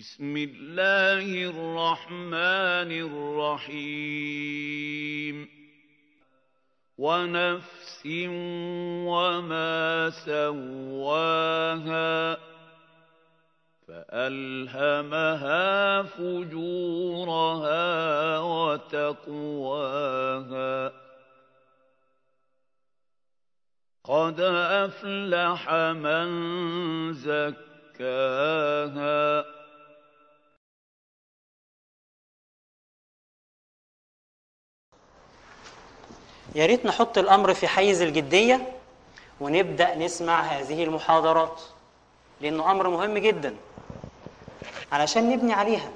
بسم الله الرحمن الرحيم. ونفس وما سواها فألهمها فجورها وتقواها. قد أفلح من زكاها يا ريت نحط الأمر في حيز الجدية ونبدأ نسمع هذه المحاضرات لأنه أمر مهم جدا علشان نبني عليها.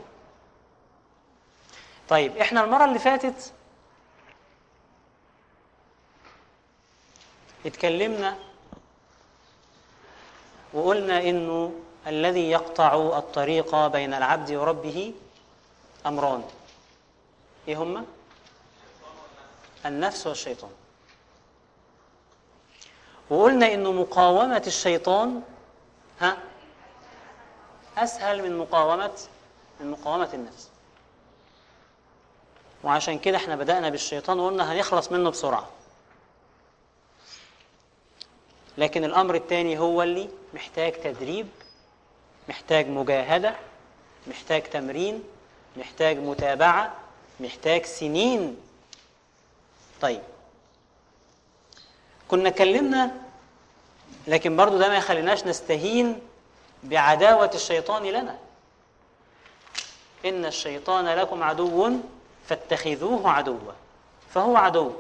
طيب إحنا المرة اللي فاتت اتكلمنا وقلنا إنه الذي يقطع الطريق بين العبد وربه أمران. إيه هما؟ النفس والشيطان. وقلنا إنه مقاومة الشيطان ها أسهل من مقاومة من مقاومة النفس. وعشان كده إحنا بدأنا بالشيطان وقلنا هنخلص منه بسرعة. لكن الأمر الثاني هو اللي محتاج تدريب محتاج مجاهدة محتاج تمرين محتاج متابعة محتاج سنين طيب. كنا اتكلمنا لكن برضو ده ما يخليناش نستهين بعداوة الشيطان لنا. إن الشيطان لكم عدو فاتخذوه عدوا فهو عدو.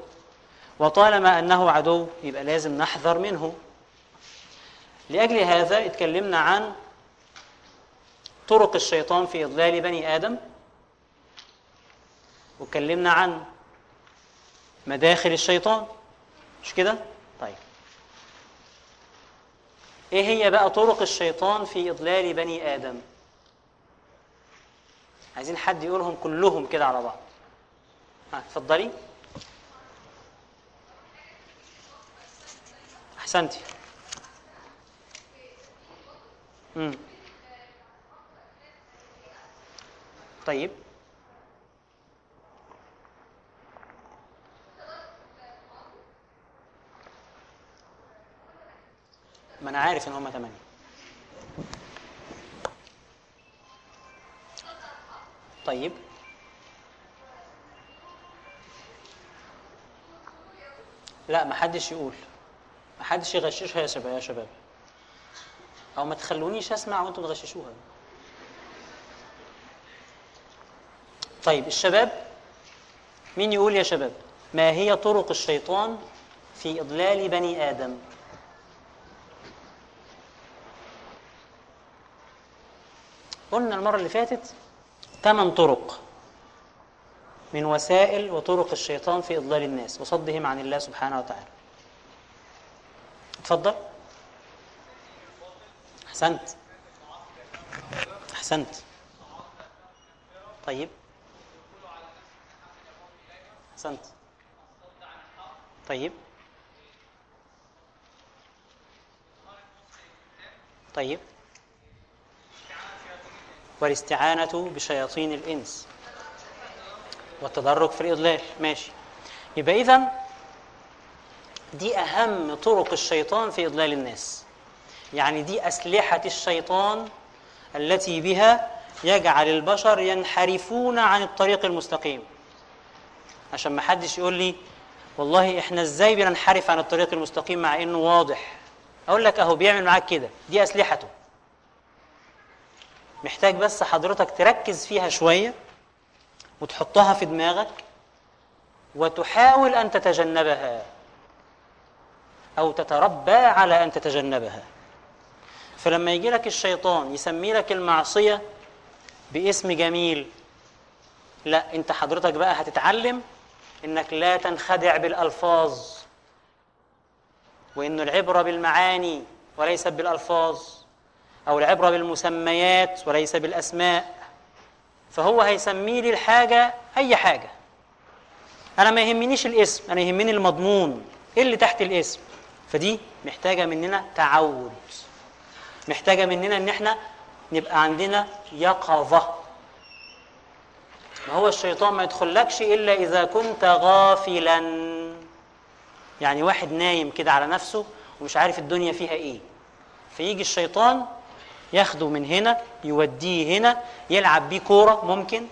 وطالما أنه عدو يبقى لازم نحذر منه. لأجل هذا اتكلمنا عن طرق الشيطان في إضلال بني آدم. واتكلمنا عن مداخل الشيطان. مش كده؟ طيب. إيه هي بقى طرق الشيطان في إضلال بني آدم؟ عايزين حد يقولهم كلهم كده على بعض. ها اتفضلي. أحسنتي. امم طيب. ما أنا عارف إن هم ثمانية طيب. لا ما حدش يقول. ما حدش يغششها يا شباب يا شباب. أو ما تخلونيش أسمع وأنتم تغششوها. طيب الشباب مين يقول يا شباب؟ ما هي طرق الشيطان في إضلال بني آدم؟ قلنا المرة اللي فاتت ثمان طرق من وسائل وطرق الشيطان في إضلال الناس وصدهم عن الله سبحانه وتعالى. اتفضل. أحسنت. أحسنت. طيب. أحسنت. طيب. طيب. والاستعانة بشياطين الإنس والتدرج في الإضلال. ماشي. يبقى إذن دي أهم طرق الشيطان في إضلال الناس. يعني دي أسلحة الشيطان التي بها يجعل البشر ينحرفون عن الطريق المستقيم. عشان ما حدش يقول لي والله إحنا إزاي بننحرف عن الطريق المستقيم مع إنه واضح؟ أقول لك أهو بيعمل معاك كده. دي أسلحته. محتاج بس حضرتك تركز فيها شوية وتحطها في دماغك وتحاول أن تتجنبها أو تتربى على أن تتجنبها. فلما يجي لك الشيطان يسمي لك المعصية باسم جميل لا أنت حضرتك بقى هتتعلم إنك لا تنخدع بالألفاظ وإن العبره بالمعاني وليست بالألفاظ. أو العبرة بالمسميات وليس بالأسماء. فهو هيسمي لي الحاجة أي حاجة. أنا ما يهمنيش الاسم أنا يهمني المضمون. إيه اللي تحت الاسم؟ فدي محتاجة مننا تعود. محتاجة مننا إن إحنا نبقى عندنا يقظة. ما هو الشيطان ما يدخلكش إلا إذا كنت غافلا. يعني واحد نايم كده على نفسه ومش عارف الدنيا فيها إيه. فيجي الشيطان ياخده من هنا يوديه هنا يلعب بيه كورة ممكن.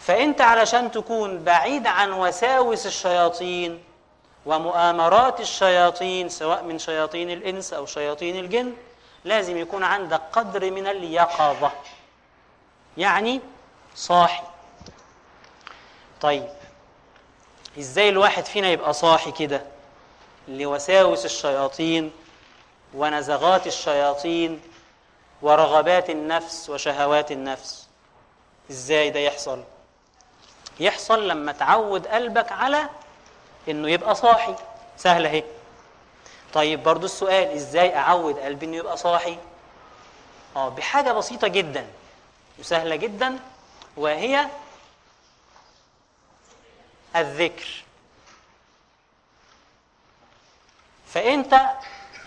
فأنت علشان تكون بعيد عن وساوس الشياطين ومؤامرات الشياطين سواء من شياطين الإنس أو شياطين الجن لازم يكون عندك قدر من اليقظة. يعني صاحي. طيب إزاي الواحد فينا يبقى صاحي كده؟ لوساوس الشياطين ونزغات الشياطين ورغبات النفس وشهوات النفس. إزاي ده يحصل؟ يحصل لما تعود قلبك على إنه يبقى صاحي. سهله أهي. طيب برضو السؤال إزاي أعود قلبي إنه يبقى صاحي؟ آه بحاجة بسيطة جدا وسهلة جدا وهي الذكر. فأنت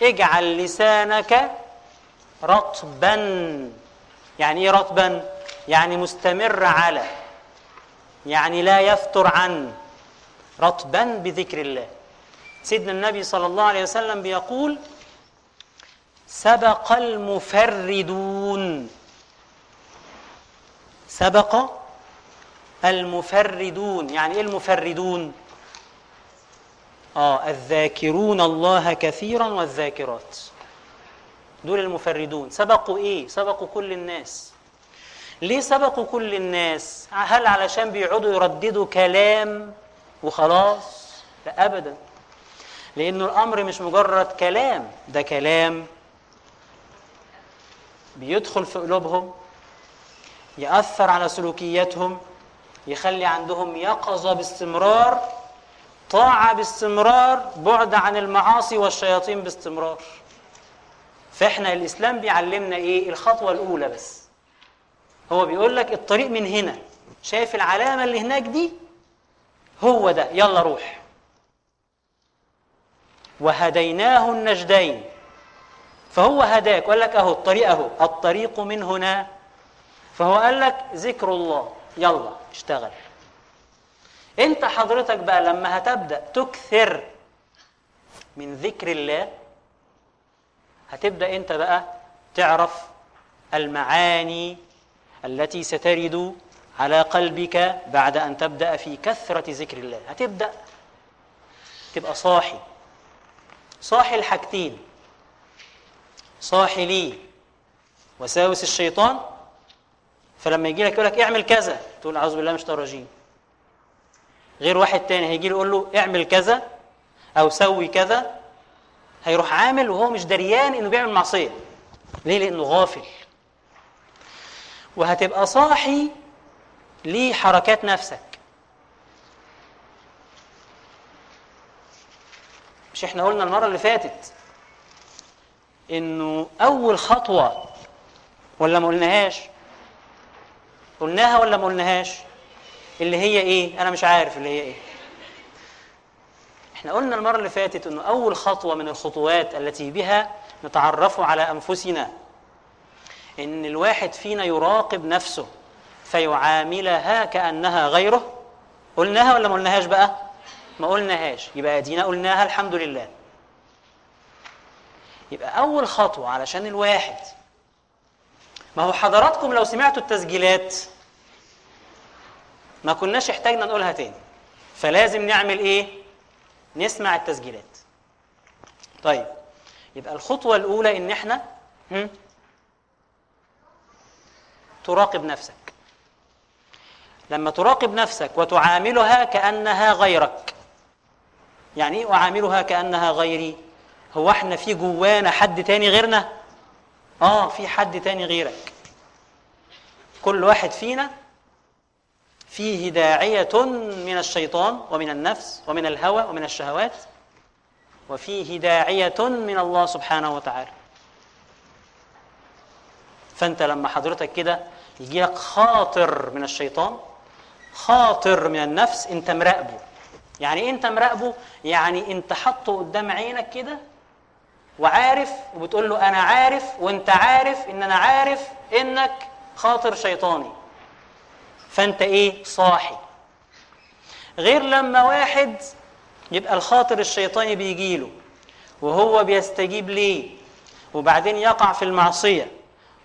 اجعل لسانك رطبا. يعني إيه رطبا؟ يعني مستمر على يعني لا يفتر عن. رطبا بذكر الله. سيدنا النبي صلى الله عليه وسلم بيقول سبق المفردون. سبق المفردون. يعني إيه المفردون؟ آه الذاكرون الله كثيرا والذاكرات. دول المفردون. سبقوا إيه؟ سبقوا كل الناس. ليه سبقوا كل الناس؟ هل علشان بيقعدوا يرددوا كلام وخلاص؟ لا ابدا. لأنه الأمر مش مجرد كلام ده كلام بيدخل في قلوبهم يأثر على سلوكياتهم يخلي عندهم يقظة باستمرار طاعه باستمرار بعد عن المعاصي والشياطين باستمرار. فإحنا الإسلام بيعلمنا إيه؟ الخطوة الأولى بس. هو بيقول لك الطريق من هنا. شايف العلامة اللي هناك دي؟ هو ده. يلا روح. وهديناه النجدين. فهو هداك. وقال لك أهو الطريق أهو. الطريق من هنا. فهو قال لك ذكر الله. يلا اشتغل. انت حضرتك بقى لما هتبدأ تكثر من ذكر الله هتبدأ انت بقى تعرف المعاني التي سترد على قلبك بعد أن تبدأ في كثرة ذكر الله. هتبدأ تبقى صاحي. صاحي الحاجتين. صاحي لي وساوس الشيطان. فلما يجي لك يقول لك اعمل كذا تقول أعوذ بالله من الشيطان الرجيم. غير واحد تاني هيجي له يقول له اعمل كذا أو سوي كذا هيروح عامل وهو مش دريان إنه بيعمل معصية. ليه؟ لأنه غافل. وهتبقى صاحي لحركات نفسك. مش إحنا قلنا المرة اللي فاتت إنه أول خطوة ولا ما قلناهاش؟ قلناها ولا ما قلناهاش؟ اللي هي إيه؟ أنا مش عارف اللي هي إيه. إحنا قلنا المرة اللي فاتت إنه أول خطوة من الخطوات التي بها نتعرف على أنفسنا. إن الواحد فينا يراقب نفسه فيعاملها كأنها غيره. قلناها ولا ما قلناهاش بقى؟ ما قلناهاش. يبقى أدينا قلناها الحمد لله. يبقى أول خطوة علشان الواحد ما هو حضراتكم لو سمعتوا التسجيلات ما كناش احتاجنا نقولها تاني. فلازم نعمل إيه؟ نسمع التسجيلات. طيب يبقى الخطوة الأولى إن إحنا؟ تراقب نفسك. لما تراقب نفسك وتعاملها كأنها غيرك يعني إيه أعاملها كأنها غيري؟ هو إحنا في جوانا حد تاني غيرنا؟ آه في حد تاني غيرك. كل واحد فينا فيه داعية من الشيطان ومن النفس ومن الهوى ومن الشهوات وفيه داعية من الله سبحانه وتعالى. فأنت لما حضرتك كده يجي لك خاطر من الشيطان خاطر من النفس أنت مراقبه. يعني إيه أنت مراقبه؟ يعني أنت حاطه قدام عينك كده وعارف وبتقول له أنا عارف وأنت عارف إن أنا عارف إنك خاطر شيطاني. فانت إيه؟ صاحي. غير لما واحد يبقى الخاطر الشيطاني بيجيله وهو بيستجيب ليه؟ وبعدين يقع في المعصية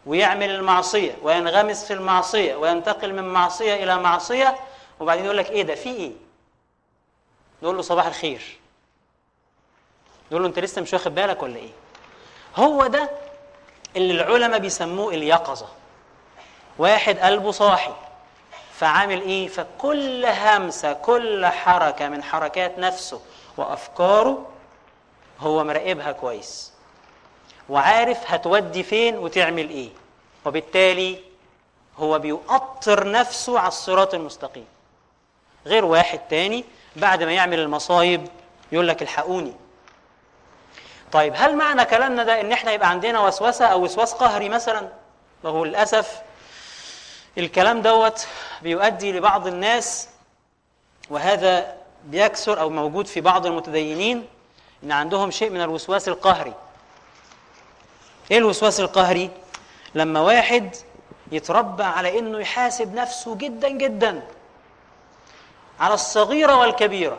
ويعمل المعصية وينغمس في المعصية وينتقل من معصية إلى معصية وبعدين يقول لك إيه ده؟ في إيه؟ نقول له صباح الخير. نقول له أنت لسه مش واخد بالك ولا إيه؟ هو ده اللي العلماء بيسموه اليقظة. واحد قلبه صاحي. فعامل إيه؟ فكل همسة كل حركة من حركات نفسه وأفكاره هو مراقبها كويس وعارف هتودي فين وتعمل إيه. وبالتالي هو بيؤطر نفسه على الصراط المستقيم. غير واحد تاني بعد ما يعمل المصايب يقول لك الحقوني. طيب هل معنى كلامنا ده إن إحنا يبقى عندنا وسوسة أو وسواس قهري مثلا؟ وهو للأسف الكلام دوت بيؤدي لبعض الناس وهذا بيكثر أو موجود في بعض المتدينين إن عندهم شيء من الوسواس القهري. إيه الوسواس القهري؟ لما واحد يتربى على إنه يحاسب نفسه جدا جدا على الصغيرة والكبيرة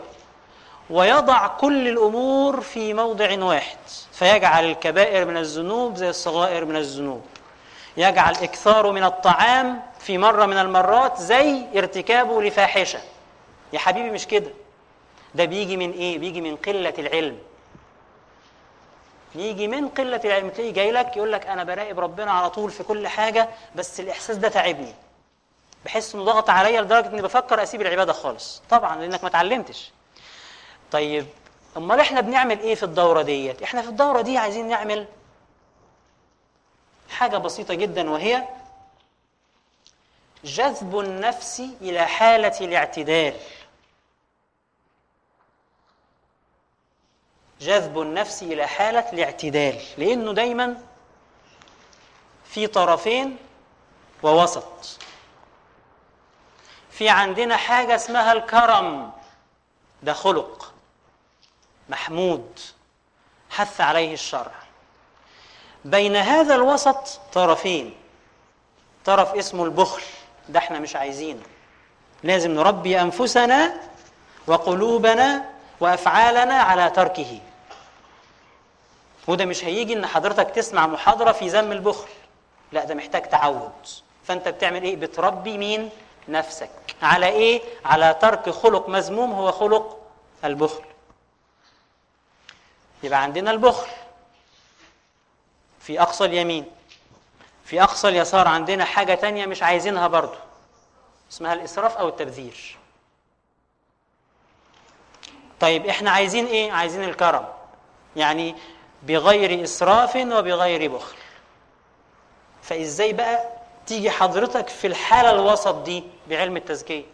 ويضع كل الأمور في موضع واحد فيجعل الكبائر من الذنوب زي الصغائر من الذنوب. يجعل إكثاره من الطعام في مرة من المرات زي ارتكابه لفاحشة. يا حبيبي مش كده. ده بيجي من إيه؟ بيجي من قلة العلم. يجي من قلة العلم. تلاقيه جاي لك يقول لك أنا براقب ربنا على طول في كل حاجة بس الإحساس ده تعبني. بحس إنه ضغط عليا لدرجة إني بفكر أسيب العبادة خالص. طبعا لأنك ما اتعلمتش. طيب أمال إحنا بنعمل إيه في الدورة ديت؟ إحنا في الدورة دي عايزين نعمل حاجة بسيطة جدا وهي جذب النفس إلى حالة الاعتدال. جذب النفس إلى حالة الاعتدال. لأنه دايما في طرفين ووسط. في عندنا حاجة اسمها الكرم. ده خلق. محمود حث عليه الشرع. بين هذا الوسط طرفين. طرف اسمه البخل. ده إحنا مش عايزينه. لازم نربي أنفسنا وقلوبنا وأفعالنا على تركه. وده مش هيجي إن حضرتك تسمع محاضرة في ذم البخل. لا ده محتاج تعود. فأنت بتعمل إيه؟ بتربي مين؟ نفسك. على إيه؟ على ترك خلق مذموم هو خلق البخل. يبقى عندنا البخل في أقصى اليمين. في أقصى اليسار عندنا حاجة تانية مش عايزينها برضو اسمها الإسراف أو التبذير. طيب إحنا عايزين إيه؟ عايزين الكرم يعني بغير إسراف وبغير بخل. فإزاي بقى تيجي حضرتك في الحالة الوسط دي بعلم التزكية؟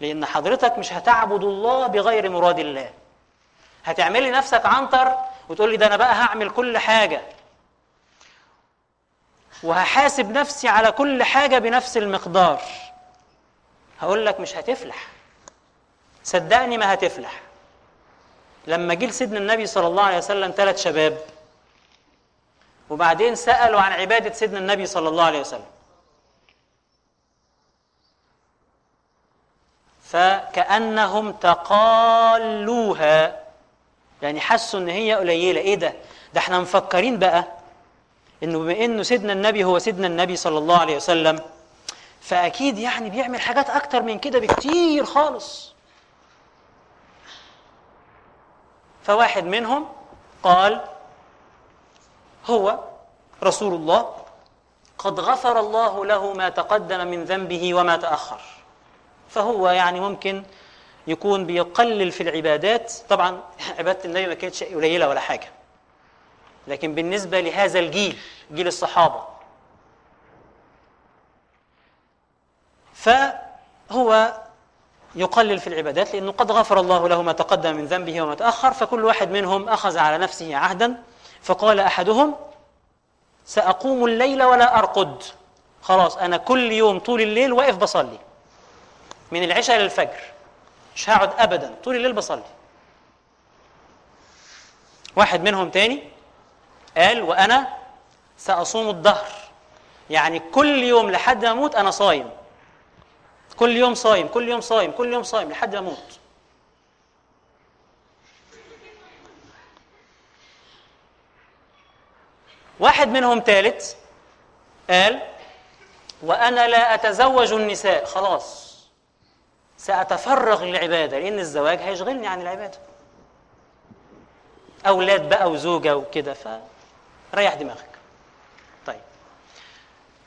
لأن حضرتك مش هتعبد الله بغير مراد الله. هتعملي نفسك عنتر وتقول لي ده أنا بقى هعمل كل حاجة. وهحاسب نفسي على كل حاجة بنفس المقدار. هقول لك مش هتفلح. صدقني ما هتفلح. لما جه سيدنا النبي صلى الله عليه وسلم ثلاث شباب وبعدين سألوا عن عبادة سيدنا النبي صلى الله عليه وسلم. فكأنهم تقالوها يعني حسوا إن هي قليلة. إيه ده؟ ده إحنا مفكرين بقى. إنه بما إنه سيدنا النبي هو سيدنا النبي صلى الله عليه وسلم فأكيد يعني بيعمل حاجات أكتر من كده بكتير خالص. فواحد منهم قال هو رسول الله قد غفر الله له ما تقدم من ذنبه وما تأخر. فهو يعني ممكن يكون بيقلل في العبادات. طبعا عبادة النبي ما كانتش قليلة ولا حاجة. لكن بالنسبة لهذا الجيل جيل الصحابة. فهو يقلل في العبادات لأنه قد غفر الله له ما تقدم من ذنبه وما تأخر فكل واحد منهم أخذ على نفسه عهدا فقال أحدهم سأقوم الليل ولا أرقد. خلاص أنا كل يوم طول الليل واقف بصلي. من العشاء للفجر. مش هقعد ابدا طول الليل بصلي. واحد منهم تاني قال وأنا سأصوم الدهر. يعني كل يوم لحد ما أموت أنا صايم. كل يوم صايم كل يوم صايم كل يوم صايم لحد ما أموت. واحد منهم ثالث قال وأنا لا أتزوج النساء. خلاص. سأتفرغ للعبادة لأن الزواج هيشغلني عن العبادة. أولاد بقى وزوجة وكده فريح دماغك. طيب.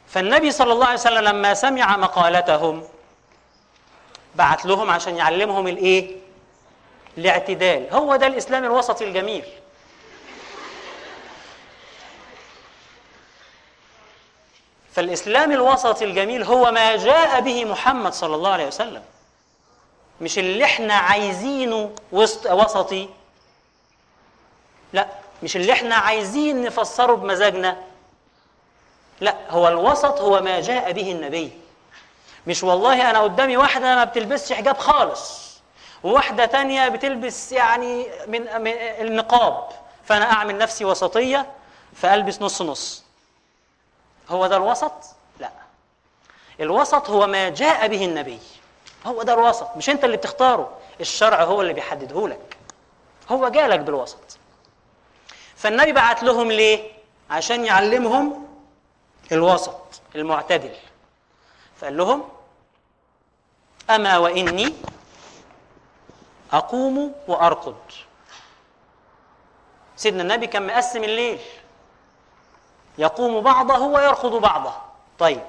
فالنبي صلى الله عليه وسلم لما سمع مقالتهم بعت لهم عشان يعلمهم الإيه؟ الاعتدال. هو ده الإسلام الوسطي الجميل. فالإسلام الوسطي الجميل هو ما جاء به محمد صلى الله عليه وسلم. مش اللي إحنا عايزينه وسط وسطي. لا. مش اللي إحنا عايزين نفسره بمزاجنا. لا هو الوسط هو ما جاء به النبي. مش والله أنا قدامي واحدة ما بتلبسش حجاب خالص وواحدة تانية بتلبس يعني من, النقاب. فأنا أعمل نفسي وسطية فألبس نص نص. هو ده الوسط؟ لا. الوسط هو ما جاء به النبي. هو ده الوسط مش أنت اللي بتختاره الشرع هو اللي بيحدده لك. هو جالك بالوسط. فالنبي بعت لهم ليه؟ عشان يعلمهم الوسط المعتدل. فقال لهم أما وإني أقوم وأرقد. سيدنا النبي كان مقسم الليل. يقوم بعضه ويرقد بعضه. طيب.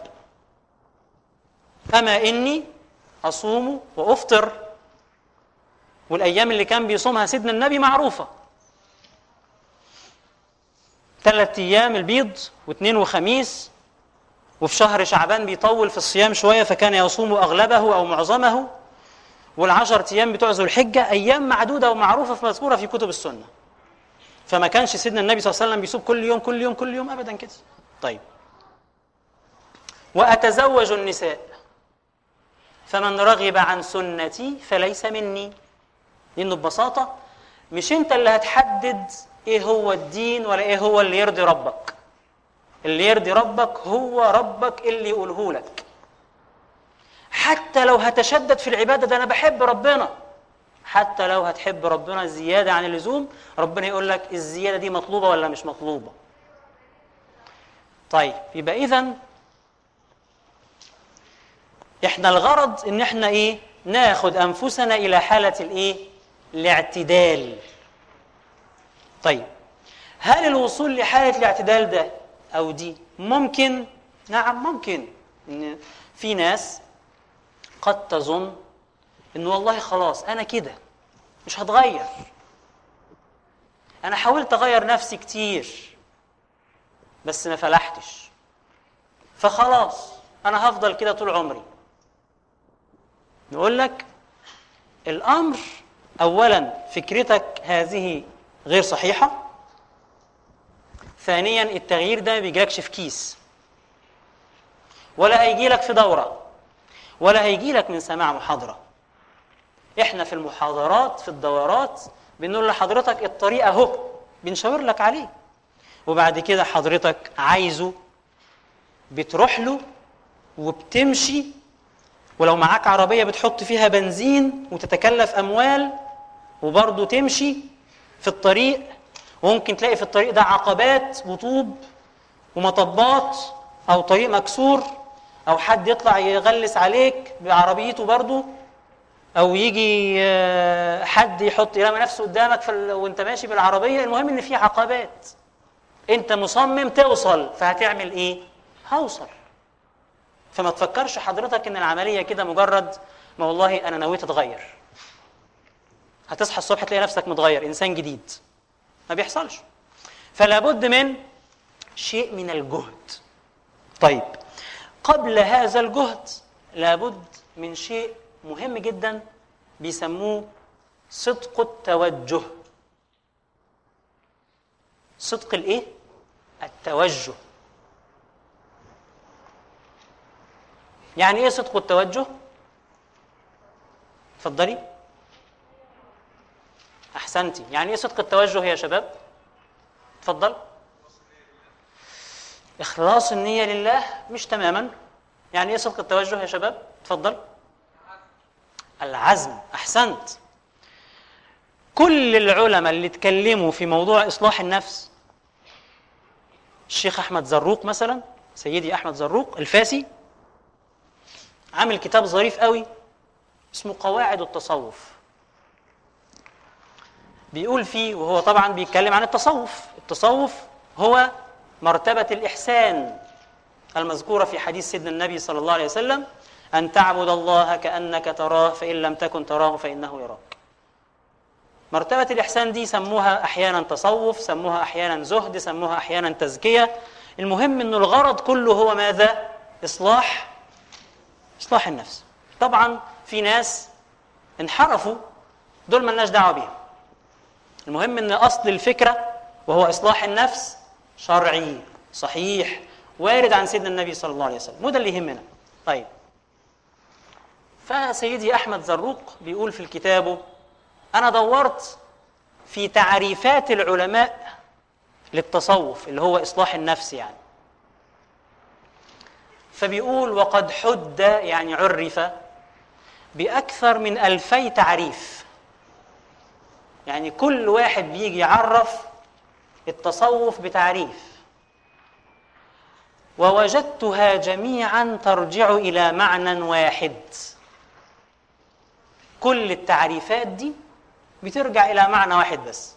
أما إني أصوم وأفطر. والأيام اللي كان بيصومها سيدنا النبي معروفة. ثلاث أيام البيض واثنين وخميس وفي شهر شعبان بيطول في الصيام شوية فكان يصوم أغلبه أو معظمه والعشر أيام بتوع ذو الحجة أيام معدودة ومعروفة مذكورة في كتب السنة. فما كانش سيدنا النبي صلى الله عليه وسلم بيصوم كل يوم كل يوم كل يوم ابدا كده. طيب. وأتزوج النساء. فمن رغب عن سنتي فليس مني. لأنه ببساطة مش أنت اللي هتحدد إيه هو الدين ولا إيه هو اللي يرضي ربك؟ اللي يرضي ربك هو ربك اللي يقوله لك. حتى لو هتشدد في العبادة ده أنا بحب ربنا. حتى لو هتحب ربنا زيادة عن اللزوم ربنا يقول لك الزيادة دي مطلوبة ولا مش مطلوبة؟ طيب يبقى اذا إحنا الغرض إن إحنا إيه؟ ناخد أنفسنا إلى حالة الإيه؟ الاعتدال. طيب هل الوصول لحالة الاعتدال ده أو دي ممكن؟ نعم ممكن. إن في ناس قد تظن إن والله خلاص أنا كده مش هتغير. أنا حاولت أغير نفسي كتير بس ما فلحتش. فخلاص أنا هفضل كده طول عمري. نقول لك الأمر اولا فكرتك هذه غير صحيحة. ثانيا التغيير ده ما بيجيلكش في كيس. ولا هيجي لك في دورة. ولا هيجي لك من سماع محاضرة. إحنا في المحاضرات في الدورات بنقول لحضرتك الطريق أهو بنشاور لك عليه. وبعد كده حضرتك عايزه بتروح له وبتمشي. ولو معاك عربية بتحط فيها بنزين وتتكلف أموال وبرضه تمشي في الطريق وممكن تلاقي في الطريق ده عقبات وطوب ومطبات أو طريق مكسور أو حد يطلع يغلس عليك بعربيته برضه أو يجي آه، حد يحط يرمي نفسه قدامك في. وأنت ماشي بالعربية. المهم إن في عقبات. أنت مصمم توصل فهتعمل إيه؟ هوصل. فما تفكرش حضرتك إن العملية كده مجرد ما والله أنا نويت أتغير. هتصحى الصبح تلاقي نفسك متغير إنسان جديد. ما بيحصلش. فلا بد من شيء من الجهد. طيب قبل هذا الجهد لابد من شيء مهم جدا بيسموه صدق التوجه. صدق الإيه؟ التوجه. يعني إيه صدق التوجه؟ اتفضلي أحسنتي. يعني إيه صدق التوجه يا شباب؟ اتفضل إخلاص النية لله مش تماما. يعني إيه صدق التوجه يا شباب؟ اتفضل العزم. أحسنت. كل العلماء اللي اتكلموا في موضوع إصلاح النفس الشيخ أحمد زروق مثلا سيدي أحمد زروق الفاسي عامل كتاب ظريف قوي اسمه قواعد التصوف. بيقول فيه وهو طبعا بيتكلم عن التصوف. التصوف هو مرتبة الإحسان المذكورة في حديث سيدنا النبي صلى الله عليه وسلم أن تعبد الله كأنك تراه فإن لم تكن تراه فإنه يراك. مرتبة الإحسان دي سموها أحيانا تصوف سموها أحيانا زهد سموها أحيانا تزكية. المهم أن الغرض كله هو ماذا؟ إصلاح إصلاح النفس. طبعا في ناس انحرفوا دول ملناش دعوة بيهم. المهم أن أصل الفكرة وهو إصلاح النفس شرعي صحيح وارد عن سيدنا النبي صلى الله عليه وسلم. وده اللي يهمنا. طيب. فسيدي أحمد زروق بيقول في كتابه أنا دورت في تعريفات العلماء للتصوف اللي هو إصلاح النفس يعني. فبيقول وقد حد يعني عرف بأكثر من ألفي تعريف. يعني كل واحد بيجي يعرف التصوف بتعريف. ووجدتها جميعا ترجع إلى معنى واحد. كل التعريفات دي بترجع إلى معنى واحد بس.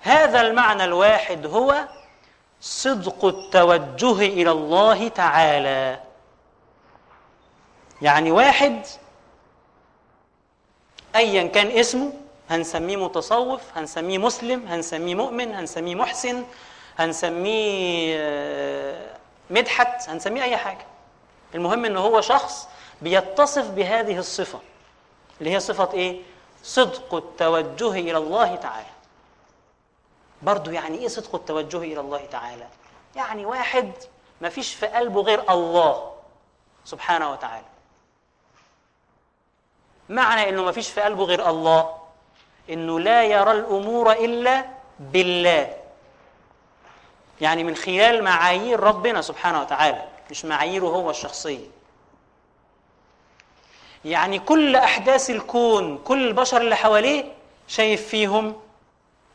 هذا المعنى الواحد هو صدق التوجه إلى الله تعالى. يعني واحد أيا كان اسمه هنسميه متصوف هنسميه مسلم هنسميه مؤمن هنسميه محسن هنسميه آه، مدحت هنسميه أي حاجة المهم إن هو شخص بيتصف بهذه الصفة اللي هي صفة إيه؟ صدق التوجه إلى الله تعالى برضو يعني إيه صدق التوجه إلى الله تعالى؟ يعني واحد ما فيش في قلبه غير الله سبحانه وتعالى معنى إنه ما فيش في قلبه غير الله إنه لا يرى الأمور إلا بالله. يعني من خلال معايير ربنا سبحانه وتعالى مش معاييره هو الشخصية. يعني كل أحداث الكون كل البشر اللي حواليه شايف فيهم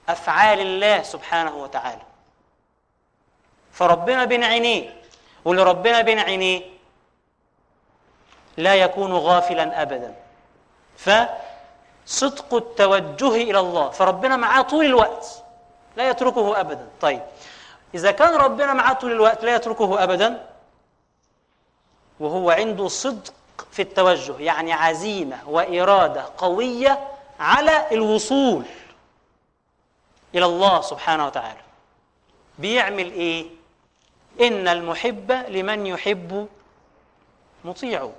أفعال الله سبحانه وتعالى. فربنا بين عينيه واللي ربنا بين عينيه لا يكون غافلا ابدا. فصدق التوجه إلى الله. فربنا معاه طول الوقت. لا يتركه ابدا. طيب. إذا كان ربنا معاه طول الوقت لا يتركه ابدا. وهو عنده صدق في التوجه يعني عزيمة وإرادة قوية على الوصول إلى الله سبحانه وتعالى. بيعمل إيه؟ إن المحب لمن يحب مطيع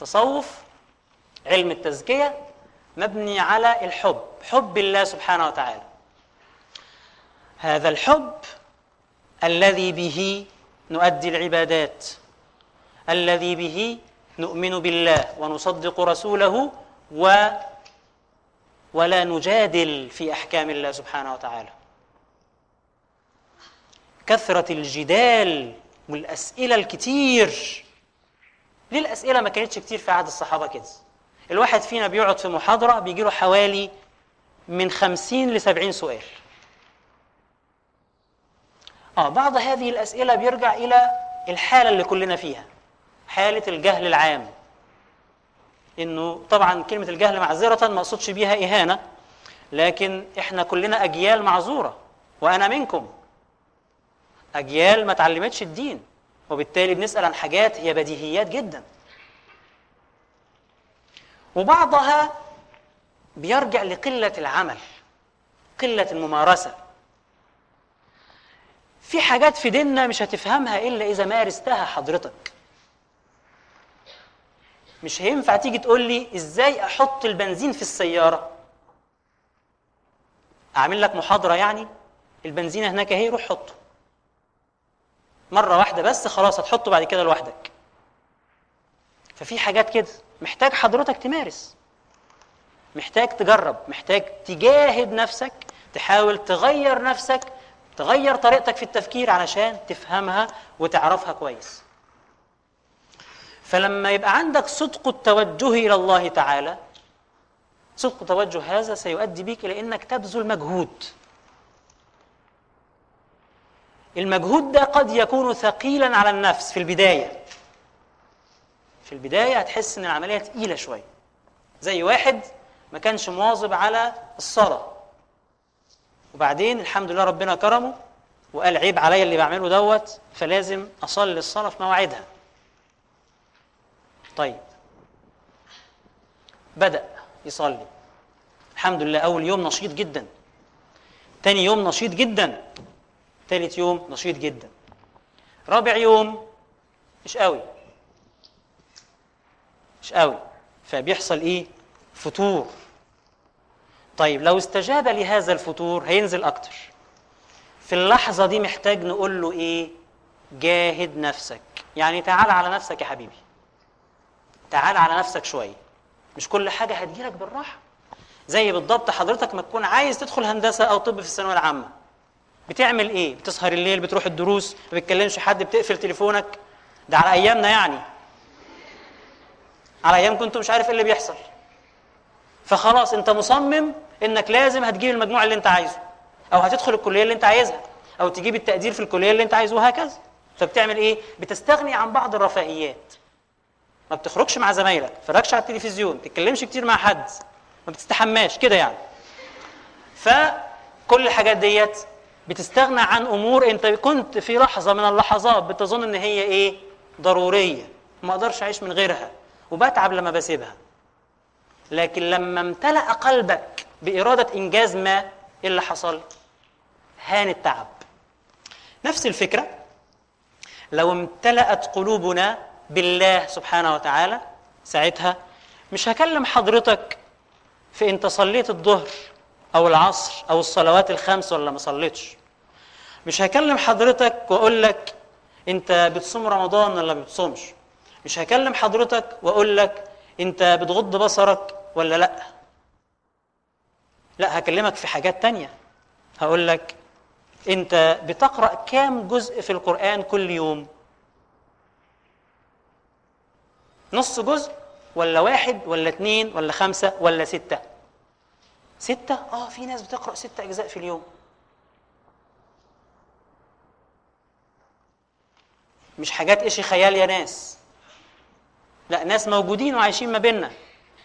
تصوف علم التزكية مبني على الحب حب الله سبحانه وتعالى. هذا الحب الذي به نؤدي العبادات الذي به نؤمن بالله ونصدق رسوله و ولا نجادل في أحكام الله سبحانه وتعالى. كثرة الجدال والأسئلة الكتير ليه الاسئله ما كانتش كتير في عهد الصحابة كده. الواحد فينا بيقعد في محاضرة بيجي له حوالي من خمسين لسبعين سؤال. آه بعض هذه الأسئلة بيرجع إلى الحالة اللي كلنا فيها. حالة الجهل العام. إنه طبعا كلمة الجهل معذرة ما أقصدش بيها إهانة لكن إحنا كلنا أجيال معذورة وأنا منكم. أجيال ما تعلمتش الدين. وبالتالي بنسأل عن حاجات هي بديهيات جدا. وبعضها بيرجع لقلة العمل قلة الممارسة. في حاجات في ديننا مش هتفهمها إلا إذا مارستها حضرتك. مش هينفع تيجي تقول لي إزاي أحط البنزين في السيارة؟ أعمل لك محاضرة يعني؟ البنزين هناك أهي روح حطه. مرة واحدة بس خلاص هتحطه بعد كده لوحدك. ففي حاجات كده محتاج حضرتك تمارس. محتاج تجرب محتاج تجاهد نفسك تحاول تغير نفسك تغير طريقتك في التفكير علشان تفهمها وتعرفها كويس. فلما يبقى عندك صدق التوجه إلى الله تعالى صدق توجه هذا سيؤدي بك إلى إنك تبذل مجهود. المجهود ده قد يكون ثقيلا على النفس في البداية. في البداية هتحس إن العملية تقيلة شوية. زي واحد ما كانش مواظب على الصلاة. وبعدين الحمد لله ربنا كرمه وقال عيب عليا اللي بعمله دوت فلازم أصلي الصلاة في مواعيدها. طيب. بدأ يصلي. الحمد لله أول يوم نشيط جدا. تاني يوم نشيط جدا. تالت يوم نشيط جدا. رابع يوم مش قوي. مش قوي. فبيحصل إيه؟ فتور. طيب لو استجاب لهذا الفتور هينزل أكتر. في اللحظة دي محتاج نقول له إيه؟ جاهد نفسك. يعني تعال على نفسك يا حبيبي. تعال على نفسك شوية. مش كل حاجة هتجيلك بالراحة. زي بالضبط حضرتك ما تكون عايز تدخل هندسة أو طب في الثانوية العامة. بتعمل إيه؟ بتسهر الليل بتروح الدروس ما بتكلمش حد بتقفل تليفونك. ده على أيامنا يعني. على أيام كنت مش عارف إيه اللي بيحصل. فخلاص أنت مصمم إنك لازم هتجيب المجموع اللي أنت عايزه أو هتدخل الكلية اللي أنت عايزها أو تجيب التقدير في الكلية اللي أنت عايزه وهكذا. فبتعمل إيه؟ بتستغني عن بعض الرفاهيات. ما بتخرجش مع زمايلك ما تتفرجش على التلفزيون ما تتكلمش كتير مع حد. ما بتستحماش كده يعني. فكل الحاجات ديت بتستغنى عن أمور أنت كنت في لحظة من اللحظات بتظن إن هي إيه؟ ضرورية. ما أقدرش أعيش من غيرها وبتعب لما بسيبها. لكن لما امتلأ قلبك بإرادة إنجاز ما إيه اللي حصل؟ هان التعب. نفس الفكرة. لو امتلأت قلوبنا بالله سبحانه وتعالى ساعتها مش هكلم حضرتك في انت صليت الظهر أو العصر أو الصلوات الخمس ولا ما صليتش. مش هكلم حضرتك وأقول لك أنت بتصوم رمضان ولا ما بتصومش. مش هكلم حضرتك وأقول لك أنت بتغض بصرك ولا لأ. لأ هكلمك في حاجات تانية. هقول لك أنت بتقرأ كام جزء في القرآن كل يوم؟ نص جزء ولا واحد ولا اتنين ولا خمسة ولا ستة؟ ستة؟ آه في ناس بتقرأ ستة أجزاء في اليوم. مش حاجات إيش خيال يا ناس. لا ناس موجودين وعايشين ما بيننا.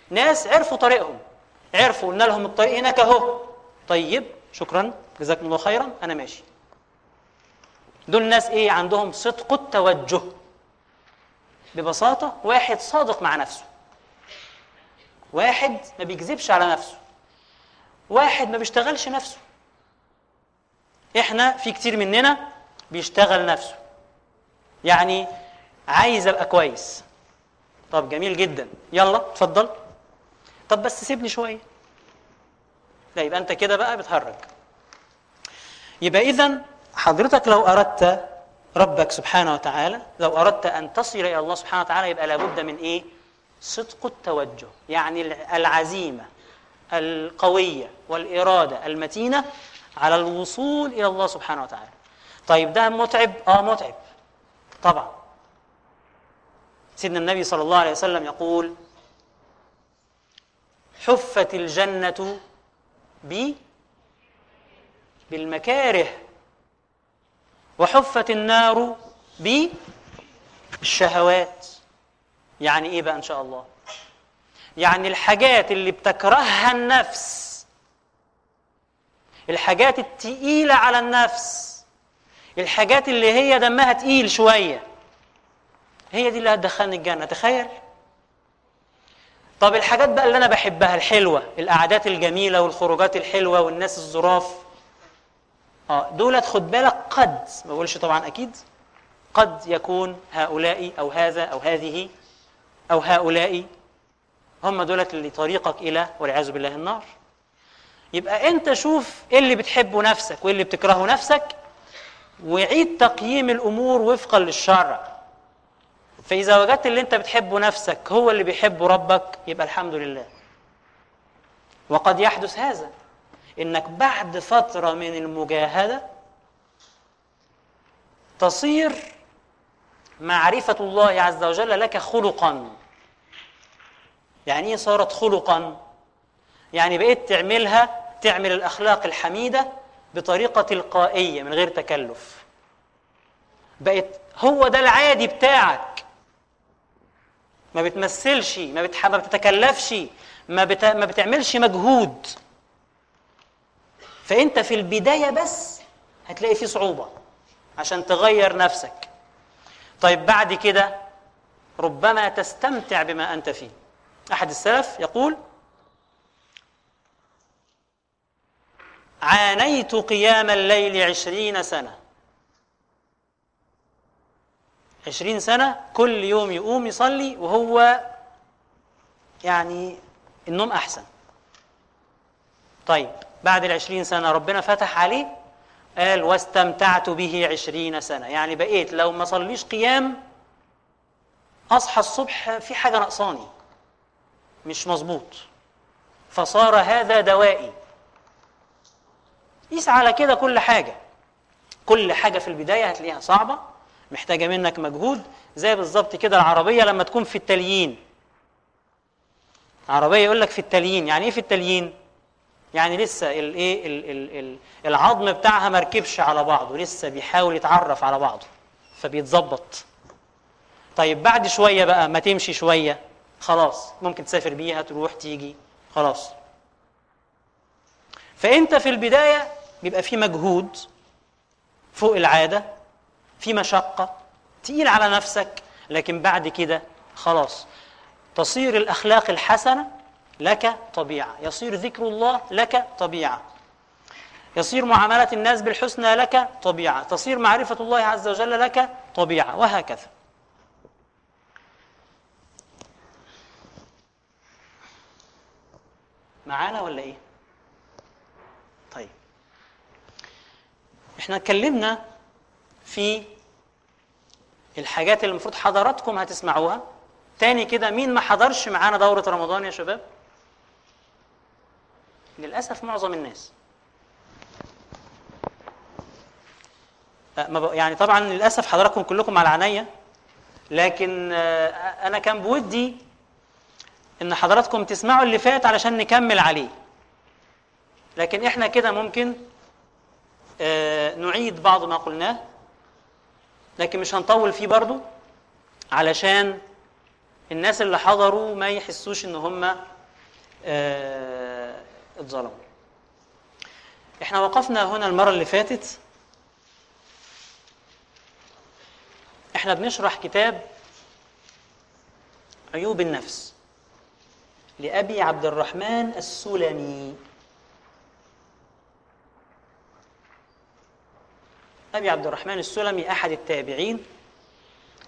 ناس عرفوا طريقهم. عرفوا قلنا لهم الطريق هناك أهو. طيب شكرا. جزاكم الله خيرا. أنا ماشي. دول ناس إيه؟ عندهم صدق التوجه. ببساطة واحد صادق مع نفسه. واحد ما بيكذبش على نفسه. واحد ما بيشتغلش نفسه. إحنا في كتير مننا بيشتغل نفسه. يعني عايز أبقى كويس. طب جميل جدا. يلا اتفضل. طب بس سيبني شوية. لا يبقى أنت كده بقى بتهرج. يبقى اذا حضرتك لو أردت ربك سبحانه وتعالى لو أردت أن تصل إلى الله سبحانه وتعالى يبقى لابد من إيه؟ صدق التوجه يعني العزيمة. القوية والإرادة المتينة على الوصول إلى الله سبحانه وتعالى. طيب ده متعب؟ آه متعب. طبعا. سيدنا النبي صلى الله عليه وسلم يقول حفت الجنة ب بالمكاره وحفت النار بالشهوات. يعني إيه بقى إن شاء الله؟ يعني الحاجات اللي بتكرهها النفس. الحاجات التقيلة على النفس. الحاجات اللي هي دمها تقيل شوية. هي دي اللي هتدخلني الجنة تخيل. طب الحاجات بقى اللي أنا بحبها الحلوة القعدات الجميلة والخروجات الحلوة والناس الظراف آه دولت خد بالك قد ما بقولش طبعا أكيد. قد يكون هؤلاء أو هذا أو هذه أو هؤلاء هم دولت اللي طريقك إلى والعياذ بالله النار. يبقى أنت شوف إيه اللي بتحبه نفسك وإيه اللي بتكرهه نفسك وعيد تقييم الأمور وفقا للشرع. فإذا وجدت اللي أنت بتحبه نفسك هو اللي بيحبه ربك يبقى الحمد لله. وقد يحدث هذا إنك بعد فترة من المجاهدة تصير معرفة الله عز وجل لك خلقا. يعني إيه صارت خلقا؟ يعني بقيت تعملها تعمل الأخلاق الحميدة بطريقة تلقائية من غير تكلف. بقت هو ده العادي بتاعك. ما بتمثلش ما, بتح... ما بتتكلفش ما, بت... ما بتعملش مجهود. فأنت في البداية بس هتلاقي فيه صعوبة عشان تغير نفسك. طيب بعد كده ربما تستمتع بما أنت فيه. أحد السلف يقول عانيت قيام الليل عشرين سنة. عشرين سنة كل يوم يقوم يصلي وهو يعني النوم أحسن. طيب بعد العشرين سنة ربنا فتح عليه قال واستمتعت به عشرين سنة. يعني بقيت لو ما صليش قيام أصحى الصبح في حاجة نقصاني مش مظبوط. فصار هذا دوائي. قيس على كده كل حاجة. كل حاجة في البداية هتلاقيها صعبة محتاجة منك مجهود زي بالظبط كده العربية لما تكون في التليين. عربية يقول لك في التليين يعني إيه في التليين؟ يعني لسه الايه العظم بتاعها ما ركبش على بعضه لسه بيحاول يتعرف على بعضه فبيتظبط. طيب بعد شوية بقى ما تمشي شوية. خلاص ممكن تسافر بيها تروح تيجي خلاص. فأنت في البداية بيبقى في مجهود فوق العادة في مشقة تقيل على نفسك لكن بعد كده خلاص. تصير الأخلاق الحسنة لك طبيعة. يصير ذكر الله لك طبيعة. يصير معاملة الناس بالحسنى لك طبيعة. تصير معرفة الله عز وجل لك طبيعة. وهكذا. معانا ولا إيه؟ طيب. إحنا اتكلمنا في الحاجات اللي المفروض حضراتكم هتسمعوها. تاني كده مين ما حضرش معانا دورة رمضان يا شباب؟ للأسف معظم الناس. يعني طبعا للأسف حضراتكم كلكم على عينيا لكن أنا كان بودي إن حضراتكم تسمعوا اللي فات علشان نكمل عليه. لكن إحنا كده ممكن نعيد بعض ما قلناه لكن مش هنطول فيه برضو علشان الناس اللي حضروا ما يحسوش إن هم آه اتظلموا. إحنا وقفنا هنا المرة اللي فاتت. إحنا بنشرح كتاب عيوب النفس. لأبي عبد الرحمن السلمي أبي عبد الرحمن السلمي أحد التابعين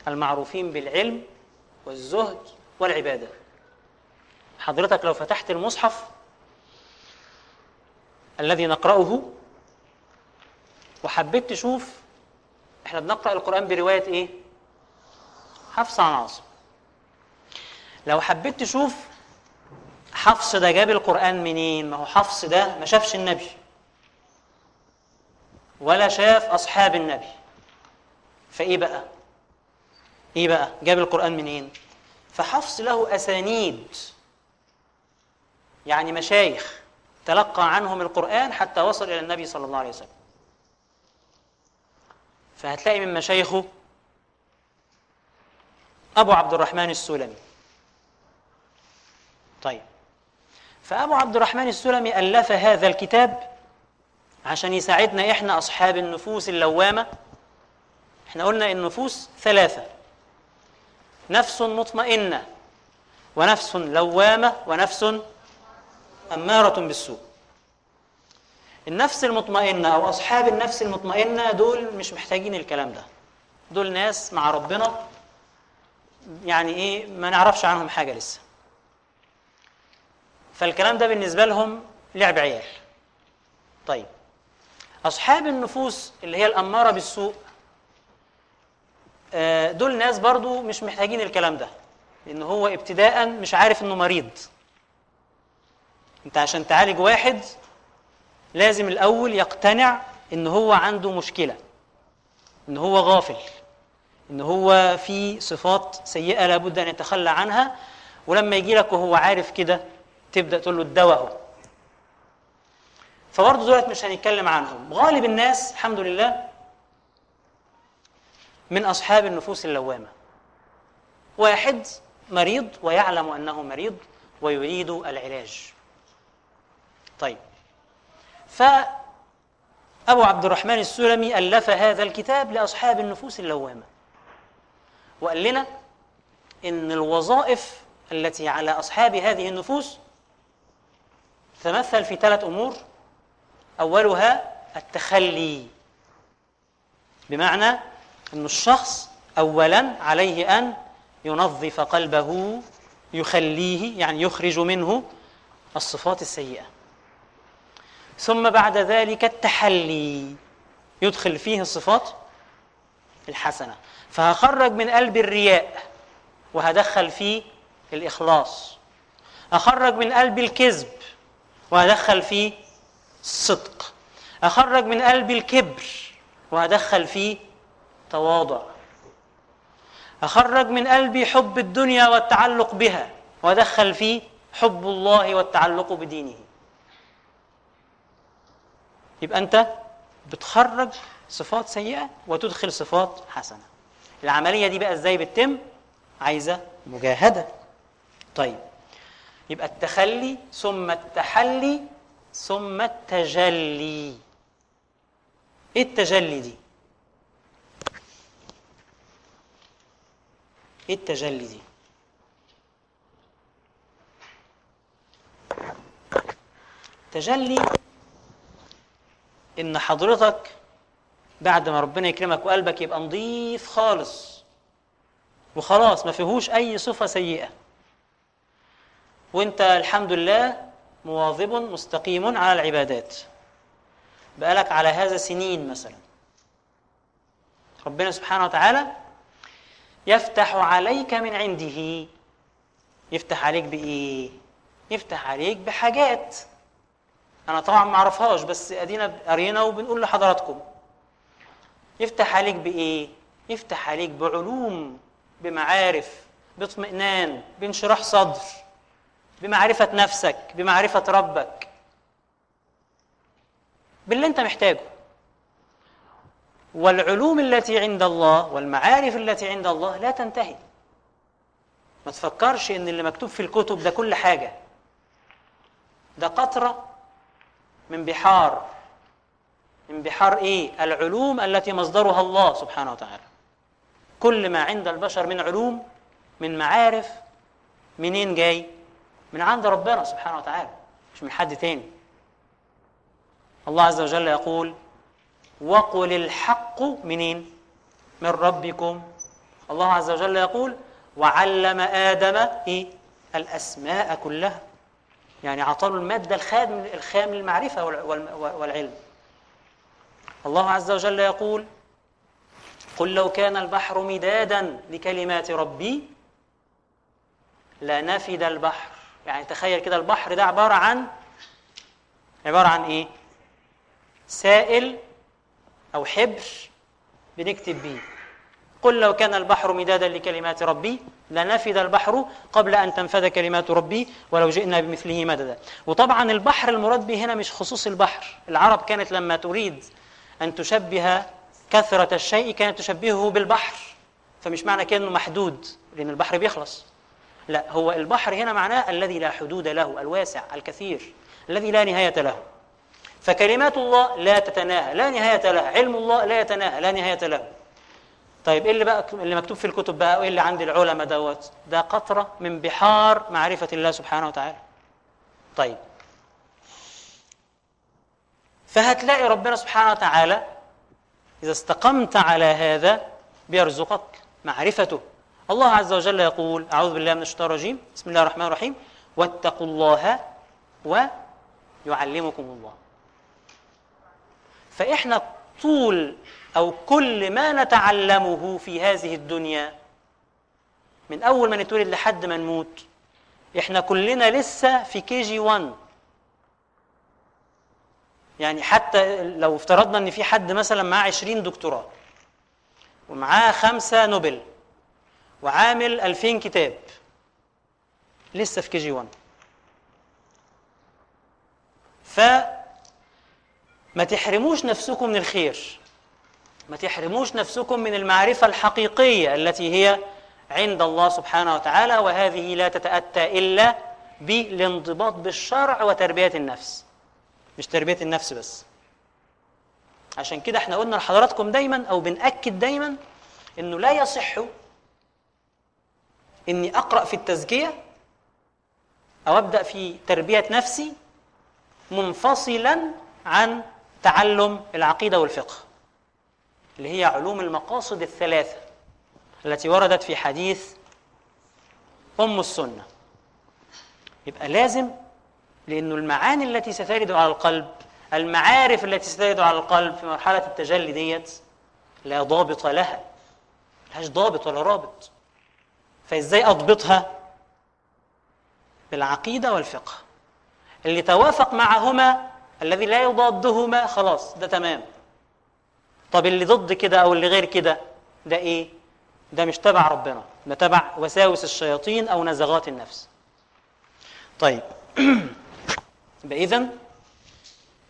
المعروفين بالعلم والزهد والعبادة. حضرتك لو فتحت المصحف الذي نقرأه وحبيت تشوف إحنا بنقرأ القرآن برواية إيه؟ حفص عن عاصم. لو حبيت تشوف حفص ده جاب القرآن منين؟ ما هو حفص ده ما شافش النبي ولا شاف أصحاب النبي فإيه بقى؟ إيه بقى؟ جاب القرآن منين؟ فحفص له أسانيد يعني مشايخ تلقى عنهم القرآن حتى وصل إلى النبي صلى الله عليه وسلم فهتلاقي من مشايخه أبو عبد الرحمن السلمي طيب فأبو عبد الرحمن السلمي ألف هذا الكتاب عشان يساعدنا إحنا أصحاب النفوس اللوامة. إحنا قلنا النفوس ثلاثة. نفس مطمئنة ونفس لوامة ونفس أمارة بالسوء. النفس المطمئنة أو أصحاب النفس المطمئنة دول مش محتاجين الكلام ده. دول ناس مع ربنا يعني إيه ما نعرفش عنهم حاجة لسه. فالكلام ده بالنسبة لهم لعب عيال. طيب أصحاب النفوس اللي هي الأمارة بالسوء آه، دول ناس برضو مش محتاجين الكلام ده لأن هو ابتداء مش عارف إنه مريض. أنت عشان تعالج واحد لازم الأول يقتنع إن هو عنده مشكلة إن هو غافل إن هو في صفات سيئة لابد أن يتخلى عنها ولما يجي لك وهو عارف كده تبدأ تقول له الدواء أهو. فبرضه دولت مش هنتكلم عنهم. غالب الناس الحمد لله من أصحاب النفوس اللوامة. واحد مريض ويعلم أنه مريض ويريد العلاج. طيب. فأبو عبد الرحمن السلمي ألف هذا الكتاب لأصحاب النفوس اللوامة. وقال لنا إن الوظائف التي على أصحاب هذه النفوس تتمثل في ثلاث أمور. أولها التخلي بمعنى أن الشخص أولا عليه أن ينظف قلبه يخليه يعني يخرج منه الصفات السيئة. ثم بعد ذلك التحلي يدخل فيه الصفات الحسنة. فهخرج من قلب الرياء وهدخل فيه الإخلاص. أخرج من قلب الكذب وهدخل فيه الصدق أخرج من قلب الكبر وهدخل فيه تواضع. أخرج من قلبي حب الدنيا والتعلق بها وأدخل فيه حب الله والتعلق بدينه. يبقى أنت بتخرج صفات سيئة وتدخل صفات حسنة. العملية دي بقى إزاي بتتم؟ عايزة مجاهدة. طيب. يبقى التخلي ثم التحلي ثم التجلي. إيه التجلي دي؟ إيه التجلي دي؟ تجلي إن حضرتك بعد ما ربنا يكرمك وقلبك يبقى نظيف خالص. وخلاص ما فيهوش أي صفة سيئة. وانت الحمد لله مواظب مستقيم على العبادات. بقالك على هذا سنين مثلا. ربنا سبحانه وتعالى يفتح عليك من عنده. يفتح عليك بإيه؟ يفتح عليك بحاجات. أنا طبعا ما أعرفهاش بس أدينا قرينا وبنقول لحضراتكم. يفتح عليك بإيه؟ يفتح عليك بعلوم بمعارف باطمئنان بانشراح صدر. بمعرفة نفسك بمعرفة ربك. باللي انت محتاجه. والعلوم التي عند الله والمعارف التي عند الله لا تنتهي. ما تفكرش إن اللي مكتوب في الكتب ده كل حاجة. ده قطرة من بحار. من بحار إيه؟ العلوم التي مصدرها الله سبحانه وتعالى. كل ما عند البشر من علوم من معارف منين جاي؟ من عند ربنا سبحانه وتعالى مش من حد تاني. الله عز وجل يقول وقل الحق منين من ربكم. الله عز وجل يقول وعلم آدم إيه؟ الأسماء كلها. يعني عطاله المادة الخام الخام للمعرفة والعلم. الله عز وجل يقول قل لو كان البحر مدادا لكلمات ربي لنفد البحر يعني تخيل كده البحر ده عبارة عن عبارة عن إيه؟ سائل أو حبر بنكتب بيه قل لو كان البحر مدادا لكلمات ربي لنفد البحر قبل أن تنفذ كلمات ربي ولو جئنا بمثله مددا. وطبعا البحر المراد به هنا مش خصوص البحر. العرب كانت لما تريد أن تشبه كثرة الشيء كانت تشبهه بالبحر. فمش معنى كأنه محدود لأن البحر بيخلص. لا هو البحر هنا معناه الذي لا حدود له الواسع الكثير الذي لا نهاية له. فكلمات الله لا تتناهى لا نهاية لها علم الله لا يتناهى لا نهاية له. طيب إيه اللي بقى اللي مكتوب في الكتب بقى؟ وإيه اللي عند العلماء دوت؟ ده قطرة من بحار معرفة الله سبحانه وتعالى. طيب. فهتلاقي ربنا سبحانه وتعالى إذا استقمت على هذا بيرزقك معرفته. الله عز وجل يقول أعوذ بالله من الشيطان الرجيم. بسم الله الرحمن الرحيم. واتقوا الله ويعلمكم الله. فإحنا طول أو كل ما نتعلمه في هذه الدنيا من أول ما نتولد لحد ما نموت إحنا كلنا لسه في كي جي 1 يعني حتى لو افترضنا إن في حد مثلا معاه 20 دكتوراه ومعاه خمسة نوبل وعامل 2000 كتاب. لسه في كي جي 1 فما تحرموش نفسكم من الخير. ما تحرموش نفسكم من المعرفة الحقيقية التي هي عند الله سبحانه وتعالى وهذه لا تتأتى إلا بالانضباط بالشرع وتربية النفس. مش تربية النفس بس. عشان كده إحنا قلنا لحضراتكم دايما أو بنأكد دايما إنه لا يصح إني أقرأ في التزكية أو أبدأ في تربية نفسي منفصلا عن تعلم العقيدة والفقه اللي هي علوم المقاصد الثلاثة التي وردت في حديث أم السنة. يبقى لازم لأنه المعاني التي سترد على القلب المعارف التي سترد على القلب في مرحلة التجلي ديت لا ضابط لها ملهاش ضابط ولا رابط. فإزاي أضبطها؟ بالعقيدة والفقه. اللي توافق معهما الذي لا يضادهما خلاص ده تمام. طب اللي ضد كده أو اللي غير كده ده إيه؟ ده مش تبع ربنا ده تبع وساوس الشياطين أو نزغات النفس. طيب. اذا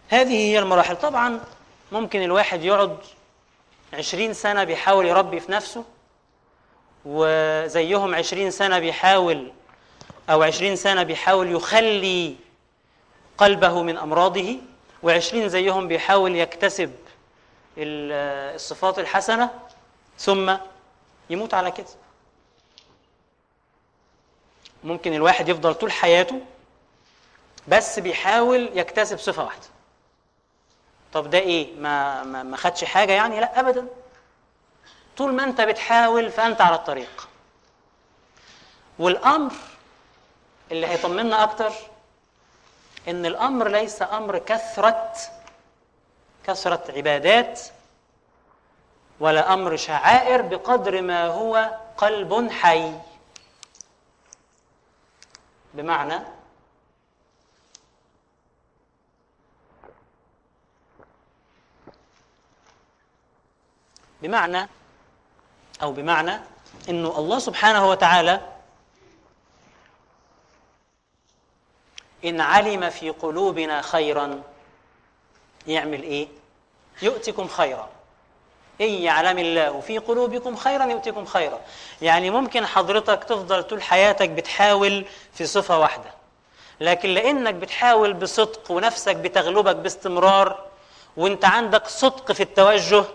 هذه هي المراحل. طبعا ممكن الواحد يقعد عشرين سنة بيحاول يربي في نفسه وزيهم عشرين سنة بيحاول أو عشرين سنة بيحاول يخلي قلبه من أمراضه وعشرين زيهم بيحاول يكتسب الصفات الحسنة ثم يموت على كده ممكن الواحد يفضل طول حياته بس بيحاول يكتسب صفة واحدة. طب ده إيه؟ ما ما, ما خدش حاجة يعني؟ لا ابدا. طول ما انت بتحاول فانت على الطريق. والأمر اللي هيطمنا أكتر إن الأمر ليس أمر كثرة كثرة عبادات ولا أمر شعائر بقدر ما هو قلب حي. بمعنى بمعنى أو بمعنى إنه الله سبحانه وتعالى إن علم في قلوبنا خيرا يعمل إيه؟ يؤتكم خيرا. إن يعلم الله في قلوبكم خيرا يؤتكم خيرا. يعني ممكن حضرتك تفضل طول حياتك بتحاول في صفة واحدة. لكن لأنك بتحاول بصدق ونفسك بتغلبك باستمرار وإنت عندك صدق في التوجه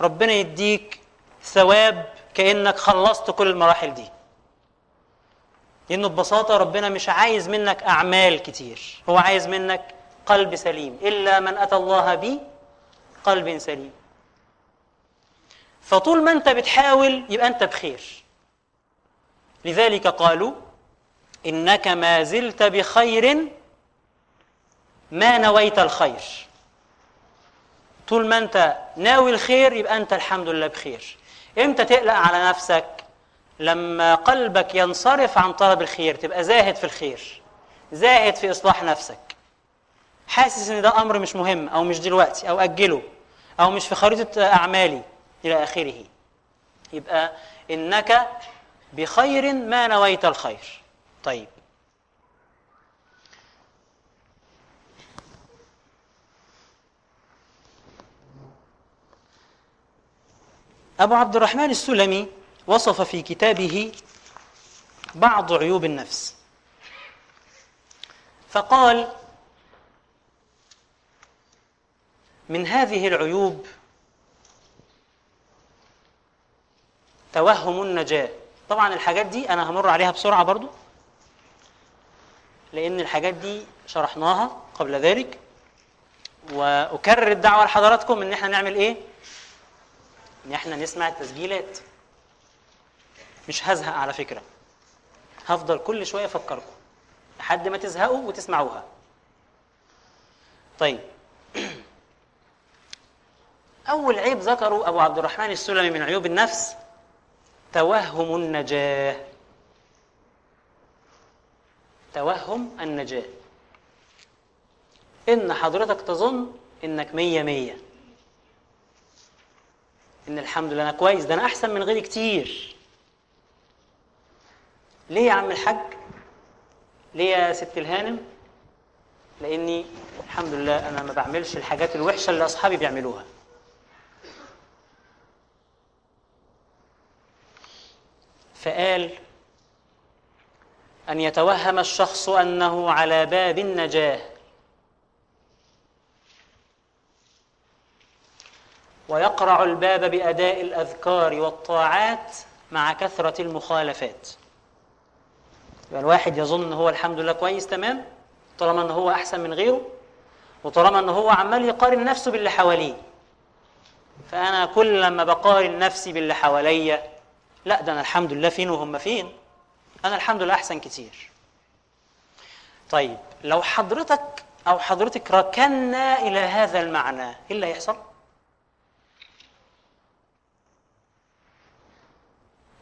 ربنا يديك ثواب كأنك خلصت كل المراحل دي. لأنه ببساطة ربنا مش عايز منك أعمال كتير. هو عايز منك قلب سليم. إلا من أتى الله بقلب سليم. فطول ما أنت بتحاول يبقى أنت بخير. لذلك قالوا إنك ما زلت بخير ما نويت الخير. طول ما أنت ناوي الخير يبقى أنت الحمد لله بخير. إمتى تقلق على نفسك؟ لما قلبك ينصرف عن طلب الخير تبقى زاهد في الخير زاهد في إصلاح نفسك. حاسس إن ده أمر مش مهم أو مش دلوقتي أو أجله أو مش في خريطة أعمالي إلى آخره. يبقى إنك بخير ما نويت الخير. طيب أبو عبد الرحمن السلمي وصف في كتابه بعض عيوب النفس فقال من هذه العيوب توهم النجاة طبعا الحاجات دي أنا همر عليها بسرعة برضو لأن الحاجات دي شرحناها قبل ذلك وأكرر الدعوة لحضراتكم إن إحنا نعمل إيه؟ إن إحنا نسمع التسجيلات. مش هزهق على فكرة. هفضل كل شوية أفكركم لحد ما تزهقوا وتسمعوها. طيب. أول عيب ذكره أبو عبد الرحمن السلمي من عيوب النفس توهم النجاة. توهم النجاة. إن حضرتك تظن إنك مية مية. إن الحمد لله أنا كويس ده أنا أحسن من غيري كتير ليه يا عم الحاج؟ ليه يا ست الهانم؟ لأني الحمد لله أنا ما بعملش الحاجات الوحشة اللي أصحابي بيعملوها فقال أن يتوهم الشخص أنه على باب النجاة ويقرع الباب بأداء الأذكار والطاعات مع كثرة المخالفات. يبقى الواحد يظن هو الحمد لله كويس تمام؟ طالما إن هو أحسن من غيره وطالما إن هو عمال يقارن نفسه باللي حواليه. فأنا كل لما بقارن نفسي باللي حواليا لا ده أنا الحمد لله فين وهم فين؟ أنا الحمد لله أحسن كتير. طيب لو حضرتك أو حضرتك ركنا إلى هذا المعنى إيه اللي هيحصل؟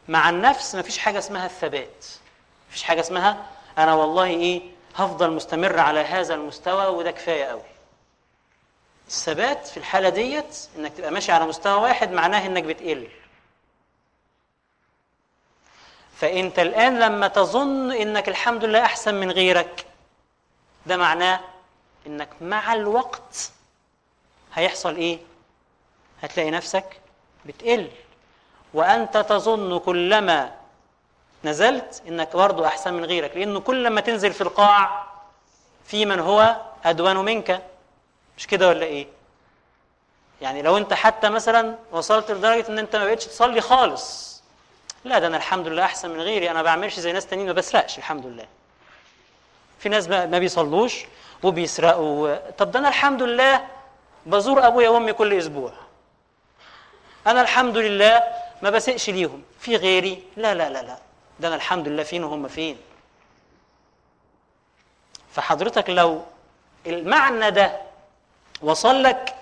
مع النفس مفيش حاجة اسمها الثبات. مفيش حاجة اسمها أنا والله إيه هفضل مستمر على هذا المستوى وده كفاية قوي الثبات في الحالة ديت إنك تبقى ماشي على مستوى واحد معناه إنك بتقل. فأنت الآن لما تظن إنك الحمد لله أحسن من غيرك ده معناه إنك مع الوقت هيحصل إيه؟ هتلاقي نفسك بتقل. وأنت تظن كلما نزلت إنك برضه أحسن من غيرك لأنه كل ما تنزل في القاع في من هو ادون منك. مش كده ولا إيه؟ يعني لو أنت حتى مثلا وصلت لدرجة إن أنت ما بقتش تصلي خالص لا ده أنا الحمد لله أحسن من غيري أنا ما بعملش زي ناس تانيين ما بسرقش الحمد لله. في ناس ما بيصلوش وبيسرقوا طب ده أنا الحمد لله بزور أبويا وأمي كل أسبوع. أنا الحمد لله ما بسقش ليهم. في غيري؟ لا لا لا لا. ده أنا الحمد لله فين وهم فين. فحضرتك لو المعنى ده وصل لك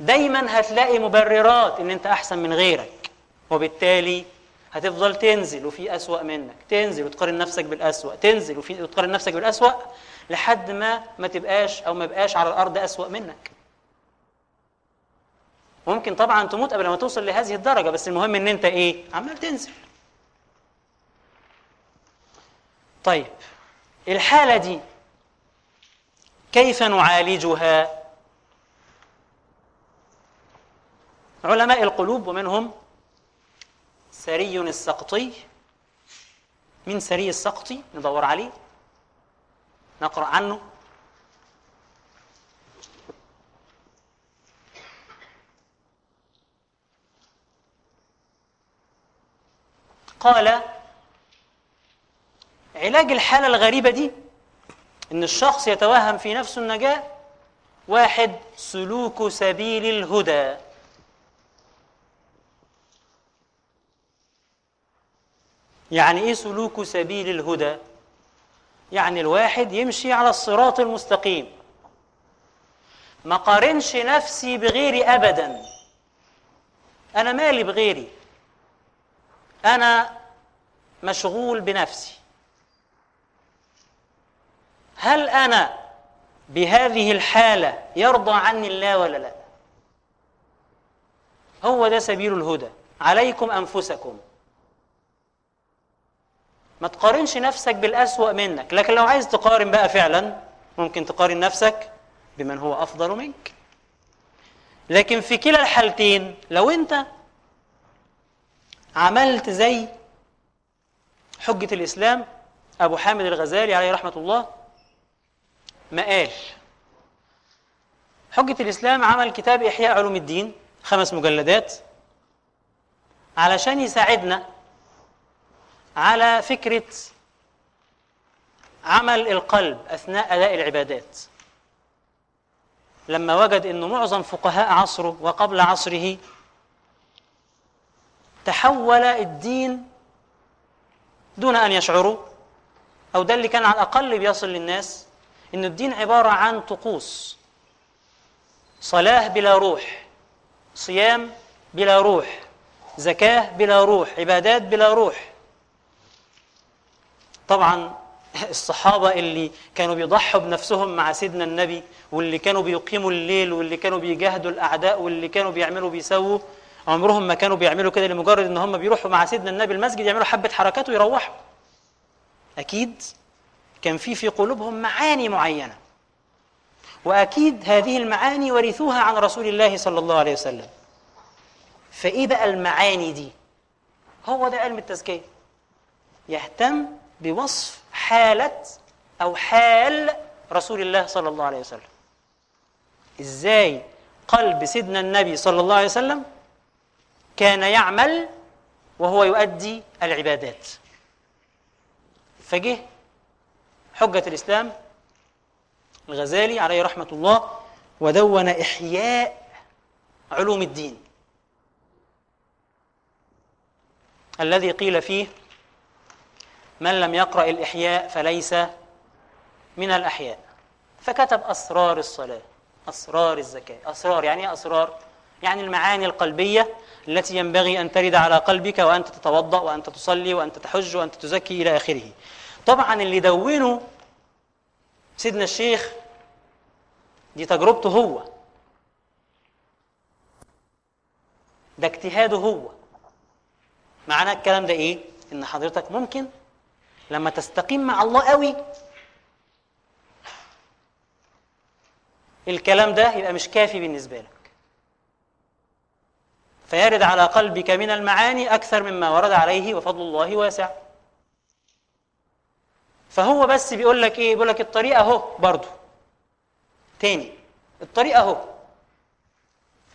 دايما هتلاقي مبررات إن أنت أحسن من غيرك. وبالتالي هتفضل تنزل وفي أسوأ منك. تنزل وتقارن نفسك بالأسوأ. تنزل وفي وتقارن نفسك بالأسوأ لحد ما ما تبقاش أو ما يبقاش على الأرض أسوأ منك. ممكن طبعا تموت قبل ما توصل لهذه الدرجة بس المهم إن أنت إيه؟ عمال تنزل. طيب الحالة دي كيف نعالجها؟ علماء القلوب ومنهم سري السقطي. من سري السقطي؟ ندور عليه. نقرأ عنه. قال علاج الحالة الغريبة دي إن الشخص يتوهم في نفسه النجاة واحد سلوك سبيل الهدى. يعني إيه سلوك سبيل الهدى؟ يعني الواحد يمشي على الصراط المستقيم. ما قارنش نفسي بغيري أبدا. أنا مالي بغيري؟ أنا مشغول بنفسي. هل أنا بهذه الحالة يرضى عني الله ولا لا؟ هو ده سبيل الهدى. عليكم أنفسكم. ما تقارنش نفسك بالأسوأ منك. لكن لو عايز تقارن بقى فعلا ممكن تقارن نفسك بمن هو أفضل منك. لكن في كلا الحالتين لو أنت عملت زي حجة الإسلام أبو حامد الغزالي عليه رحمة الله؟ مقال حجة الإسلام عمل كتاب إحياء علوم الدين خمس مجلدات علشان يساعدنا على فكرة عمل القلب أثناء أداء العبادات. لما وجد أنه معظم فقهاء عصره وقبل عصره تحول الدين دون أن يشعروا أو ده اللي كان على الأقل بيصل للناس إن الدين عبارة عن طقوس. صلاة بلا روح صيام بلا روح زكاة بلا روح عبادات بلا روح. طبعا الصحابة اللي كانوا بيضحوا بنفسهم مع سيدنا النبي واللي كانوا بيقيموا الليل واللي كانوا بيجاهدوا الأعداء واللي كانوا بيعملوا بيسووا عمرهم ما كانوا بيعملوا كده لمجرد إن هم بيروحوا مع سيدنا النبي المسجد يعملوا حبة حركات ويروحوا. أكيد كان في في قلوبهم معاني معينة. وأكيد هذه المعاني ورثوها عن رسول الله صلى الله عليه وسلم. فإيه بقى المعاني دي؟ هو ده علم التزكية. يهتم بوصف حالة أو حال رسول الله صلى الله عليه وسلم. إزاي قلب سيدنا النبي صلى الله عليه وسلم كان يعمل وهو يؤدي العبادات. فجه حجة الإسلام الغزالي عليه رحمة الله ودون إحياء علوم الدين. الذي قيل فيه من لم يقرأ الإحياء فليس من الأحياء فكتب أسرار الصلاة أسرار الزكاة أسرار يعني إيه أسرار؟ يعني المعاني القلبية التي ينبغي أن ترد على قلبك وأنت تتوضأ وأنت تصلي وأنت تحج وأنت تزكي إلى آخره. طبعا اللي دونه سيدنا الشيخ دي تجربته هو. ده اجتهاده هو. معنى الكلام ده إيه؟ إن حضرتك ممكن لما تستقيم مع الله قوي الكلام ده يبقى مش كافي بالنسبة لك. فيرد على قلبك من المعاني أكثر مما ورد عليه وفضل الله واسع. فهو بس بيقول لك إيه؟ بيقول لك الطريق أهو برضه تاني الطريق أهو.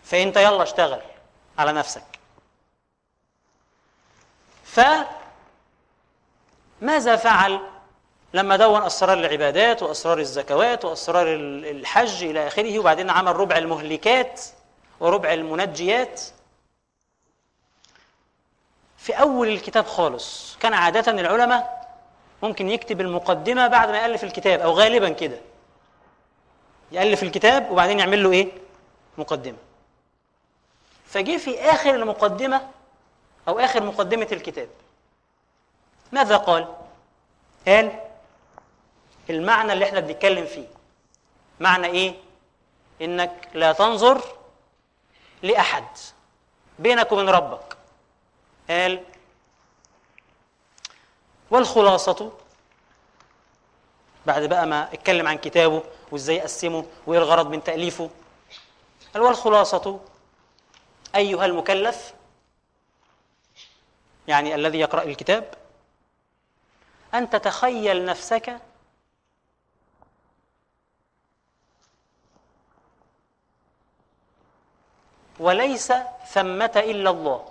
فأنت يلا اشتغل على نفسك. فماذا فعل؟ لما دون أسرار العبادات وأسرار الزكوات وأسرار الحج إلى آخره وبعدين عمل ربع المهلكات وربع المنجيات في أول الكتاب خالص. كان عادة العلماء ممكن يكتب المقدمة بعد ما يألف الكتاب أو غالبا كده. يألف الكتاب وبعدين يعمل له إيه؟ مقدمة. فجه في آخر المقدمة أو آخر مقدمة الكتاب. ماذا قال؟ قال المعنى اللي إحنا بنتكلم فيه. معنى إيه؟ إنك لا تنظر لأحد. بينك وبين ربك. قال والخلاصة بعد بقى ما اتكلم عن كتابه وازاي يقسمه وايه الغرض من تأليفه. قال والخلاصة أيها المكلف يعني الذي يقرأ الكتاب أن تتخيل نفسك وليس ثمة إلا الله.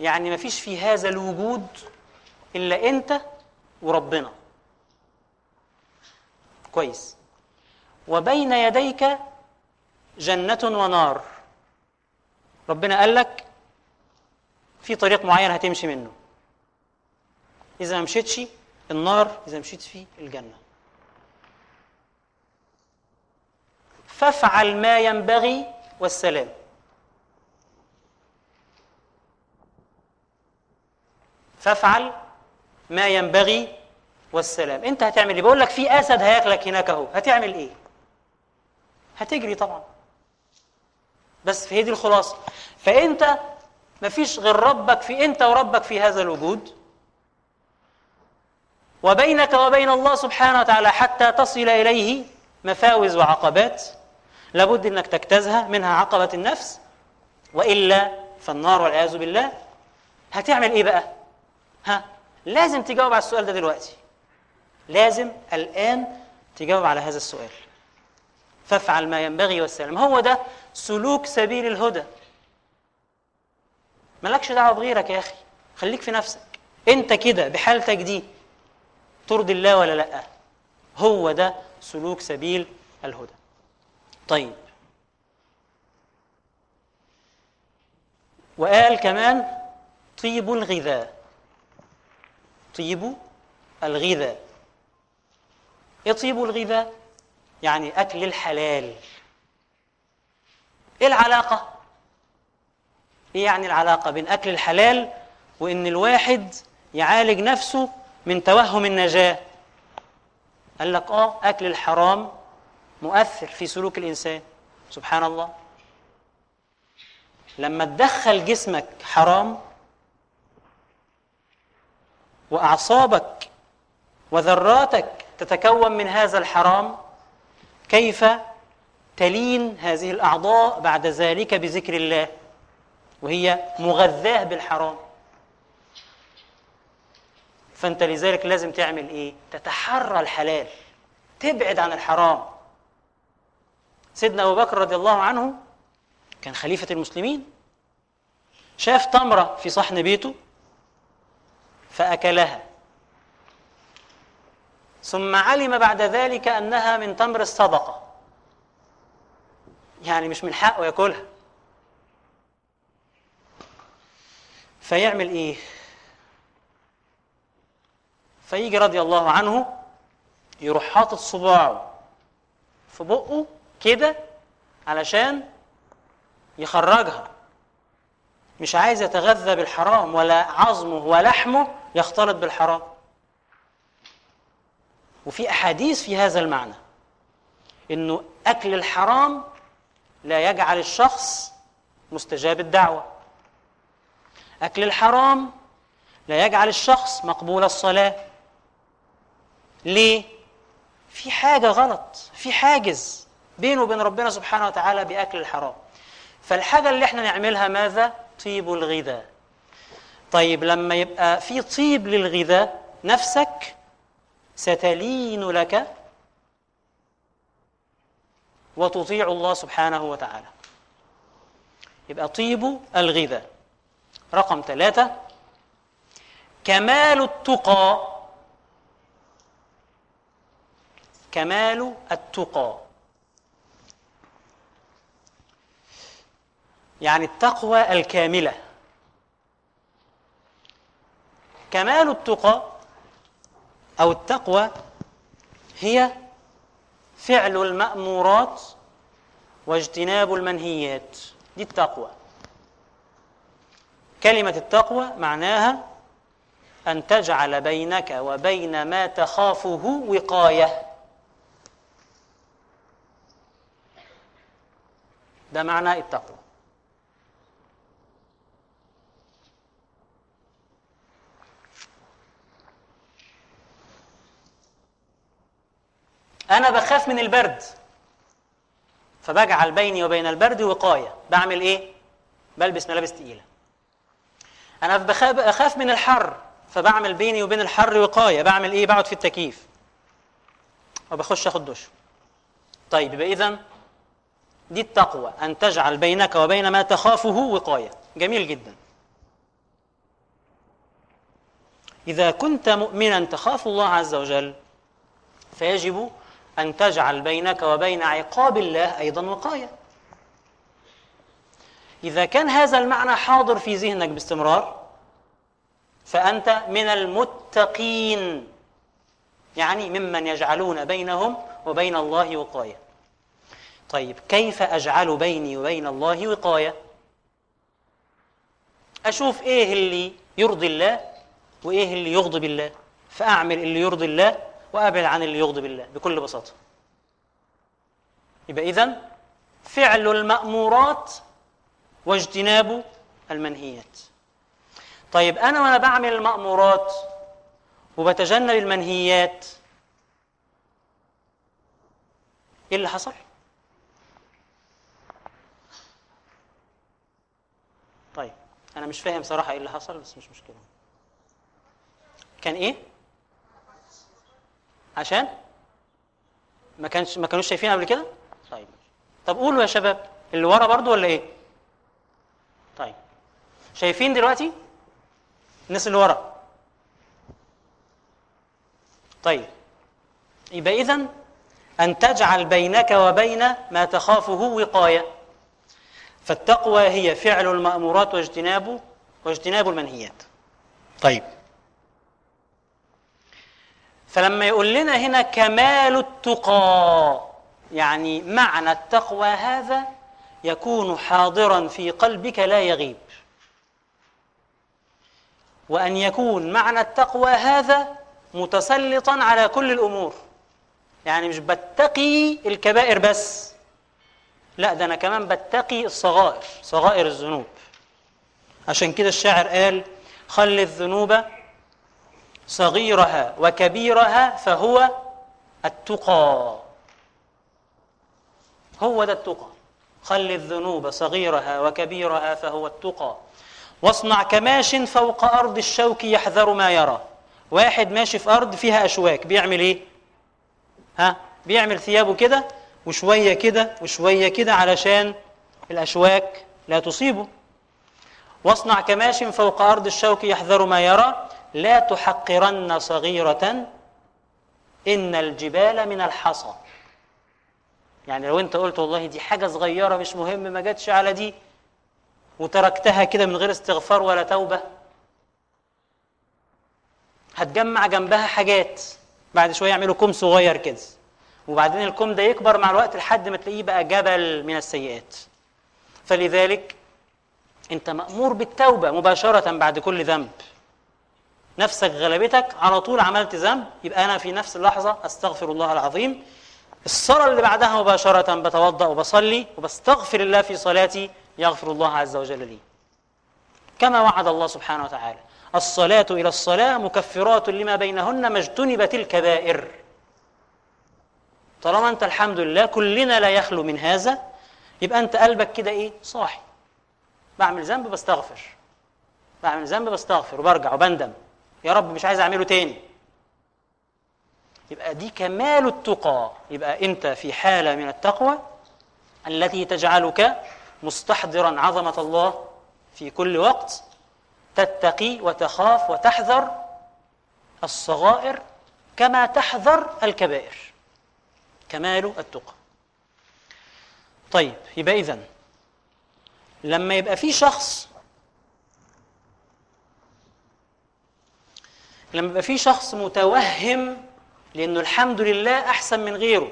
يعني ما فيش في هذا الوجود إلا أنت وربنا. كويس. وبين يديك جنة ونار. ربنا قال لك في طريق معين هتمشي منه. إذا ما مشيتش النار إذا مشيت فيه الجنة. فافعل ما ينبغي والسلام. فافعل ما ينبغي والسلام. انت هتعمل إيه؟ بقول لك في أسد هياكلك هناك اهو. هتعمل إيه؟ هتجري طبعا. بس هي دي الخلاصة. فانت مفيش غير ربك في انت وربك في هذا الوجود. وبينك وبين الله سبحانه وتعالى حتى تصل إليه مفاوز وعقبات. لابد انك تجتازها منها عقبة النفس. وإلا فالنار والعياذ بالله. هتعمل إيه بقى؟ ها لازم تجاوب على السؤال ده دلوقتي. لازم الآن تجاوب على هذا السؤال. فافعل ما ينبغي والسلام هو ده سلوك سبيل الهدى. مالكش دعوة بغيرك يا أخي. خليك في نفسك. أنت كده بحالتك دي ترضي الله ولا لأ؟ هو ده سلوك سبيل الهدى. طيب. وقال كمان طيب الغذاء. طيب الغذاء. إيه طيب الغذاء يعني أكل الحلال. إيه العلاقة؟ إيه يعني العلاقة بين أكل الحلال وإن الواحد يعالج نفسه من توهم النجاة؟ قال لك آه أكل الحرام مؤثر في سلوك الإنسان. سبحان الله. لما تدخل جسمك حرام وأعصابك وذراتك تتكون من هذا الحرام كيف تلين هذه الأعضاء بعد ذلك بذكر الله؟ وهي مغذاة بالحرام. فأنت لذلك لازم تعمل إيه؟ تتحرى الحلال. تبعد عن الحرام. سيدنا أبو بكر رضي الله عنه كان خليفة المسلمين. شاف تمرة في صحن بيته. فأكلها. ثم علم بعد ذلك أنها من تمر الصدقة. يعني مش من حقه ياكلها. فيعمل إيه؟ فيجي رضي الله عنه يروح حاطط صباعه في بقه كده علشان يخرجها. مش عايز يتغذى بالحرام ولا عظمه ولحمه يختلط بالحرام. وفي أحاديث في هذا المعنى إنه أكل الحرام لا يجعل الشخص مستجاب الدعوة. أكل الحرام لا يجعل الشخص مقبول الصلاة. ليه؟ في حاجة غلط في حاجز بينه وبين ربنا سبحانه وتعالى بأكل الحرام. فالحاجة اللي إحنا نعملها ماذا؟ طيب الغذاء. طيب لما يبقى في طيب للغذاء نفسك ستلين لك وتطيع الله سبحانه وتعالى. يبقى طيب الغذاء. رقم ثلاثة كمال التقى. كمال التقى. يعني التقوى الكاملة. كمال التقى أو التقوى هي فعل المأمورات واجتناب المنهيات دي التقوى كلمة التقوى معناها أن تجعل بينك وبين ما تخافه وقاية. ده معنى التقوى. أنا بخاف من البرد. فبجعل بيني وبين البرد وقاية. بعمل إيه؟ بلبس ملابس تقيلة. أنا بخاف من الحر. فبعمل بيني وبين الحر وقاية. بعمل إيه؟ بقعد في التكييف. وبخش أخد دش. طيب يبقى إذا دي التقوى. أن تجعل بينك وبين ما تخافه وقاية. جميل جدا. إذا كنت مؤمنا تخاف الله عز وجل فيجب أن تجعل بينك وبين عقاب الله أيضا وقاية. إذا كان هذا المعنى حاضر في ذهنك باستمرار فأنت من المتقين يعني ممن يجعلون بينهم وبين الله وقاية. طيب كيف أجعل بيني وبين الله وقاية؟ أشوف إيه اللي يرضي الله وإيه اللي يغضب الله فأعمل اللي يرضي الله وأبعد عن اللي يغضب الله بكل بساطة يبقى إذن فعل المأمورات واجتناب المنهيات طيب أنا وأنا بعمل المأمورات وبتجنب المنهيات إيه اللي حصل؟ طيب أنا مش فاهم صراحة إيه اللي حصل بس مش مشكلة كان إيه؟ عشان؟ ما كانش ما كانوش شايفين قبل كده؟ طيب. طب قولوا يا شباب اللي ورا برضو ولا إيه؟ طيب. شايفين دلوقتي؟ الناس اللي ورا. طيب. يبقى اذا أن تجعل بينك وبين ما تخافه وقاية. فالتقوى هي فعل المأمورات واجتناب واجتناب المنهيات. طيب. فلما يقول لنا هنا كمال التقى يعني معنى التقوى هذا يكون حاضرا في قلبك لا يغيب. وأن يكون معنى التقوى هذا متسلطا على كل الأمور. يعني مش بتقي الكبائر بس لا ده أنا كمان بتقي الصغائر صغائر الذنوب. عشان كده الشاعر قال خل الذنوب صغيرها وكبيرها فهو التقى. هو ده التقى. خل الذنوب صغيرها وكبيرها فهو التقى. واصنع كماش فوق أرض الشوك يحذر ما يرى. واحد ماشي في أرض فيها أشواك. بيعمل إيه؟ ها؟ بيعمل ثيابه كده وشوية كده وشوية كده علشان الأشواك لا تصيبه. واصنع كماش فوق أرض الشوك يحذر ما يرى. لا تحقرن صغيرة إن الجبال من الحصى. يعني لو أنت قلت والله دي حاجة صغيرة مش مهم ما جاتش على دي وتركتها كده من غير استغفار ولا توبة هتجمع جنبها حاجات. بعد شوية يعملوا كوم صغير كده. وبعدين الكوم ده يكبر مع الوقت لحد ما تلاقيه بقى جبل من السيئات. فلذلك أنت مأمور بالتوبة مباشرة بعد كل ذنب. نفسك غلبتك على طول عملت ذنب يبقى أنا في نفس اللحظة أستغفر الله العظيم. الصلاة اللي بعدها مباشرة بتوضأ وبصلي وبستغفر الله في صلاتي يغفر الله عز وجل لي. كما وعد الله سبحانه وتعالى. الصلاة إلى الصلاة مكفرات لما بينهن ما اجتنبت الكبائر طالما أنت الحمد لله كلنا لا يخلو من هذا يبقى أنت قلبك كده إيه؟ صاحي. بعمل ذنب بستغفر. بعمل ذنب بستغفر وبرجع وبندم. يا رب مش عايز أعمله تاني. يبقى دي كمال التقى. يبقى أنت في حالة من التقوى التي تجعلك مستحضرا عظمة الله في كل وقت. تتقي وتخاف وتحذر الصغائر كما تحذر الكبائر. كمال التقى. طيب يبقى إذن لما يبقى في شخص لما يبقى في شخص متوهم لأنه الحمد لله أحسن من غيره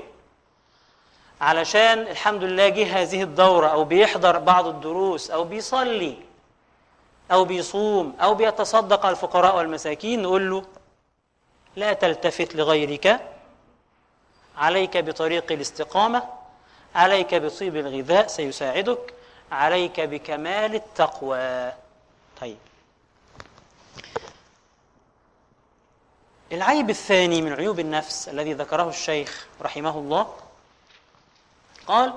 علشان الحمد لله جه هذه الدورة أو بيحضر بعض الدروس أو بيصلي أو بيصوم أو بيتصدق على الفقراء والمساكين نقول له لا تلتفت لغيرك عليك بطريق الاستقامة عليك بطيب الغذاء سيساعدك عليك بكمال التقوى. طيب. العيب الثاني من عيوب النفس الذي ذكره الشيخ رحمه الله قال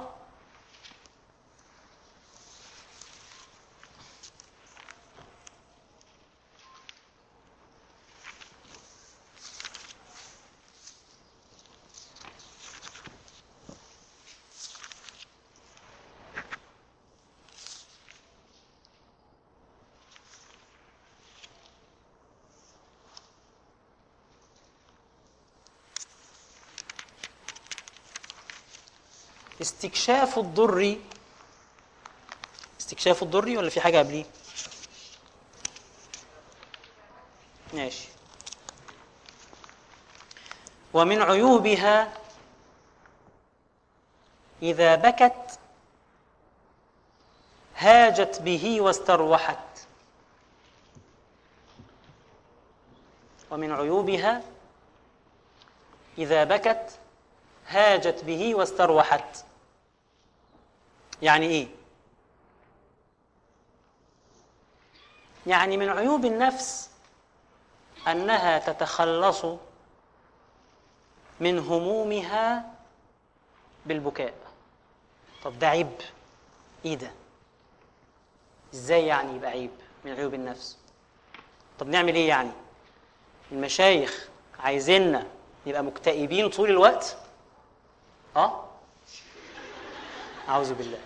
استكشاف الضر. استكشاف الضر ولا في حاجة قبليه؟ ماشي. ومن عيوبها إذا بكت هاجت به واستروحت. ومن عيوبها إذا بكت هاجت به واستروحت. يعني إيه؟ يعني من عيوب النفس أنها تتخلص من همومها بالبكاء. طب ده عيب. إيه ده؟ إزاي يعني يبقى عيب من عيوب النفس؟ طب نعمل إيه يعني؟ المشايخ عايزيننا نبقى مكتئبين طول الوقت؟ آه؟ أعوذ بالله.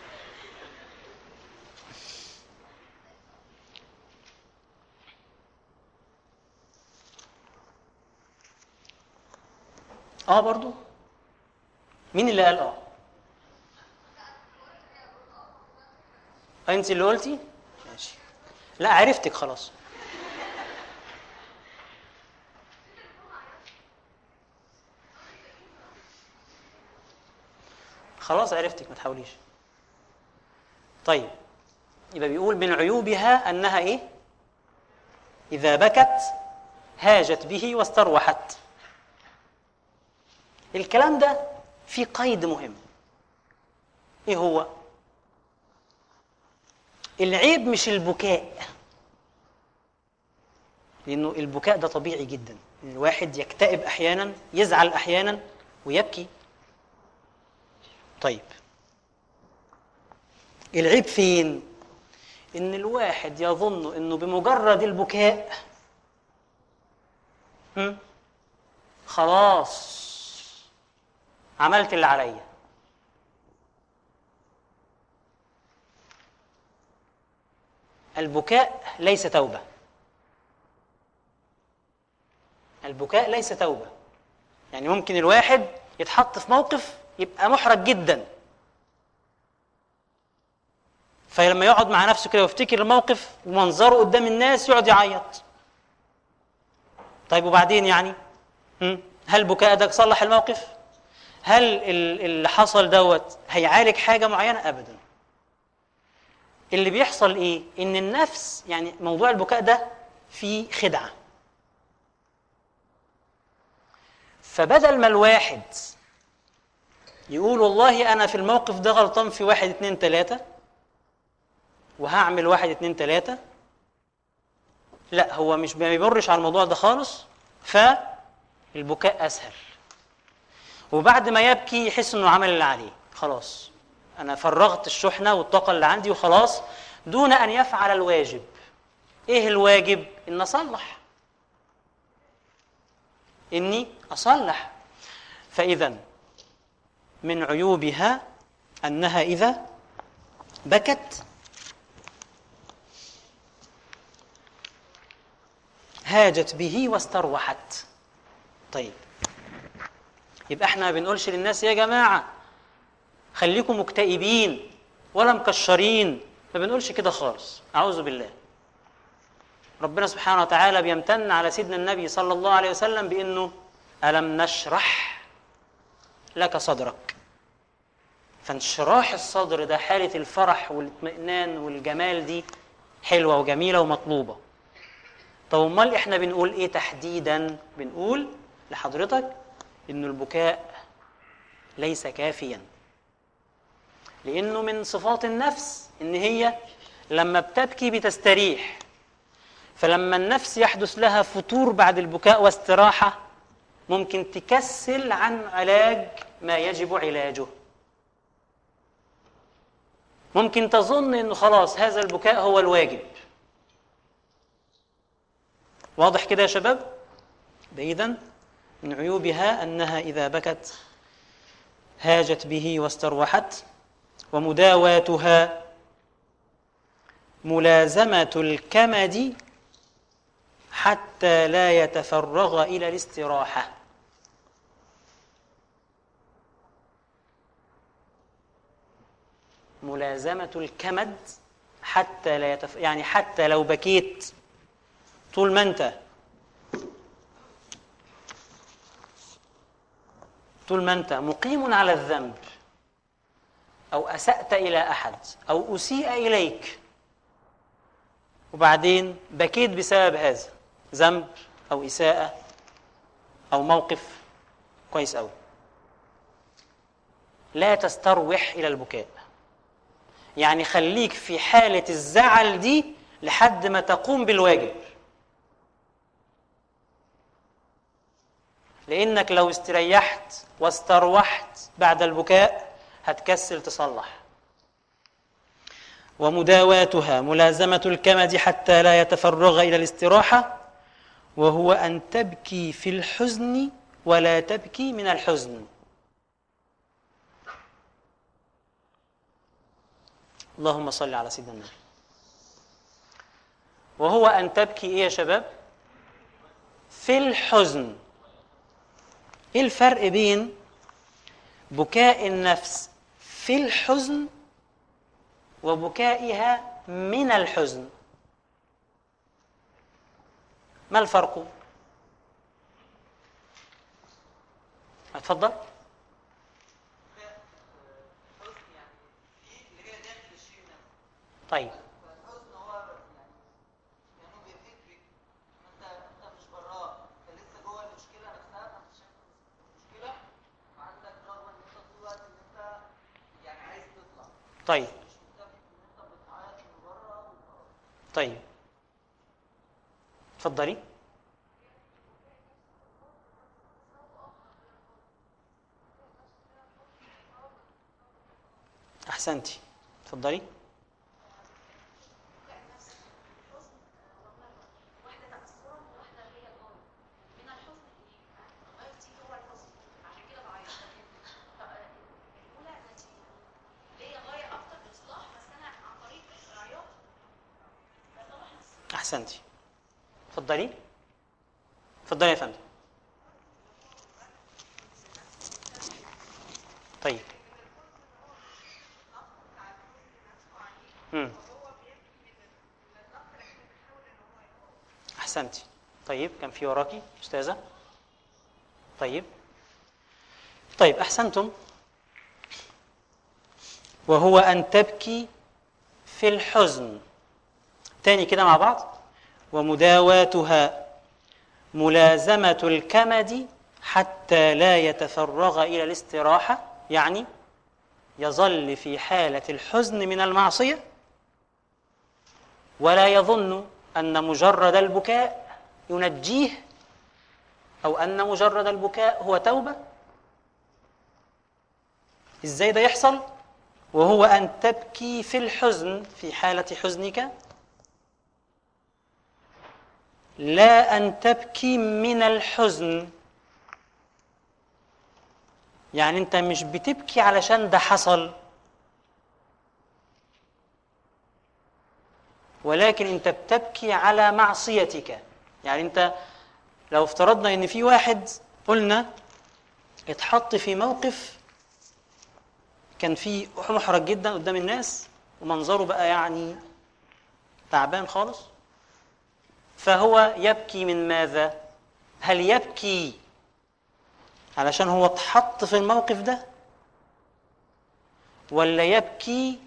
آه برضو. مين اللي قال آه؟ أنت اللي قلتي؟ ماشي. لا عرفتك خلاص. خلاص عرفتك ما تحاوليش. طيب يبقى بيقول من عيوبها أنها إيه؟ إذا بكت هاجت به واستروحت. الكلام ده في قيد مهم. إيه هو؟ العيب مش البكاء. لأنه البكاء ده طبيعي جدا. الواحد يكتئب أحيانا يزعل أحيانا ويبكي. طيب. العيب فين؟ إن الواحد يظن إنه بمجرد البكاء؟ خلاص. عملت اللي عليا. البكاء ليس توبة. البكاء ليس توبة. يعني ممكن الواحد يتحط في موقف يبقى محرج جدا. فلما يقعد مع نفسه كده ويفتكر الموقف ومنظره قدام الناس يقعد يعيط. طيب وبعدين يعني؟ هل بكاء ده صلح الموقف؟ هل ال- اللي حصل دوت هيعالج حاجة معينة؟ ابدا. اللي بيحصل إيه؟ إن النفس يعني موضوع البكاء ده فيه خدعة. فبدل ما الواحد يقول والله أنا في الموقف ده غلطان في واحد اتنين تلاتة وهعمل واحد اتنين تلاتة لا هو مش ما بيمرش على الموضوع ده خالص فالبكاء أسهل. وبعد ما يبكي يحس إنه عمل اللي عليه. خلاص. أنا فرغت الشحنة والطاقة اللي عندي وخلاص دون أن يفعل الواجب. إيه الواجب؟ ان أصلح. إني أصلح. فإذا من عيوبها أنها إذا بكت. هاجت به واستروحت. طيب. يبقى إحنا ما بنقولش للناس يا جماعة خليكم مكتئبين ولا مكشرين ما بنقولش كده خالص أعوذ بالله. ربنا سبحانه وتعالى بيمتن على سيدنا النبي صلى الله عليه وسلم بإنه ألم نشرح لك صدرك؟ فانشراح الصدر ده حالة الفرح والإطمئنان والجمال دي حلوة وجميلة ومطلوبة. طب أمال إحنا بنقول إيه تحديدا؟ بنقول لحضرتك إن البكاء ليس كافيا. لأنه من صفات النفس إن هي لما بتبكي بتستريح. فلما النفس يحدث لها فتور بعد البكاء واستراحة ممكن تكسل عن علاج ما يجب علاجه. ممكن تظن انه خلاص هذا البكاء هو الواجب. واضح كده يا شباب؟ اذا من عيوبها أنها إذا بكت هاجت به واستروحت ومداواتها ملازمة الكمد حتى لا يتفرغ إلى الاستراحة. ملازمة الكمد حتى لا يتف... يعني حتى لو بكيت طول ما أنت طول ما انت مقيم على الذنب أو أسأت إلى أحد أو أسيء إليك وبعدين بكيت بسبب هذا ذنب أو إساءة أو موقف كويس قوي لا تستروح إلى البكاء. يعني خليك في حالة الزعل دي لحد ما تقوم بالواجب. لانك لو استريحت واستروحت بعد البكاء هتكسل تصلح. ومداواتها ملازمة الكمد حتى لا يتفرغ إلى الاستراحة وهو أن تبكي في الحزن ولا تبكي من الحزن. اللهم صل على سيدنا النبي. وهو أن تبكي إيه يا شباب؟ في الحزن. إيه الفرق بين بكاء النفس في الحزن وبكائها من الحزن؟ ما الفرق؟ اتفضل. طيب فالحزن هو يعني كانه بيفكرك انت انت مش براه انت لسه جوه المشكلة نفسها فانت شايف المشكلة وعندك رغبه ان انت طول الوقت ان انت يعني عايز تطلع طيب مش مكتفي ان انت بتعيط من بره وخلاص طيب. اتفضلي. أحسنتي. اتفضلي واحدة تأثرا وواحدة هي الغاية من الحزن إيه؟ غايتي هو الحزن عشان كده بعيط لكن الأولى نتيجة ليا غاية أكتر بإصلاح بس أنا عن طريق العياط بصلح نفسي احسنتي اتفضلي اتفضلي يا فندم طيب مم. احسنتي طيب كان في وراكي أستاذة. طيب. طيب أحسنتم. وهو أن تبكي في الحزن. تاني كده مع بعض. ومداواتها ملازمة الكمد حتى لا يتفرغ إلى الاستراحة. يعني يظل في حالة الحزن من المعصية. ولا يظن أن مجرد البكاء ينجيه أو أن مجرد البكاء هو توبة؟ إزاي ده يحصل؟ وهو أن تبكي في الحزن في حالة حزنك؟ لا أن تبكي من الحزن. يعني أنت مش بتبكي علشان ده حصل. ولكن أنت بتبكي على معصيتك. يعني أنت لو افترضنا أن في واحد قلنا اتحط في موقف كان فيه محرج جدا قدام الناس ومنظره بقى يعني تعبان خالص فهو يبكي من ماذا؟ هل يبكي علشان هو اتحط في الموقف ده؟ ولا يبكي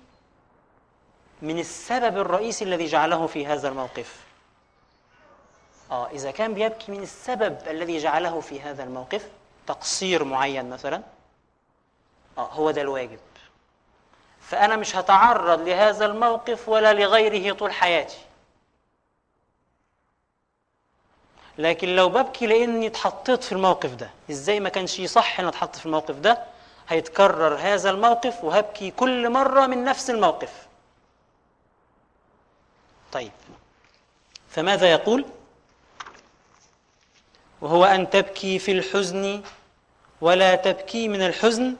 من السبب الرئيسي الذي جعله في هذا الموقف؟ آه إذا كان بيبكي من السبب الذي جعله في هذا الموقف تقصير معين مثلا آه هو ده الواجب. فأنا مش هتعرض لهذا الموقف ولا لغيره طول حياتي. لكن لو ببكي لإني اتحطيت في الموقف ده إزاي ما كانش يصح ان اتحط في الموقف ده؟ هيتكرر هذا الموقف وهبكي كل مرة من نفس الموقف. طيب فماذا يقول؟ وهو أن تبكي في الحزن ولا تبكي من الحزن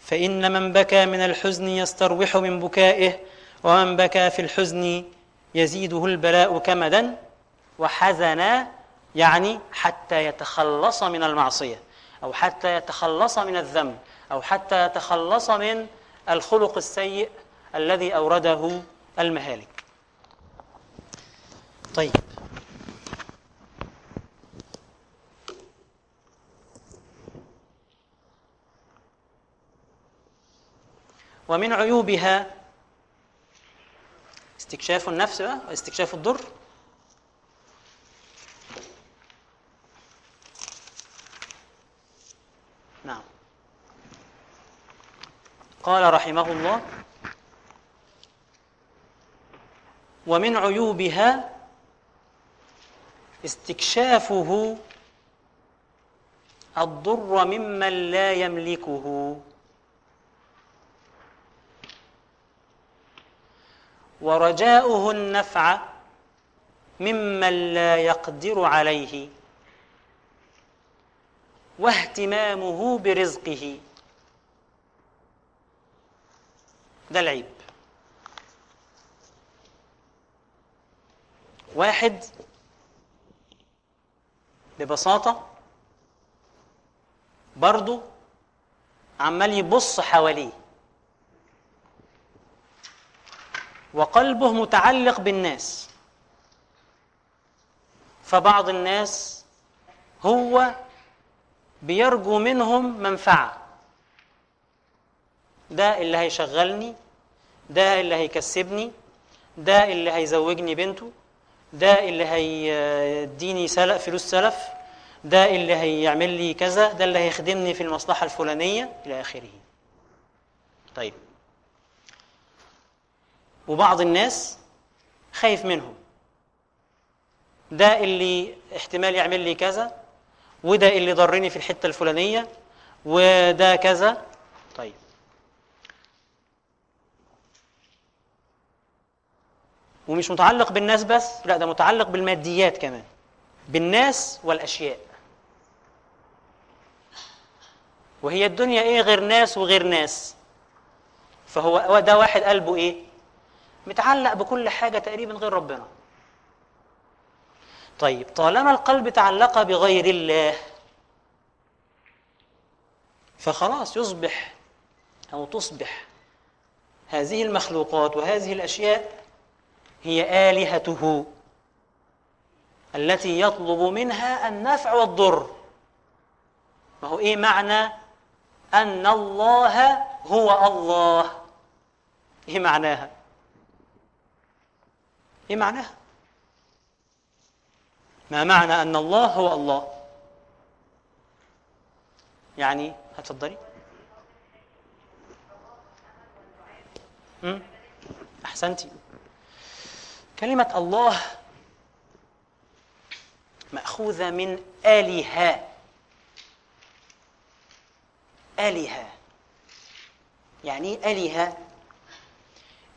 فإن من بكى من الحزن يستروح من بكائه ومن بكى في الحزن يزيده البلاء كمدا وحزنا يعني حتى يتخلص من المعصية أو حتى يتخلص من الذنب أو حتى يتخلص من الخلق السيء الذي أورده المهالك. طيب. ومن عيوبها استكشاف النفس بقى استكشاف الضر. نعم. قال رحمه الله ومن عيوبها استكشافه الضر ممن لا يملكه. ورجاؤه النفع ممن لا يقدر عليه واهتمامه برزقه. ده العيب. واحد ببساطة برضه عمال يبص حواليه. وقلبه متعلق بالناس. فبعض الناس هو بيرجو منهم منفعة. ده اللي هيشغلني ده اللي هيكسبني ده اللي هيزوجني بنته ده اللي هيديني سلف فلوس سلف ده اللي هيعمل لي كذا ده اللي هيخدمني في المصلحة الفلانية إلى آخره. طيب وبعض الناس خايف منهم. ده اللي احتمال يعمل لي كذا وده اللي ضرني في الحتة الفلانية وده كذا. طيب. ومش متعلق بالناس بس لا ده متعلق بالماديات كمان بالناس والأشياء. وهي الدنيا إيه غير ناس وغير ناس؟ فهو ده واحد قلبه إيه؟ متعلق بكل حاجة تقريبا غير ربنا. طيب طالما القلب تعلق بغير الله فخلاص يصبح أو تصبح هذه المخلوقات وهذه الأشياء هي آلهته التي يطلب منها النفع والضر. ما هو إيه معنى أن الله هو الله؟ إيه معناها؟ إيه معناها؟ ما معنى أن الله هو الله؟ يعني هتفضلي. أحسنتي. كلمة الله مأخوذة من آلهة. آلهة. يعني إيه آلهة؟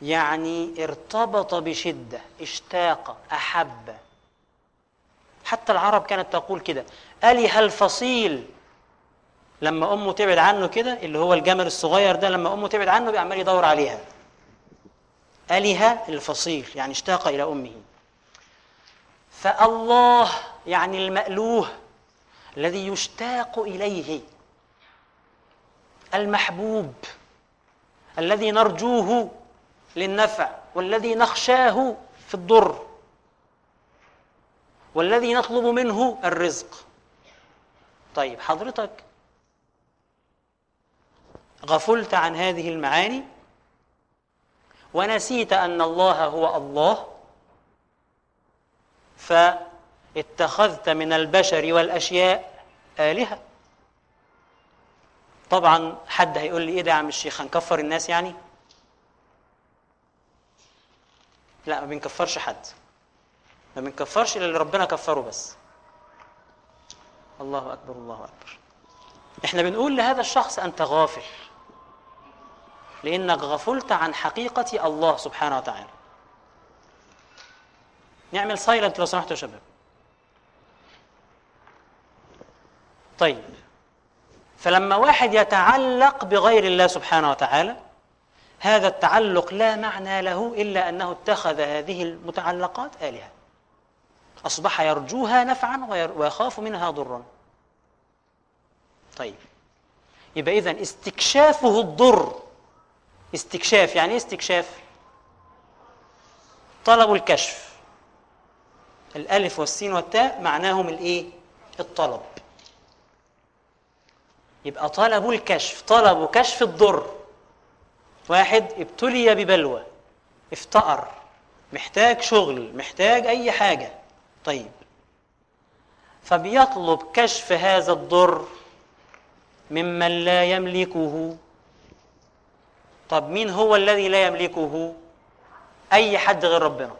يعني ارتبط بشدة اشتاق أحب. حتى العرب كانت تقول كده. أله الفصيل لما أمه تبعد عنه كده اللي هو الجمل الصغير ده لما أمه تبعد عنه بيعمل يدور عليها. أله الفصيل يعني اشتاق إلى أمه. فالله يعني المألوه الذي يشتاق إليه المحبوب الذي نرجوه للنفع والذي نخشاه في الضر والذي نطلب منه الرزق. طيب حضرتك غفلت عن هذه المعاني ونسيت أن الله هو الله فاتخذت من البشر والأشياء آلهة. طبعا حد هيقول لي إيه ده يا عم الشيخ هنكفر الناس يعني؟ لا ما بنكفرش حد. ما بنكفرش إلا اللي ربنا كفره بس. الله أكبر الله أكبر. إحنا بنقول لهذا الشخص أنت غافل. لأنك غفلت عن حقيقة الله سبحانه وتعالى. نعمل سايلنت لو سمحتوا يا شباب. طيب. فلما واحد يتعلق بغير الله سبحانه وتعالى هذا التعلق لا معنى له إلا أنه اتخذ هذه المتعلقات آلهة. أصبح يرجوها نفعا ويخاف منها ضرا. طيب. يبقى اذا استكشافه الضر. استكشاف يعني إيه استكشاف؟ طلب الكشف. الألف والسين والتاء معناهم الإيه؟ الطلب. يبقى طلب الكشف طلب كشف الضر. واحد ابتلي ببلوى افتقر محتاج شغل محتاج أي حاجة. طيب. فبيطلب كشف هذا الضر ممن لا يملكه. طب مين هو الذي لا يملكه؟ أي حد غير ربنا.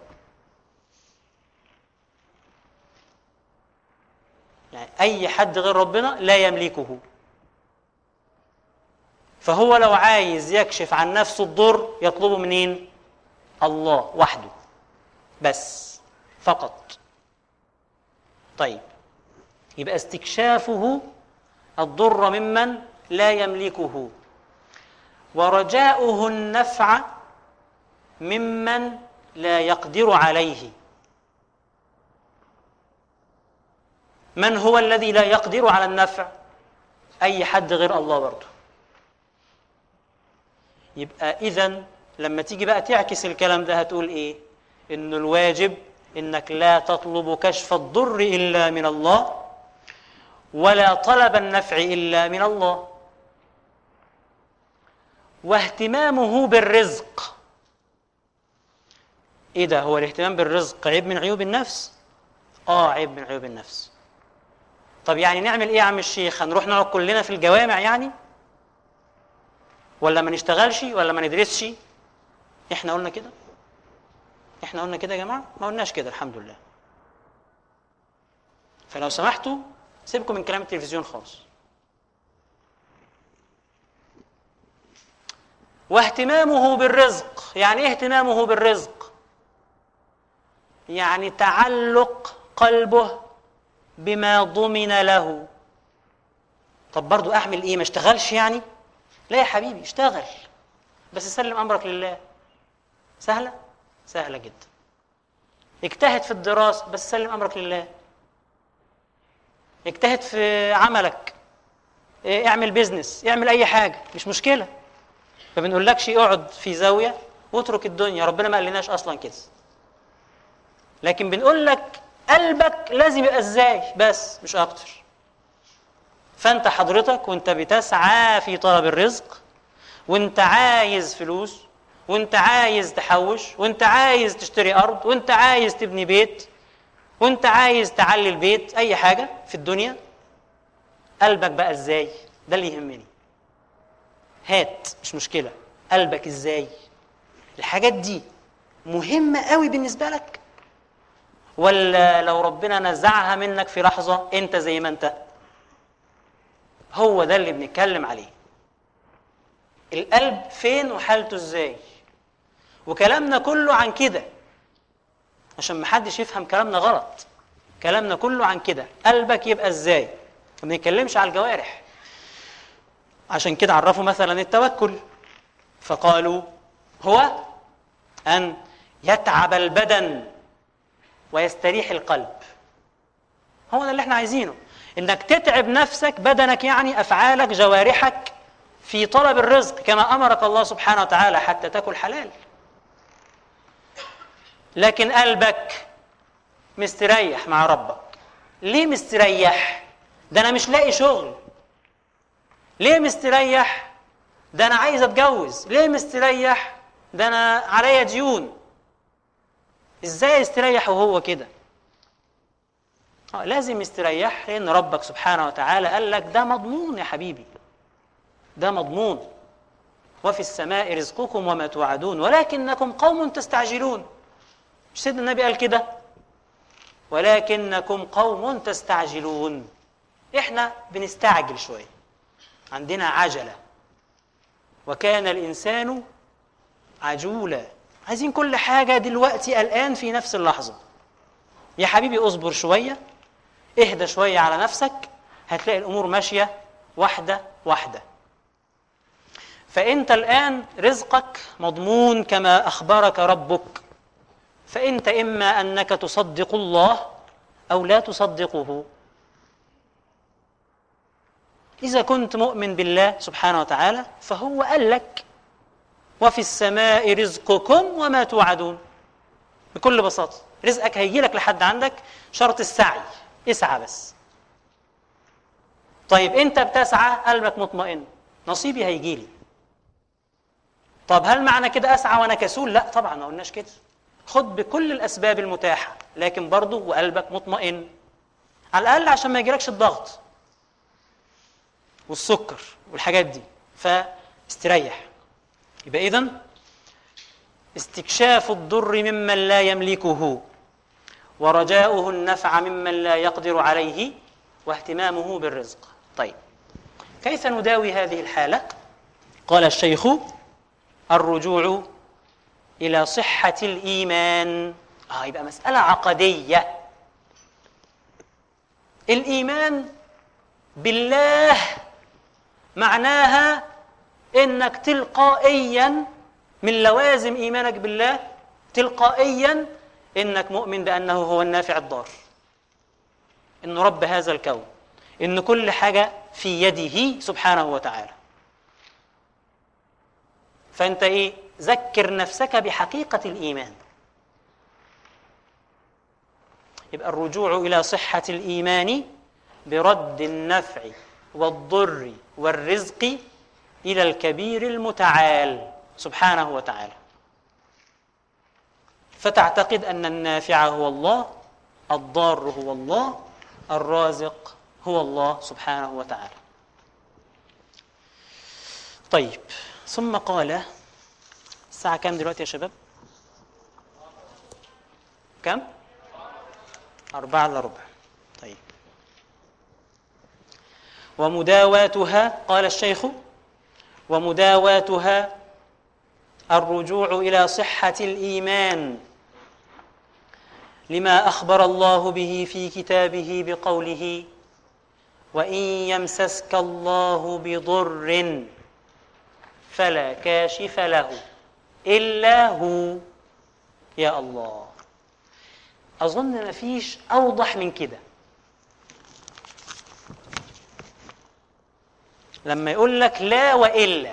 يعني أي حد غير ربنا لا يملكه. فهو لو عايز يكشف عن نفسه الضر يطلبه منين؟ الله وحده. بس فقط. طيب يبقى استكشافه الضر ممن لا يملكه. ورجاؤه النفع ممن لا يقدر عليه. من هو الذي لا يقدر على النفع؟ أي حد غير الله برضه. يبقى اذا لما تيجي بقى تعكس الكلام ده هتقول إيه؟ إن الواجب إنك لا تطلب كشف الضر إلا من الله ولا طلب النفع إلا من الله. واهتمامه بالرزق. إيه ده؟ هو الاهتمام بالرزق عيب من عيوب النفس؟ آه عيب من عيوب النفس. طب يعني نعمل إيه يا عم الشيخ؟ هنروح نقعد كلنا في الجوامع يعني؟ ولا ما نشتغلش ولا ما ندرسش. إحنا قلنا كده؟ إحنا قلنا كده يا جماعة؟ ما قلناش كده الحمد لله. فلو سمحتوا سيبكم من كلام التلفزيون خالص. واهتمامه بالرزق. يعني إيه اهتمامه بالرزق؟ يعني تعلق قلبه بما ضمن له. طب برضو أعمل إيه؟ ما اشتغلش يعني؟ لا يا حبيبي اشتغل. بس سلم أمرك لله. سهلة؟ سهلة جدا. اجتهد في الدراسة بس سلم أمرك لله. اجتهد في عملك. آه، اعمل بيزنس اعمل أي حاجة. مش مشكلة. ما بنقولكش اقعد في زاوية واترك الدنيا. ربنا ما قالناش أصلا كده. لكن بنقول لك قلبك لازم يبقى إزاي؟ بس مش أكتر. فأنت حضرتك وأنت بتسعى في طلب الرزق وأنت عايز فلوس وأنت عايز تحوش وأنت عايز تشتري أرض وأنت عايز تبني بيت وأنت عايز تعلي البيت أي حاجة في الدنيا قلبك بقى إزاي؟ ده اللي يهمني. هات مش مشكلة. قلبك إزاي؟ الحاجات دي مهمة قوي بالنسبة لك؟ ولا لو ربنا نزعها منك في لحظة أنت زي ما أنت هو ده اللي بنتكلم عليه. القلب فين وحالته إزاي؟ وكلامنا كله عن كده. عشان محدش يفهم كلامنا غلط. كلامنا كله عن كده. قلبك يبقى إزاي؟ ما بنتكلمش على الجوارح. عشان كده عرفوا مثلا التوكل. فقالوا هو أن يتعب البدن ويستريح القلب. هو ده اللي إحنا عايزينه. إنك تتعب نفسك بدنك يعني أفعالك جوارحك في طلب الرزق كما أمرك الله سبحانه وتعالى حتى تاكل حلال. لكن قلبك مستريح مع ربك. ليه مستريح؟ ده أنا مش لاقي شغل. ليه مستريح؟ ده أنا عايز أتجوز. ليه مستريح؟ ده أنا عليا ديون. إزاي يستريح وهو كده؟ لازم يستريح لأن ربك سبحانه وتعالى. قال لك ده مضمون يا حبيبي ده مضمون. وفي السماء رزقكم وما توعدون ولكنكم قوم تستعجلون. مش سيدنا النبي قال كده؟ ولكنكم قوم تستعجلون. إحنا بنستعجل شوية عندنا عجلة. وكان الإنسان عجولا. عايزين كل حاجة دلوقتي الآن في نفس اللحظة. يا حبيبي اصبر شوية. اهدى شوية على نفسك هتلاقي الأمور ماشية واحدة واحدة. فأنت الآن رزقك مضمون كما أخبرك ربك. فأنت إما أنك تصدق الله أو لا تصدقه. إذا كنت مؤمن بالله سبحانه وتعالى فهو قال لك وفي السماء رزقكم وما توعدون. بكل بساطة رزقك هيجي لك لحد عندك شرط السعي. اسعى بس. طيب انت بتسعى؟ قلبك مطمئن. نصيبي هيجي لي. طب هل معنى كده اسعى وأنا كسول؟ لا طبعا ما قلناش كده. خد بكل الأسباب المتاحة لكن برضه وقلبك مطمئن. على الأقل عشان ما يجيلكش الضغط والسكر والحاجات دي. فاستريح. يبقى اذا استكشاف الضر ممن لا يملكه. ورجاؤه النفع ممن لا يقدر عليه واهتمامه بالرزق. طيب كيف نداوي هذه الحالة؟ قال الشيخ الرجوع إلى صحة الإيمان. آه يبقى مسألة عقدية. الإيمان بالله معناها إنك تلقائيا من لوازم إيمانك بالله تلقائيا إنك مؤمن بأنه هو النافع الضار. انه رب هذا الكون إن كل حاجة في يده سبحانه وتعالى. فأنت إيه؟ ذكر نفسك بحقيقة الإيمان. يبقى الرجوع إلى صحة الإيمان برد النفع والضر والرزق إلى الكبير المتعال سبحانه وتعالى. فتعتقد أن النافع هو الله الضار هو الله الرازق هو الله سبحانه وتعالى طيب ثم قال الساعة كام دلوقتي يا شباب؟ كم؟ أربعة إلا ربع طيب ومداواتها قال الشيخ ومداواتها الرجوع إلى صحة الإيمان لما أخبر الله به في كتابه بقوله وإن يمسسك الله بضر فلا كاشف له إلا هو. يا الله. أظن مفيش أوضح من كده. لما يقول لك لا وإلا.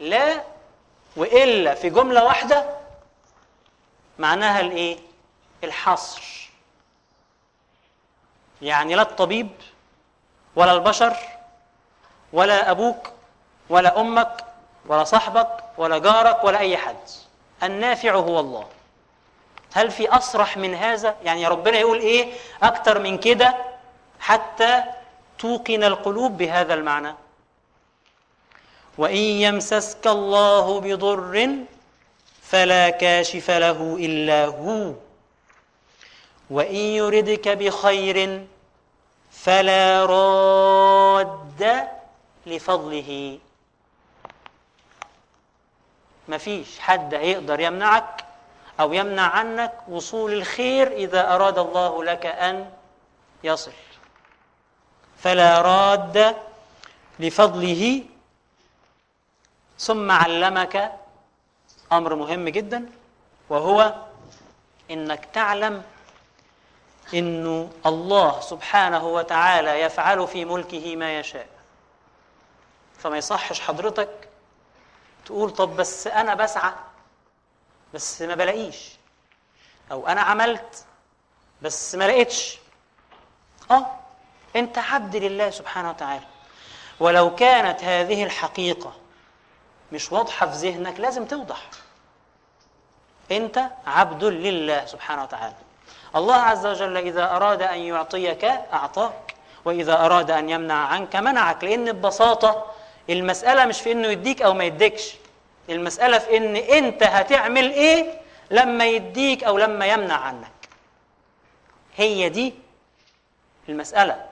لا وإلا في جملة واحدة معناها الإيه؟ الحصر. يعني لا الطبيب ولا البشر ولا أبوك ولا أمك ولا صاحبك ولا جارك ولا أي حد. النافع هو الله. هل في أصرح من هذا؟ يعني ربنا يقول إيه؟ أكتر من كده حتى توقن القلوب بهذا المعنى. وإن يمسسك الله بضر فلا كاشف له إلا هو. وإن يردك بخير فلا راد لفضله. مفيش حد هيقدر يمنعك أو يمنع عنك وصول الخير إذا أراد الله لك أن يصل. فلا راد لفضله. ثم علمك أمر مهم جدا وهو إنك تعلم إنه الله سبحانه وتعالى يفعل في ملكه ما يشاء. فما يصحش حضرتك تقول طب بس أنا بسعى بس ما بلاقيش أو أنا عملت بس ما لقيتش. آه أنت عبد لله سبحانه وتعالى. ولو كانت هذه الحقيقة مش واضحة في ذهنك لازم توضح. انت عبد لله سبحانه وتعالى. الله عز وجل إذا أراد أن يعطيك أعطاك. وإذا أراد أن يمنع عنك منعك لأن ببساطة المسألة مش في إنه يديك أو ما يديكش. المسألة في إن أنت هتعمل إيه لما يديك أو لما يمنع عنك. هي دي المسألة.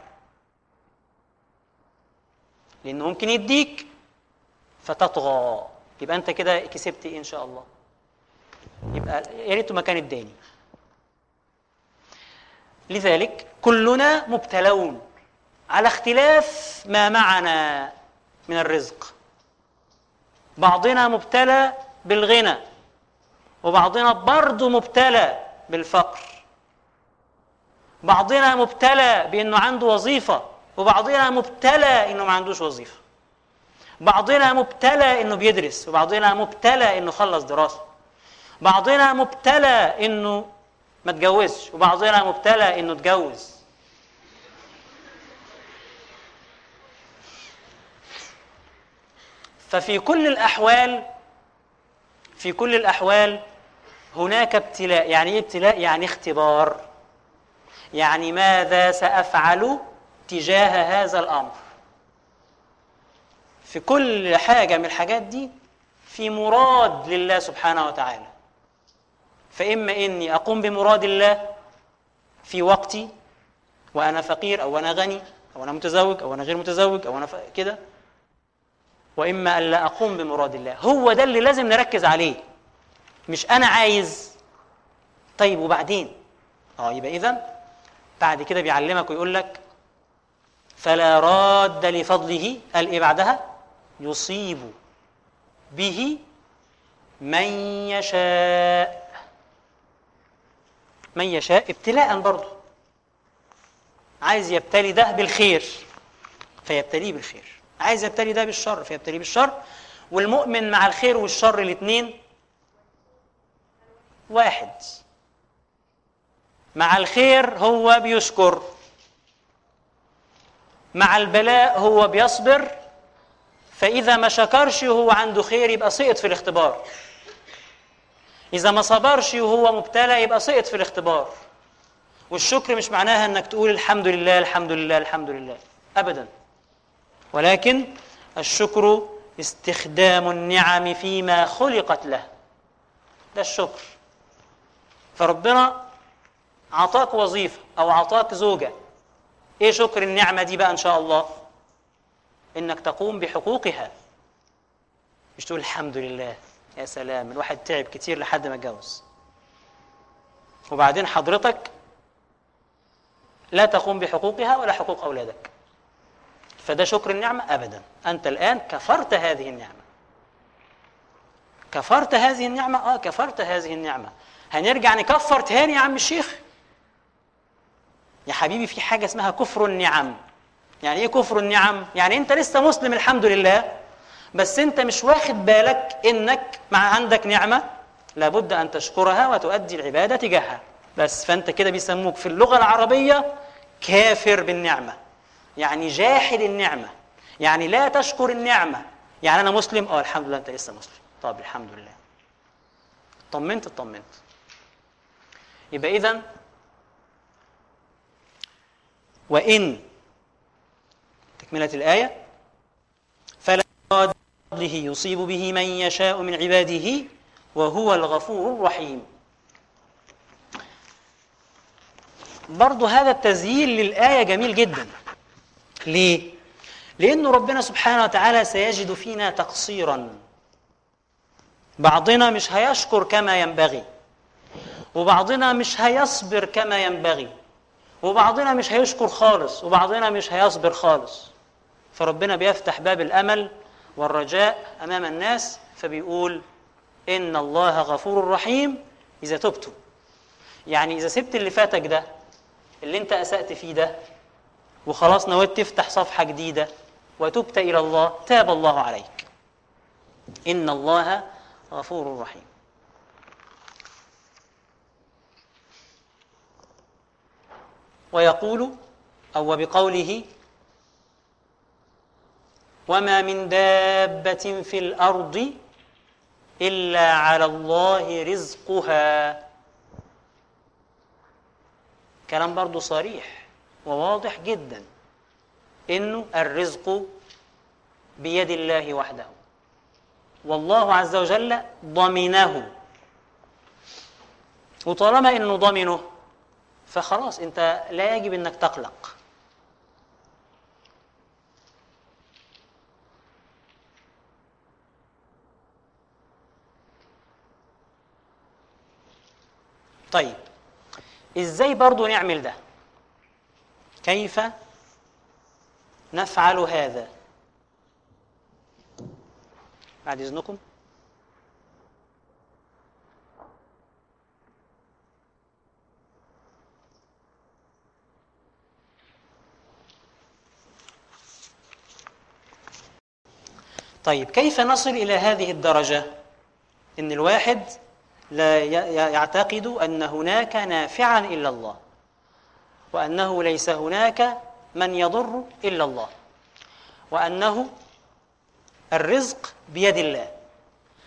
لأنه ممكن يديك فتطغى. يبقى أنت كده كسبت إيه إن شاء الله؟ يبقى يا ريته ما كان لذلك كلنا مبتلون على اختلاف ما معنا من الرزق. بعضنا مبتلى بالغنى وبعضنا برضه مبتلى بالفقر. بعضنا مبتلى بأنه عنده وظيفة وبعضنا مبتلى إنه ما عندوش وظيفة. بعضنا مبتلى إنه بيدرس وبعضنا مبتلى إنه خلص دراسة. بعضنا مبتلى إنه ما اتجوزش وبعضنا مبتلى إنه اتجوز ففي كل الأحوال في كل الأحوال هناك ابتلاء. يعني إيه ابتلاء؟ يعني اختبار. يعني ماذا سأفعل تجاه هذا الأمر؟ في كل حاجة من الحاجات دي في مراد لله سبحانه وتعالى. فإما إني أقوم بمراد الله في وقتي وأنا فقير أو أنا غني أو أنا متزوج أو أنا غير متزوج أو أنا ف... كده. وإما أن لا أقوم بمراد الله. هو ده اللي لازم نركز عليه. مش أنا عايز. طيب وبعدين؟ آه يبقى إذا بعد كده بيعلمك ويقول لك فلا راد لفضله قال إيه بعدها؟ يصيب به من يشاء. من يشاء ابتلاء برضه. عايز يبتلي ده بالخير فيبتليه بالخير. عايز يبتلي ده بالشر فيبتليه بالشر. والمؤمن مع الخير والشر الاثنين واحد. مع الخير هو بيشكر مع البلاء هو بيصبر. فإذا ما شكرش وهو عنده خير يبقى سقط في الاختبار. إذا ما صبرش وهو مبتلى يبقى سقط في الاختبار. والشكر مش معناها إنك تقول الحمد لله الحمد لله الحمد لله. ابدا. ولكن الشكر استخدام النعم فيما خلقت له. ده الشكر. فربنا عطاك وظيفة أو عطاك زوجة. إيه شكر النعمة دي بقى إن شاء الله؟ إنك تقوم بحقوقها. مش تقول الحمد لله. يا سلام الواحد تعب كتير لحد ما اتجوز وبعدين حضرتك لا تقوم بحقوقها ولا حقوق أولادك. فده شكر النعمة أبدا. أنت الآن كفرت هذه النعمة. كفرت هذه النعمة؟ آه كفرت هذه النعمة. هنرجع نكفر تاني يا عم الشيخ؟ يا حبيبي في حاجة اسمها كفر النعم. يعني إيه كفر النعم؟ يعني أنت لسه مسلم الحمد لله. بس انت مش واخد بالك انك مع عندك نعمة لابد أن تشكرها وتؤدي العبادة تجاهها. بس فأنت كده بيسموك في اللغة العربية كافر بالنعمة. يعني جاحد النعمة. يعني لا تشكر النعمة. يعني أنا مسلم؟ آه الحمد لله أنت لسه مسلم. طب الحمد لله. طمنت؟ اطمنت يبقى اذا وإن تكملة الآية فضله يصيب به من يشاء من عباده وهو الغفور الرحيم. برضو هذا التزيين للآية جميل جدا. ليه؟ لأنه ربنا سبحانه وتعالى سيجد فينا تقصيرا. بعضنا مش هيشكر كما ينبغي وبعضنا مش هيصبر كما ينبغي وبعضنا مش هيشكر خالص وبعضنا مش هيصبر خالص. فربنا بيفتح باب الأمل والرجاء أمام الناس فبيقول إن الله غفور رحيم إذا تبتم يعني إذا سبت اللي فاتك ده اللي أنت أسأت فيه ده وخلاص نويت تفتح صفحة جديدة وتبت إلى الله تاب الله عليك. إن الله غفور رحيم. ويقول أو بقوله وما من دابة في الأرض إلا على الله رزقها. كلام برضو صريح وواضح جدا إنه الرزق بيد الله وحده. والله عز وجل ضمنه. وطالما إنه ضمنه فخلاص أنت لا يجب إنك تقلق. طيب إزاي برضو نعمل ده؟ كيف نفعل هذا؟ بعد إذنكم. طيب كيف نصل إلى هذه الدرجة؟ إن الواحد لا يعتقد أن هناك نافعا إلا الله وأنه ليس هناك من يضر إلا الله وأنه الرزق بيد الله.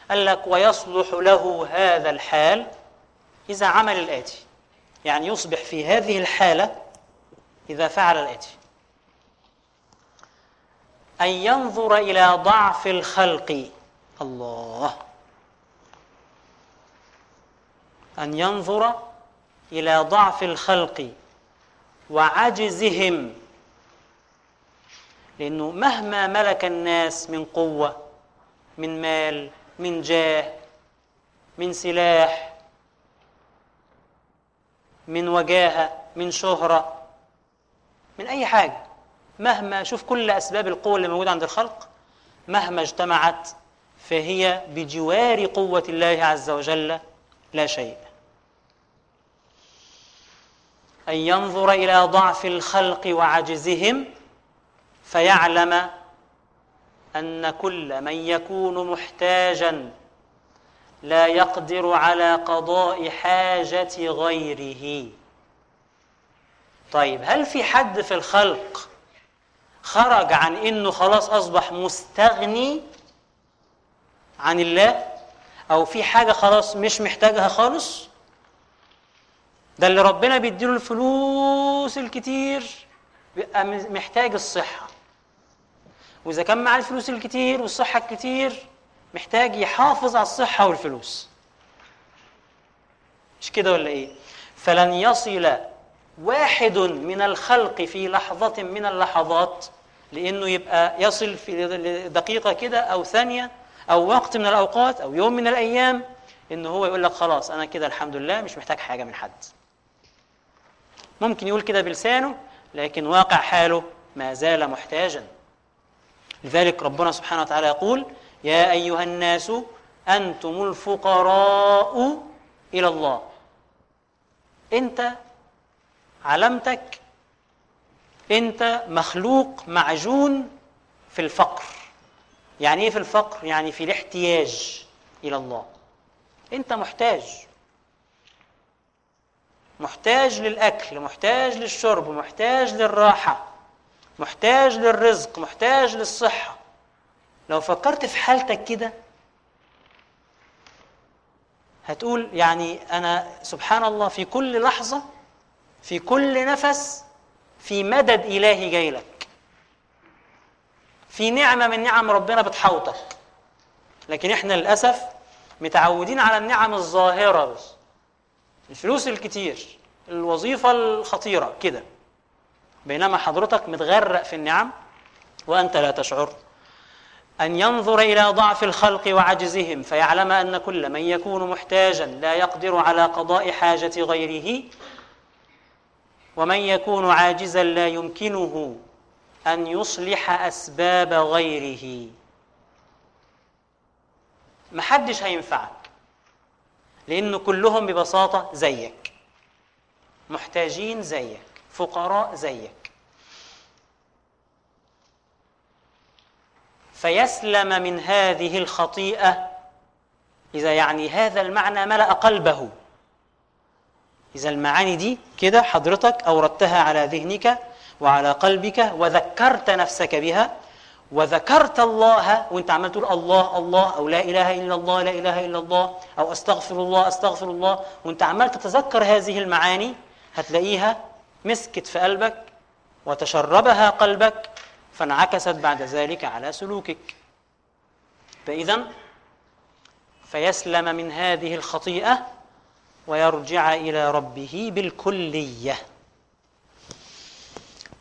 قال لك ويصلح له هذا الحال إذا عمل الآتي يعني يصبح في هذه الحالة إذا فعل الآتي. أن ينظر إلى ضعف الخلق. الله. أن ينظر إلى ضعف الخلق وعجزهم. لأنه مهما ملك الناس من قوة من مال من جاه من سلاح من وجاهة من شهرة من أي حاجة مهما شوف كل أسباب القوة اللي موجودة عند الخلق مهما اجتمعت فهي بجوار قوة الله عز وجل لا شيء. أن ينظر إلى ضعف الخلق وعجزهم فيعلم أن كل من يكون محتاجا لا يقدر على قضاء حاجة غيره. طيب هل في حد في الخلق خرج عن إنه خلاص أصبح مستغني عن الله؟ أو في حاجة خلاص مش محتاجها خالص؟ ده اللي ربنا بيديله الفلوس الكتير بيبقى محتاج الصحة. وإذا كان معاه الفلوس الكتير والصحة الكتير محتاج يحافظ على الصحة والفلوس. مش كده ولا إيه؟ فلن يصل واحد من الخلق في لحظة من اللحظات لأنه يبقى يصل في دقيقة كده أو ثانية أو وقت من الأوقات أو يوم من الأيام إنه هو يقول لك خلاص أنا كده الحمد لله مش محتاج حاجة من حد. ممكن يقول كده بلسانه لكن واقع حاله ما زال محتاجا. لذلك ربنا سبحانه وتعالى يقول يا أيها الناس أنتم الفقراء إلى الله. أنت علامتك أنت مخلوق معجون في الفقر. يعني إيه في الفقر؟ يعني في الاحتياج إلى الله. أنت محتاج. محتاج للأكل محتاج للشرب محتاج للراحة محتاج للرزق محتاج للصحة. لو فكرت في حالتك كده هتقول يعني أنا سبحان الله في كل لحظة في كل نفس في مدد إلهي جاي لك. في نعمة من نعم ربنا بتحوطك. لكن إحنا للأسف متعودين على النعم الظاهرة بس. الفلوس الكتير الوظيفة الخطيرة كده. بينما حضرتك متغرق في النعم وأنت لا تشعر. أن ينظر إلى ضعف الخلق وعجزهم فيعلم أن كل من يكون محتاجا لا يقدر على قضاء حاجة غيره ومن يكون عاجزا لا يمكنه أن يصلح أسباب غيره. محدش هينفعك. لأن كلهم ببساطة زيك. محتاجين زيك. فقراء زيك. فيسلم من هذه الخطيئة. إذا يعني هذا المعنى ملأ قلبه. إذا المعاني دي كده حضرتك أوردتها على ذهنك وعلى قلبك وذكرت نفسك بها وذكرت الله وانت عمال تقول الله الله أو لا إله إلا الله لا إله إلا الله أو أستغفر الله أستغفر الله وانت عمال تتذكر هذه المعاني هتلاقيها مسكت في قلبك وتشربها قلبك فانعكست بعد ذلك على سلوكك. فاذا فيسلم من هذه الخطيئة ويرجع إلى ربه بالكلية.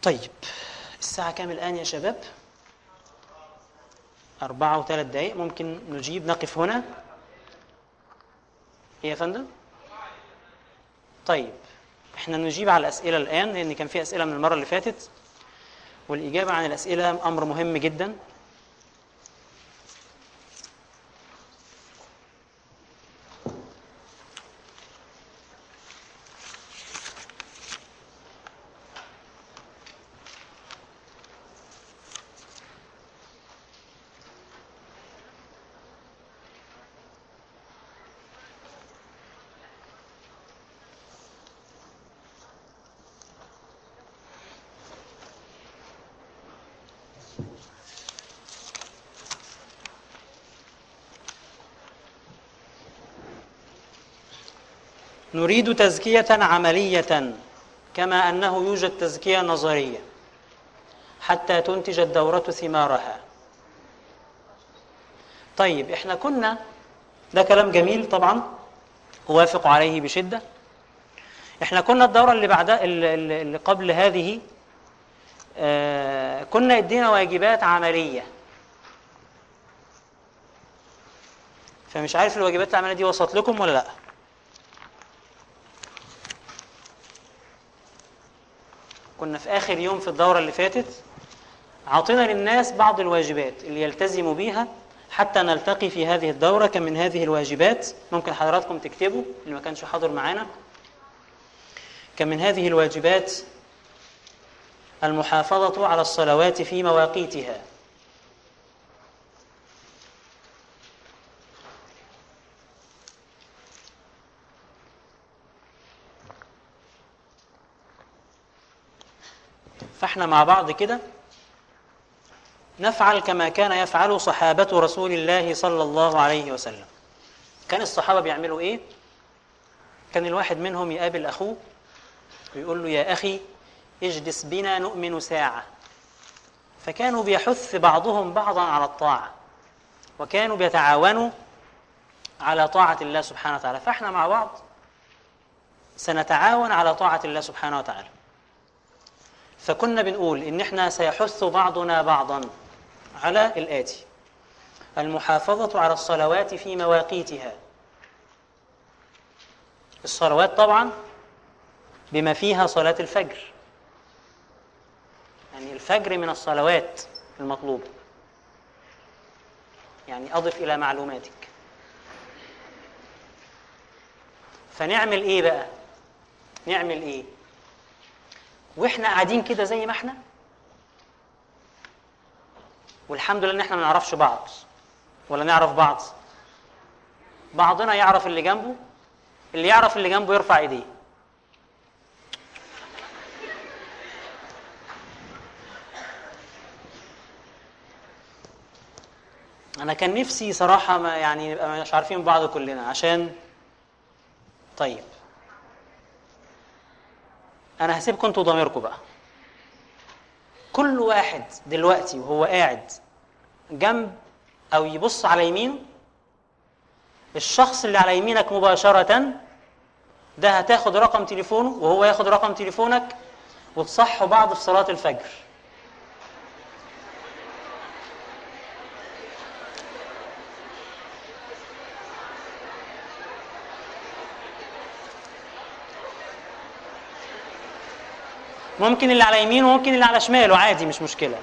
طيب الساعة كام الآن يا شباب؟ أربعة وثلاث دقائق ممكن نجيب نقف هنا. إيه يا فندم؟ طيب إحنا نجيب على الأسئلة الآن لأن كان في أسئلة من المرة اللي فاتت. والإجابة عن الأسئلة أمر مهم جدا. نريد تزكية عملية كما أنه يوجد تزكية نظرية حتى تنتج الدورة ثمارها. طيب إحنا كنا ده كلام جميل طبعا أوافق عليه بشدة. إحنا كنا الدورة اللي بعدها اللي قبل هذه آه كنا ادينا واجبات عملية. فمش عارف الواجبات العملية دي وصلت لكم ولا لأ. كنا في آخر يوم في الدورة اللي فاتت عطينا للناس بعض الواجبات اللي يلتزموا بيها حتى نلتقي في هذه الدورة كم من هذه الواجبات. ممكن حضراتكم تكتبوا اللي ما كانش حاضر معانا. كم من هذه الواجبات المحافظة على الصلوات في مواقيتها. فاحنا مع بعض كده نفعل كما كان يفعل صحابة رسول الله صلى الله عليه وسلم. كان الصحابة بيعملوا إيه؟ كان الواحد منهم يقابل أخوه ويقول له يا أخي اجلس بنا نؤمن ساعة. فكانوا بيحث بعضهم بعضا على الطاعة وكانوا بيتعاونوا على طاعة الله سبحانه وتعالى. فاحنا مع بعض سنتعاون على طاعة الله سبحانه وتعالى. فكنا بنقول إن إحنا سيحث بعضنا بعضا على الآتي. المحافظة على الصلوات في مواقيتها. الصلوات طبعا بما فيها صلاة الفجر. يعني الفجر من الصلوات المطلوبة يعني أضف إلى معلوماتك. فنعمل إيه بقى؟ نعمل إيه؟ وإحنا قاعدين كده زي ما إحنا؟ والحمد لله إن إحنا ما نعرفش بعض. ولا نعرف بعض. بعضنا يعرف اللي جنبه اللي يعرف اللي جنبه يرفع ايديه. أنا كان نفسي صراحة ما يعني نبقى مش عارفين بعض كلنا عشان طيب. أنا هسيبكم أنتوا ضميركم بقى. كل واحد دلوقتي وهو قاعد جنب أو يبص على يمينه الشخص اللي على يمينك مباشرة ده هتاخد رقم تليفونه وهو ياخد رقم تليفونك وتصحوا بعض في صلاة الفجر. ممكن اللي على يمينه وممكن اللي على شماله عادي مش مشكلة.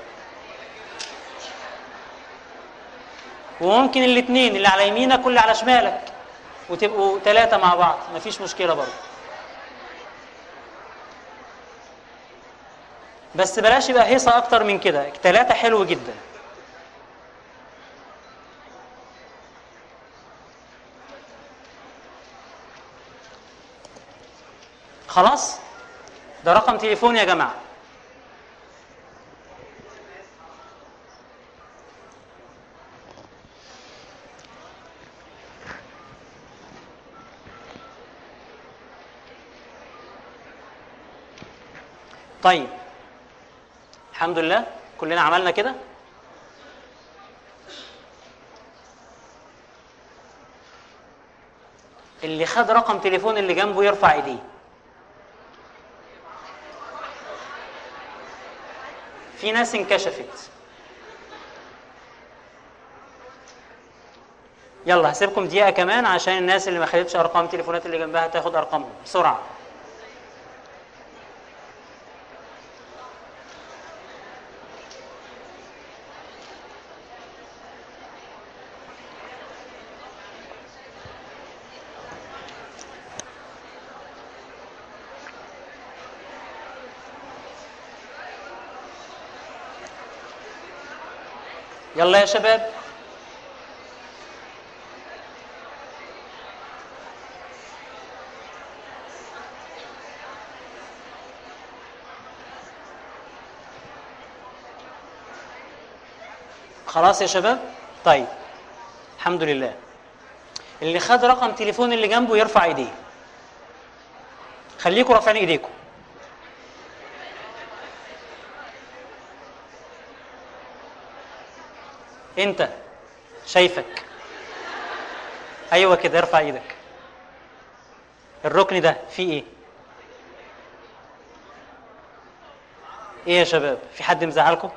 وممكن الاثنين اللي على يمينك واللي على شمالك وتبقوا ثلاثة مع بعض مفيش مشكلة برضه. بس بلاش يبقى هيصة أكتر من كده ثلاثة حلو جدا. خلاص؟ ده رقم تليفون يا جماعة. طيب. الحمد لله. كلنا عملنا كده. اللي خد رقم تليفون اللي جنبه يرفع إيديه. في ناس انكشفت. يلا هسيبكم دقيقة كمان عشان الناس اللي ما خدتش أرقام تليفونات اللي جنبها تاخد أرقامهم بسرعة. يلا يا شباب. خلاص يا شباب؟ طيب. الحمد لله. اللي خد رقم تليفون اللي جنبه يرفع ايديه. خليكم رافعين ايديكم انت شايفك. أيوه كده ارفع إيدك. الركن ده فيه إيه؟ إيه يا شباب؟ في حد مزعلكم؟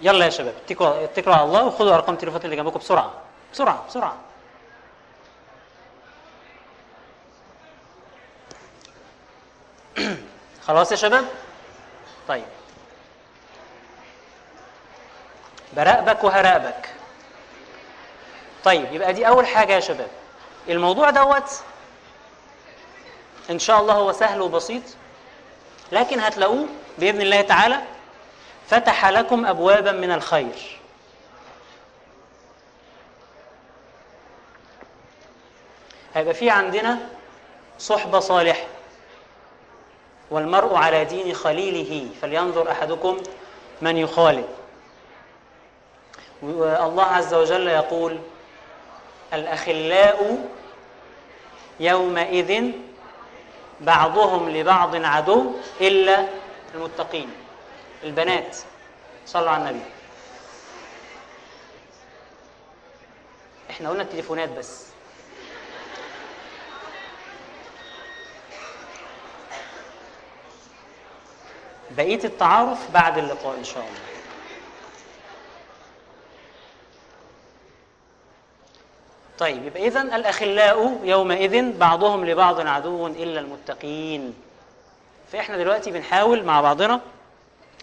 يلا يا شباب اتكلوا اتكلوا على الله وخدوا أرقام التليفونات اللي جنبكم بسرعة بسرعة بسرعة. خلاص يا شباب؟ طيب. براقبك وهراقبك طيب يبقى دي أول حاجة يا شباب. الموضوع دوت إن شاء الله هو سهل وبسيط لكن هتلاقوه بإذن الله تعالى فتح لكم ابوابا من الخير. هيبقى في عندنا صحبة صالحة والمرء على دين خليله فلينظر أحدكم من يخالل. والله عز وجل يقول الأخلاء يومئذ بعضهم لبعض عدو إلا المتقين البنات صلوا على النبي. إحنا قلنا التليفونات بس. بقية التعارف بعد اللقاء إن شاء الله. طيب يبقى إذن الأخلاء يومئذ بعضهم لبعض عدو إلا المتقين. فإحنا دلوقتي بنحاول مع بعضنا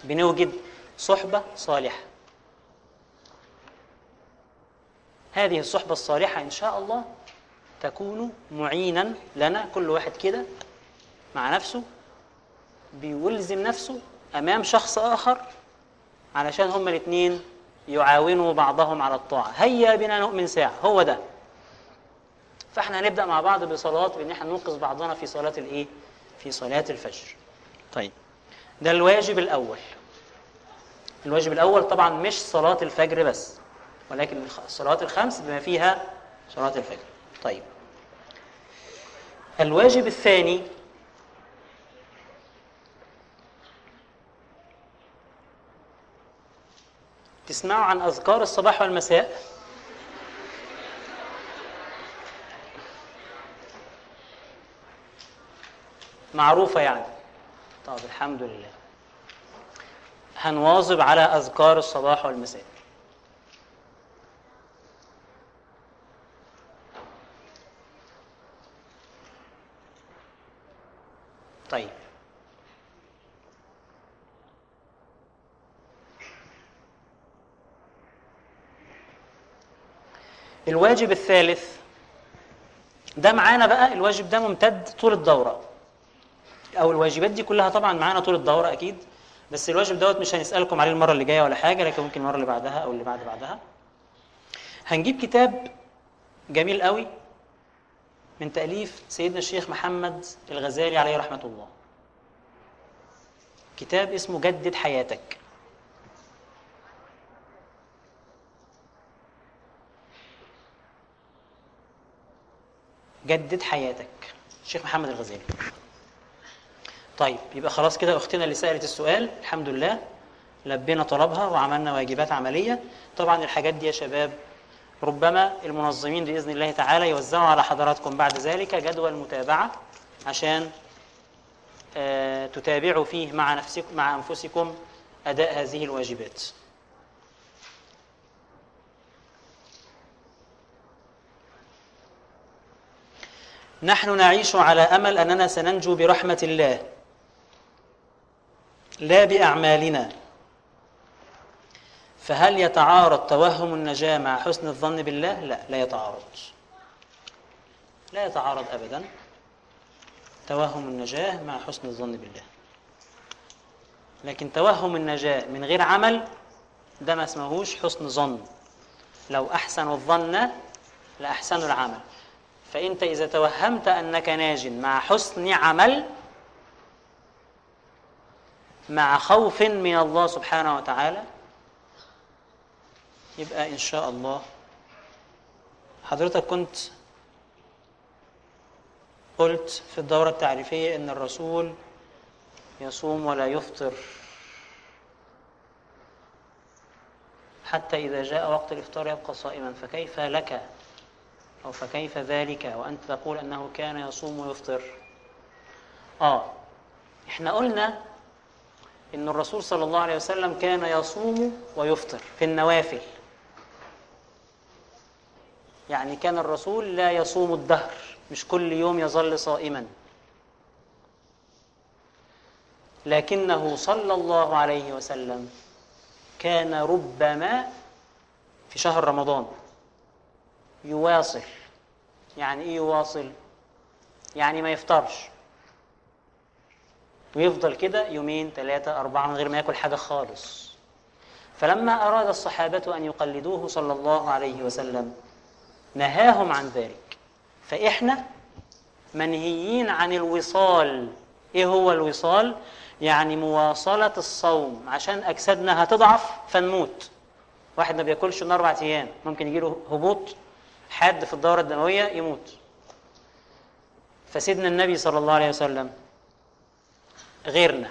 بنوجد صحبة صالحة. هذه الصحبة الصالحة إن شاء الله تكون معينا لنا كل واحد كده مع نفسه بيلزم نفسه أمام شخص آخر علشان هما الاثنين يعاونوا بعضهم على الطاعة. هيا بنا نؤمن ساعة هو ده. فاحنا هنبدأ مع بعض بصلاة بإن إحنا ننقذ بعضنا في صلاة الإيه؟ في صلاة الفجر. طيب. ده الواجب الأول. الواجب الأول طبعا مش صلاة الفجر بس ولكن الصلوات الخمس بما فيها صلاة الفجر. طيب. الواجب الثاني تسمعوا عن أذكار الصباح والمساء. معروفة يعني. طب الحمد لله. هنواظب على أذكار الصباح والمساء. طيب. الواجب الثالث ده معانا بقى الواجب ده ممتد طول الدورة. أو الواجبات دي كلها طبعا معانا طول الدورة أكيد بس الواجب دوت مش هنسألكم عليه المرة اللي جاية ولا حاجة لكن ممكن المرة اللي بعدها أو اللي بعد بعدها. هنجيب كتاب جميل قوي من تأليف سيدنا الشيخ محمد الغزالي عليه رحمة الله. كتاب اسمه جدد حياتك. جدد حياتك. الشيخ محمد الغزالي. طيب يبقى خلاص كده اختنا اللي سألت السؤال الحمد لله لبينا طلبها وعملنا واجبات عملية. طبعا الحاجات دي يا شباب ربما المنظمين بإذن الله تعالى يوزعوا على حضراتكم بعد ذلك جدول متابعة عشان آه، تتابعوا فيه مع نفسكم مع أنفسكم أداء هذه الواجبات. نحن نعيش على أمل أننا سننجو برحمة الله. لا بأعمالنا. فهل يتعارض توهم النجاة مع حسن الظن بالله؟ لا لا يتعارض. لا يتعارض ابدا. توهم النجاة مع حسن الظن بالله. لكن توهم النجاة من غير عمل ده ما اسمهوش حسن ظن. لو احسنوا الظن لاحسنوا العمل. فأنت إذا توهمت أنك ناج مع حسن عمل مع خوف من الله سبحانه وتعالى؟ يبقى إن شاء الله. حضرتك كنت قلت في الدورة التعريفية إن الرسول يصوم ولا يفطر حتى إذا جاء وقت الإفطار يبقى صائما. فكيف لك أو فكيف ذلك؟ وأنت تقول أنه كان يصوم ويفطر. آه إحنا قلنا إن الرسول صلى الله عليه وسلم كان يصوم ويفطر في النوافل. يعني كان الرسول لا يصوم الدهر مش كل يوم يظل صائما. لكنه صلى الله عليه وسلم كان ربما في شهر رمضان يواصل. يعني إيه يواصل؟ يعني ما يفطرش. ويفضل كده يومين ثلاثة أربعة من غير ما ياكل حاجة خالص. فلما أراد الصحابة أن يقلدوه صلى الله عليه وسلم نهاهم عن ذلك. فإحنا منهيين عن الوصال. إيه هو الوصال؟ يعني مواصلة الصوم. عشان أجسادنا هتضعف فنموت. واحد ما بياكلش من أربع أيام. ممكن يجيله هبوط حاد في الدورة الدموية يموت. فسيدنا النبي صلى الله عليه وسلم غيرنا.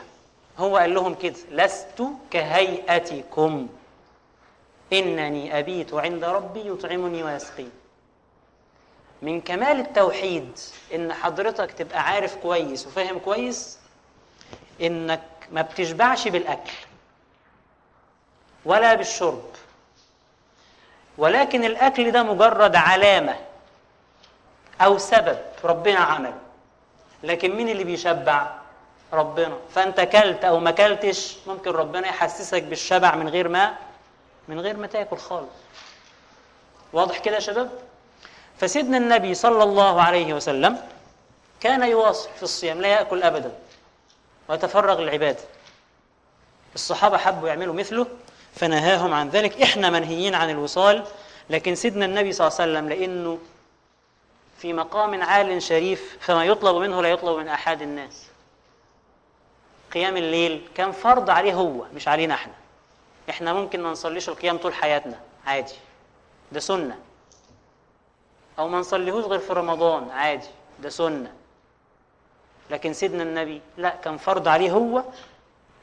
هو قال لهم كده لست كهيئتكم. إنني أبيت عند ربي يطعمني ويسقين من كمال التوحيد إن حضرتك تبقى عارف كويس وفاهم كويس إنك ما بتشبعش بالأكل ولا بالشرب. ولكن الأكل ده مجرد علامة أو سبب ربنا عمله. لكن مين اللي بيشبع؟ ربنا. فأنت كلت أو ما كلتش ممكن ربنا يحسسك بالشبع من غير ما من غير ما تاكل خالص. واضح كده يا شباب؟ فسيدنا النبي صلى الله عليه وسلم كان يواصل في الصيام لا يأكل أبدا ويتفرغ للعبادة. الصحابة حبوا يعملوا مثله فنهاهم عن ذلك. إحنا منهيين عن الوصال لكن سيدنا النبي صلى الله عليه وسلم لأنه في مقام عال شريف فما يطلب منه لا يطلب من أحد الناس. قيام الليل كان فرض عليه هو مش علينا إحنا. إحنا ممكن ما نصليش القيام طول حياتنا عادي. ده سنة. أو ما نصليهوش غير في رمضان عادي. ده سنة. لكن سيدنا النبي لا كان فرض عليه هو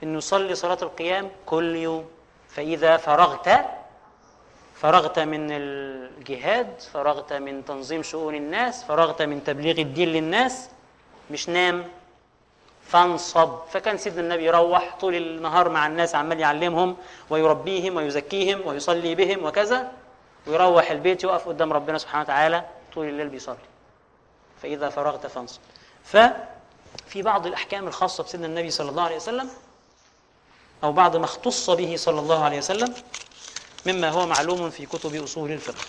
إنه يصلي صلاة القيام كل يوم. فإذا فرغت فرغت من الجهاد فرغت من تنظيم شؤون الناس فرغت من تبليغ الدين للناس مش نام. فانصب. فكان سيدنا النبي يروح طول النهار مع الناس عمال يعلمهم ويربيهم ويزكيهم ويصلي بهم وكذا ويروح البيت يقف قدام ربنا سبحانه وتعالى طول الليل بيصلي. فإذا فرغت فانصب. ففي بعض الأحكام الخاصة بسيدنا النبي صلى الله عليه وسلم أو بعض ما اختص به صلى الله عليه وسلم مما هو معلوم في كتب أصول الفقه.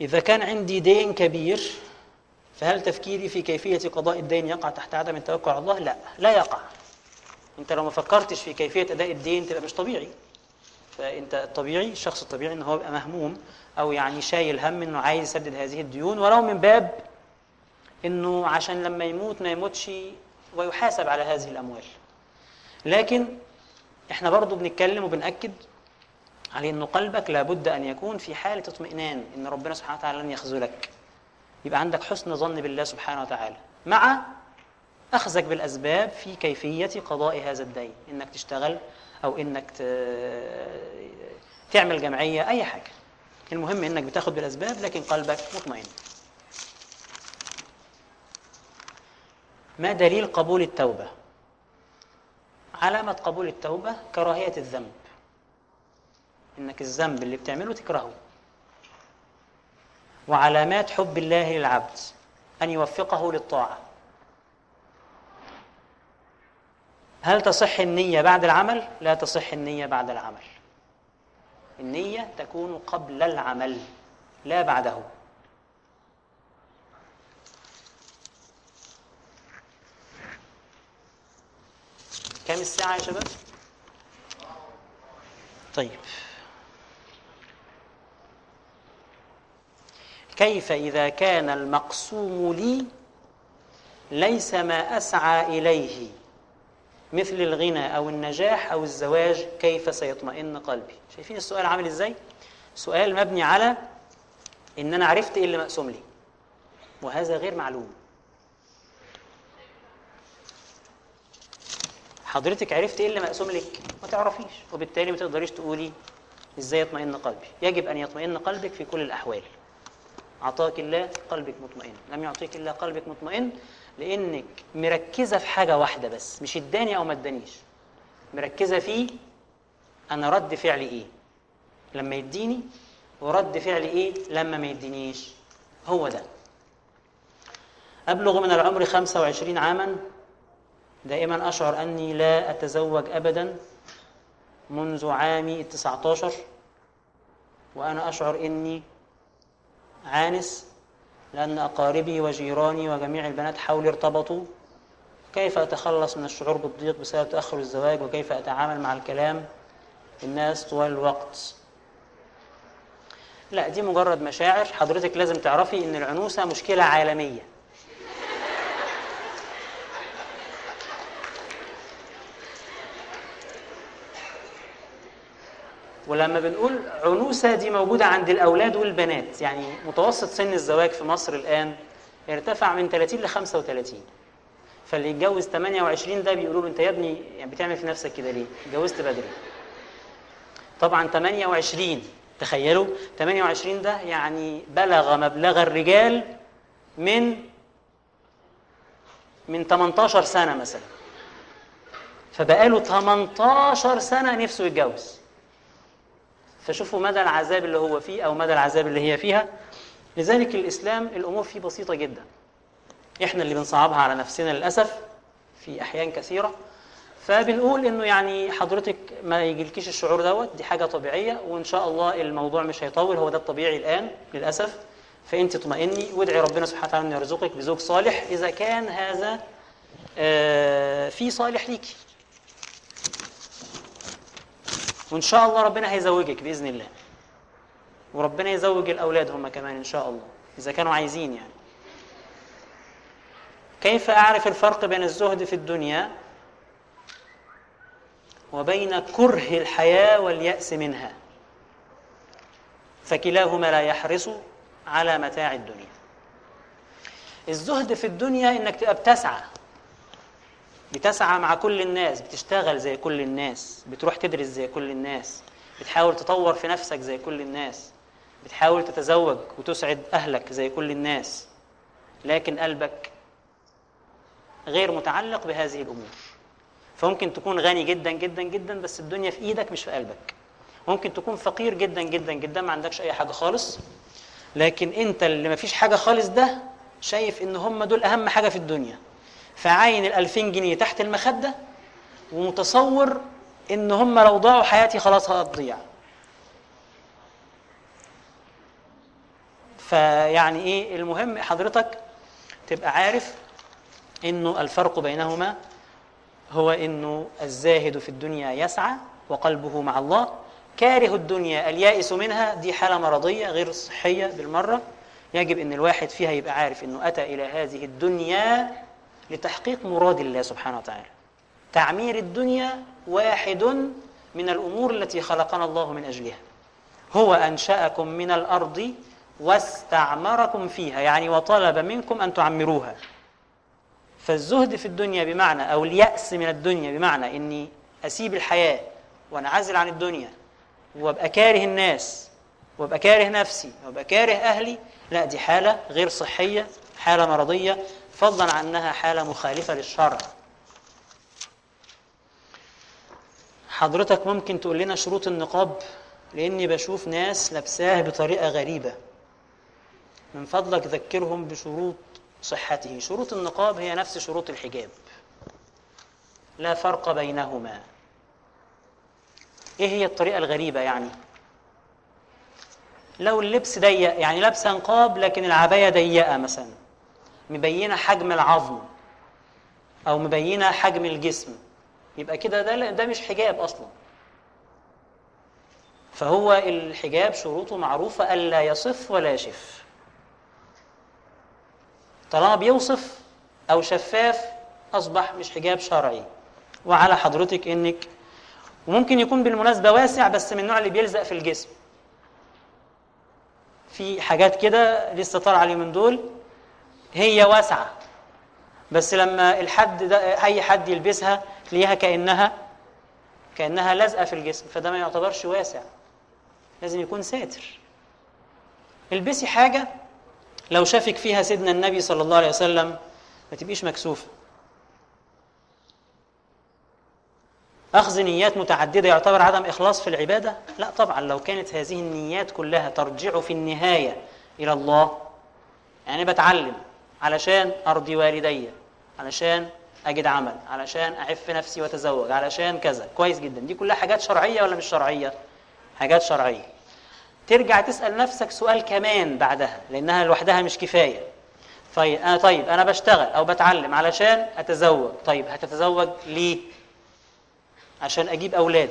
إذا كان عندي دين كبير فهل تفكيري في كيفية قضاء الدين يقع تحت عدم التوكل على الله؟ لا لا يقع. أنت لو ما فكرتش في كيفية أداء الدين تبقى مش طبيعي. فأنت الطبيعي الشخص الطبيعي إن هو يبقى مهموم أو يعني شايل هم إنه عايز يسدد هذه الديون ولو من باب إنه عشان لما يموت ما يموتش ويحاسب على هذه الأموال. لكن إحنا برضو بنتكلم وبنأكد على أنه قلبك لابد أن يكون في حالة اطمئنان أن ربنا سبحانه وتعالى لن يخذلك. يبقى عندك حسن ظن بالله سبحانه وتعالى. مع أخذك بالأسباب في كيفية قضاء هذا الدين. إنك تشتغل أو إنك تعمل جمعية أي حاجة. المهم إنك بتاخد بالأسباب لكن قلبك مطمئن. ما دليل قبول التوبة؟ علامة قبول التوبة كراهية الذنب. إنك الذنب اللي بتعمله تكرهه. وعلامات حب الله للعبد أن يوفقه للطاعة هل تصح النية بعد العمل؟ لا تصح النية بعد العمل النية تكون قبل العمل لا بعده كم الساعة يا شباب؟ طيب كيف إذا كان المقسوم لي ليس ما أسعى إليه؟ مثل الغنى أو النجاح أو الزواج كيف سيطمئن قلبي؟ شايفين السؤال عامل إزاي؟ سؤال مبني على إن أنا عرفت إيه اللي مقسوم لي. وهذا غير معلوم. حضرتك عرفت إيه اللي مقسوم لك؟ ما تعرفيش. وبالتالي ما تقدريش تقولي إزاي يطمئن قلبي. يجب أن يطمئن قلبك في كل الأحوال. أعطاك الله قلبك مطمئن. لم يعطيك الله قلبك مطمئن لأنك مركزة في حاجة واحدة بس مش اداني أو ما ادانيش. مركزة في أنا رد فعلي إيه؟ لما يديني ورد فعلي إيه؟ لما ما يدينيش. هو ده. أبلغ من العمر 25 عاما. دائما أشعر أني لا أتزوج أبدا منذ عامي التسعة عشر وأنا أشعر أني عانس لأن أقاربي وجيراني وجميع البنات حولي ارتبطوا كيف أتخلص من الشعور بالضيق بسبب تأخر الزواج؟ وكيف أتعامل مع الكلام؟ الناس طوال الوقت. لا دي مجرد مشاعر. حضرتك لازم تعرفي إن العنوسة مشكلة عالمية. ولما بنقول عنوسة دي موجودة عند الأولاد والبنات يعني متوسط سن الزواج في مصر الآن ارتفع من 30 ل 35 فاللي يتجوز 28 ده بيقولوا له أنت يا ابني يعني بتعمل في نفسك كده ليه؟ اتجوزت بدري. طبعا 28 تخيلوا 28 ده يعني بلغ مبلغ الرجال من من 18 سنة مثلا. فبقاله 18 سنة نفسه يتجوز. فشوفوا مدى العذاب اللي هو فيه أو مدى العذاب اللي هي فيها. لذلك الإسلام الأمور فيه بسيطة جدا. إحنا اللي بنصعبها على نفسنا للأسف في أحيان كثيرة فبنقول إنه يعني حضرتك ما يجيلكيش الشعور دوت دي حاجة طبيعية وإن شاء الله الموضوع مش هيطول هو ده الطبيعي الآن للأسف فأنت اطمئني وادعي ربنا سبحانه وتعالى إنه يرزقك بزوج صالح إذا كان هذا آه، في صالح ليكي وإن شاء الله ربنا هيزوجك بإذن الله. وربنا يزوج الأولاد هم كمان إن شاء الله إذا كانوا عايزين يعني. كيف أعرف الفرق بين الزهد في الدنيا وبين كره الحياة واليأس منها؟ فكلاهما لا يحرص على متاع الدنيا. الزهد في الدنيا إنك تبقى بتسعى. بتسعى مع كل الناس بتشتغل زي كل الناس بتروح تدرس زي كل الناس بتحاول تطور في نفسك زي كل الناس بتحاول تتزوج وتسعد أهلك زي كل الناس. لكن قلبك غير متعلق بهذه الأمور. فممكن تكون غني جدا جدا جدا بس الدنيا في إيدك مش في قلبك. ممكن تكون فقير جدا جدا جدا ما عندكش أي حاجة خالص. لكن أنت اللي ما فيش حاجة خالص ده شايف إن هم دول أهم حاجة في الدنيا. فعاين ال 2000 جنيه تحت المخدة ومتصور إن هم لو ضاعوا حياتي خلاص هتضيع فيعني إيه المهم؟ حضرتك تبقى عارف إنه الفرق بينهما هو إنه الزاهد في الدنيا يسعى وقلبه مع الله كاره الدنيا اليائس منها دي حالة مرضية غير صحية بالمرة. يجب إن الواحد فيها يبقى عارف إنه أتى إلى هذه الدنيا لتحقيق مراد الله سبحانه وتعالى. تعمير الدنيا واحد من الأمور التي خلقنا الله من أجلها. هو أنشأكم من الأرض واستعمركم فيها يعني وطلب منكم أن تعمروها. فالزهد في الدنيا بمعنى أو اليأس من الدنيا بمعنى إني أسيب الحياة وأنعزل عن الدنيا وأبقى كاره الناس وأبقى كاره نفسي وأبقى كاره أهلي لا دي حالة غير صحية حالة مرضية. فضلا عن أنها حالة مخالفة للشرع. حضرتك ممكن تقول لنا شروط النقاب؟ لأني بشوف ناس لابساه بطريقة غريبة. من فضلك ذكرهم بشروط صحته. شروط النقاب هي نفس شروط الحجاب. لا فرق بينهما. إيه هي الطريقة الغريبة يعني؟ لو اللبس ضيق يعني لابسة نقاب لكن العباية ضيقة مثلا. مبينة حجم العظم أو مبينة حجم الجسم. يبقى كده ده ده مش حجاب أصلا. فهو الحجاب شروطه معروفة الا يصف ولا يشف. طالما بيوصف أو شفاف أصبح مش حجاب شرعي. وعلى حضرتك إنك وممكن يكون بالمناسبة واسع بس من النوع اللي بيلزق في الجسم. في حاجات كده لسه طالعة اليومين دول. هي واسعة. بس لما الحد ده أي حد يلبسها تلاقيها كأنها كأنها لازقة في الجسم فده ما يعتبرش واسع. لازم يكون ساتر. البسي حاجة لو شافك فيها سيدنا النبي صلى الله عليه وسلم ما تبقيش مكسوفة. أخذ نيات متعددة يعتبر عدم إخلاص في العبادة؟ لا طبعا. لو كانت هذه النيات كلها ترجع في النهاية إلى الله يعني بتعلم. علشان أرضي والدي علشان أجد عمل علشان أعف نفسي وأتزوج علشان كذا. كويس جدا. دي كلها حاجات شرعية ولا مش شرعية؟ حاجات شرعية. ترجع تسأل نفسك سؤال كمان بعدها لأنها لوحدها مش كفاية. طيب أنا طيب أنا بشتغل أو بتعلم علشان أتزوج. طيب هتتزوج ليه؟ عشان أجيب أولاد.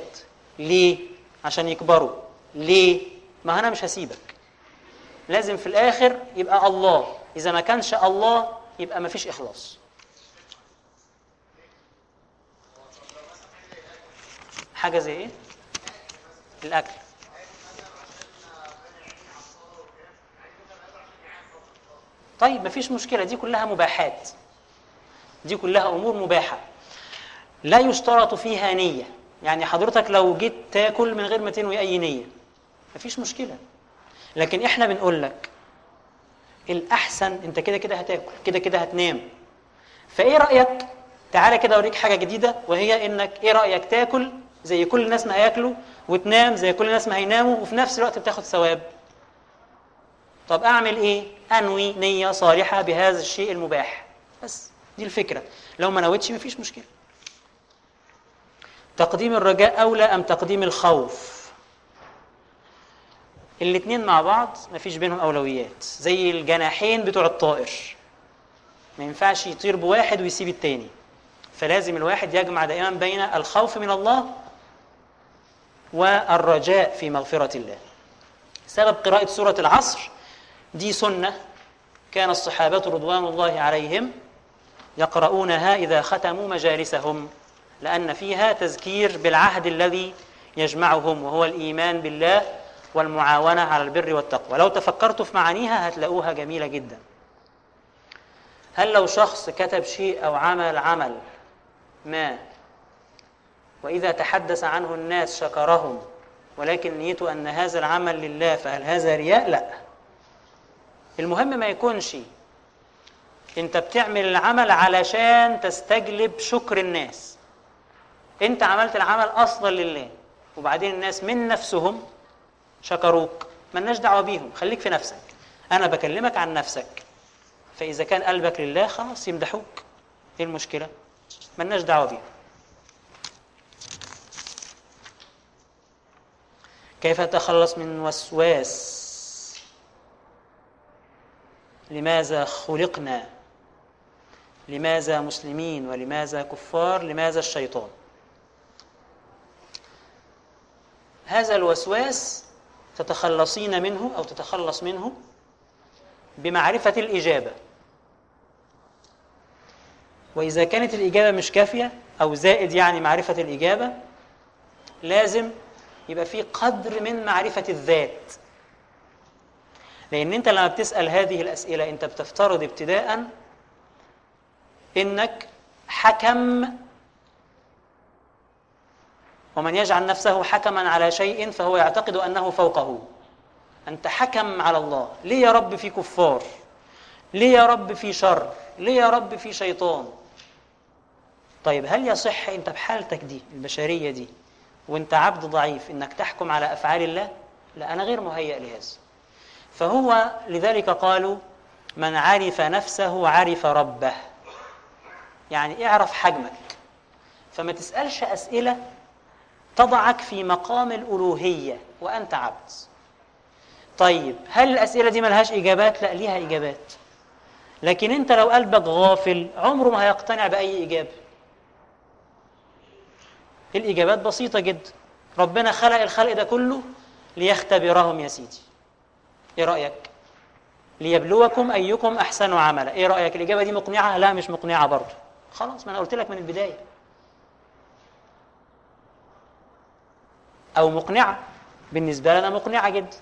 ليه؟ عشان يكبروا. ليه؟ ما أنا مش هسيبك. لازم في الآخر يبقى الله. إذا ما كانش الله يبقى ما فيش إخلاص. حاجة زي إيه؟ الأكل. طيب ما فيش مشكلة دي كلها مباحات. دي كلها أمور مباحة. لا يشترط فيها نية. يعني حضرتك لو جيت تاكل من غير ما تنوي أي نية. مفيش مشكلة. لكن إحنا بنقول لك الأحسن أنت كده كده هتاكل كده كده هتنام. فإيه رأيك؟ تعالى كده أوريك حاجة جديدة وهي إنك إيه رأيك؟ تاكل زي كل الناس ما هياكلوا وتنام زي كل الناس ما هيناموا وفي نفس الوقت بتاخد ثواب. طب أعمل إيه؟ أنوي نية صالحة بهذا الشيء المباح. بس دي الفكرة. لو ما نويتش مفيش مشكلة. تقديم الرجاء أولى أم تقديم الخوف؟ الاتنين مع بعض مفيش بينهم أولويات زي الجناحين بتوع الطائر. ما ينفعش يطير بواحد ويسيب التاني. فلازم الواحد يجمع دائما بين الخوف من الله والرجاء في مغفرة الله. سبب قراءة سورة العصر دي سنة كان الصحابة رضوان الله عليهم يقرؤونها إذا ختموا مجالسهم لأن فيها تذكير بالعهد الذي يجمعهم وهو الإيمان بالله والمعاونة على البر والتقوى. لو تفكرتوا في معانيها هتلاقوها جميلة جدا. هل لو شخص كتب شيء أو عمل عمل ما وإذا تحدث عنه الناس شكرهم ولكن نيته أن هذا العمل لله فهل هذا رياء؟ لا. المهم ما يكونش أنت بتعمل العمل علشان تستجلب شكر الناس. أنت عملت العمل أصلا لله وبعدين الناس من نفسهم شكروك. ملناش دعوة بيهم. خليك في نفسك. أنا بكلمك عن نفسك. فإذا كان قلبك لله خلاص يمدحوك. إيه المشكلة؟ ملناش دعوة بيهم. كيف نتخلص من وسواس؟ لماذا خلقنا؟ لماذا مسلمين؟ ولماذا كفار؟ لماذا الشيطان؟ هذا الوسواس تتخلصين منه أو تتخلص منه بمعرفة الإجابة. وإذا كانت الإجابة مش كافية أو زائد يعني معرفة الإجابة لازم يبقى في قدر من معرفة الذات. لأن أنت لما بتسأل هذه الأسئلة أنت بتفترض ابتداء إنك حكم ومن يجعل نفسه حكما على شيء فهو يعتقد أنه فوقه. أنت حكم على الله. ليه يا رب في كفار؟ ليه يا رب في شر؟ ليه يا رب في شيطان؟ طيب هل يصح أنت بحالتك دي البشرية دي وأنت عبد ضعيف إنك تحكم على أفعال الله؟ لا أنا غير مهيأ لهذا. فهو لذلك قالوا من عرف نفسه عرف ربه. يعني اعرف حجمك. فما تسألش أسئلة تضعك في مقام الألوهية وأنت عبد. طيب هل الأسئلة دي ملهاش إجابات؟ لا ليها إجابات. لكن أنت لو قلبك غافل عمره ما هيقتنع بأي إجابة. الإجابات بسيطة جدا. ربنا خلق الخلق ده كله ليختبرهم يا سيدي. إيه رأيك؟ ليبلوكم أيكم أحسن عملا. إيه رأيك؟ الإجابة دي مقنعة؟ لا مش مقنعة برضه. خلاص ما أنا قلت لك من البداية. أو مقنعة. بالنسبة لنا مقنعة جدا.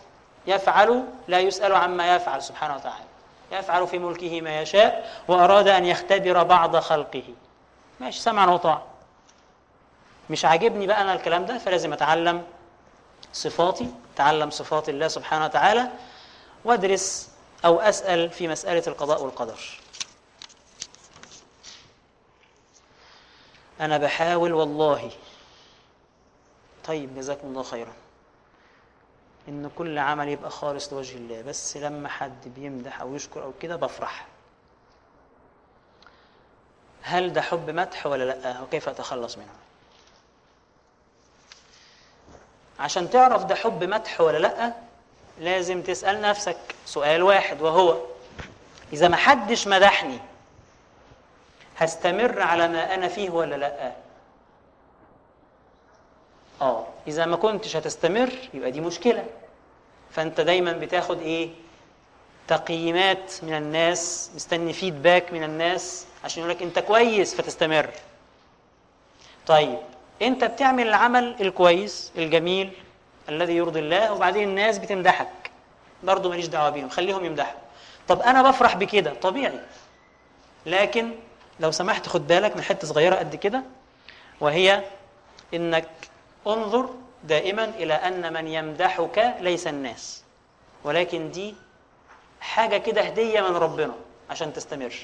يفعل لا يسأل عما يفعل سبحانه وتعالى. يفعل في ملكه ما يشاء وأراد أن يختبر بعض خلقه. ماشي سمعا وطاعة. مش عاجبني بقى أنا الكلام ده فلازم أتعلم صفاتي أتعلم صفات الله سبحانه وتعالى وأدرس أو أسأل في مسألة القضاء والقدر. أنا بحاول والله طيب جزاكم الله خيرا. إن كل عمل يبقى خالص لوجه الله بس لما حد بيمدح أو يشكر أو كده بفرح. هل ده حب مدح ولا لأ؟ وكيف أتخلص منه؟ عشان تعرف ده حب مدح ولا لأ لازم تسأل نفسك سؤال واحد وهو إذا ما حدش مدحني هستمر على ما أنا فيه ولا لأ؟ آه إذا ما كنتش هتستمر يبقى دي مشكلة. فأنت دايما بتاخد إيه؟ تقييمات من الناس مستني فيدباك من الناس عشان يقولك أنت كويس فتستمر. طيب أنت بتعمل العمل الكويس الجميل الذي يرضي الله وبعدين الناس بتمدحك. برضه ماليش دعوة بيهم خليهم يمدحوا. طب أنا بفرح بكده طبيعي. لكن لو سمحت خد بالك من حتة صغيرة قد كده وهي إنك انظر دائما إلى أن من يمدحك ليس الناس. ولكن دي حاجة كده هدية من ربنا عشان تستمر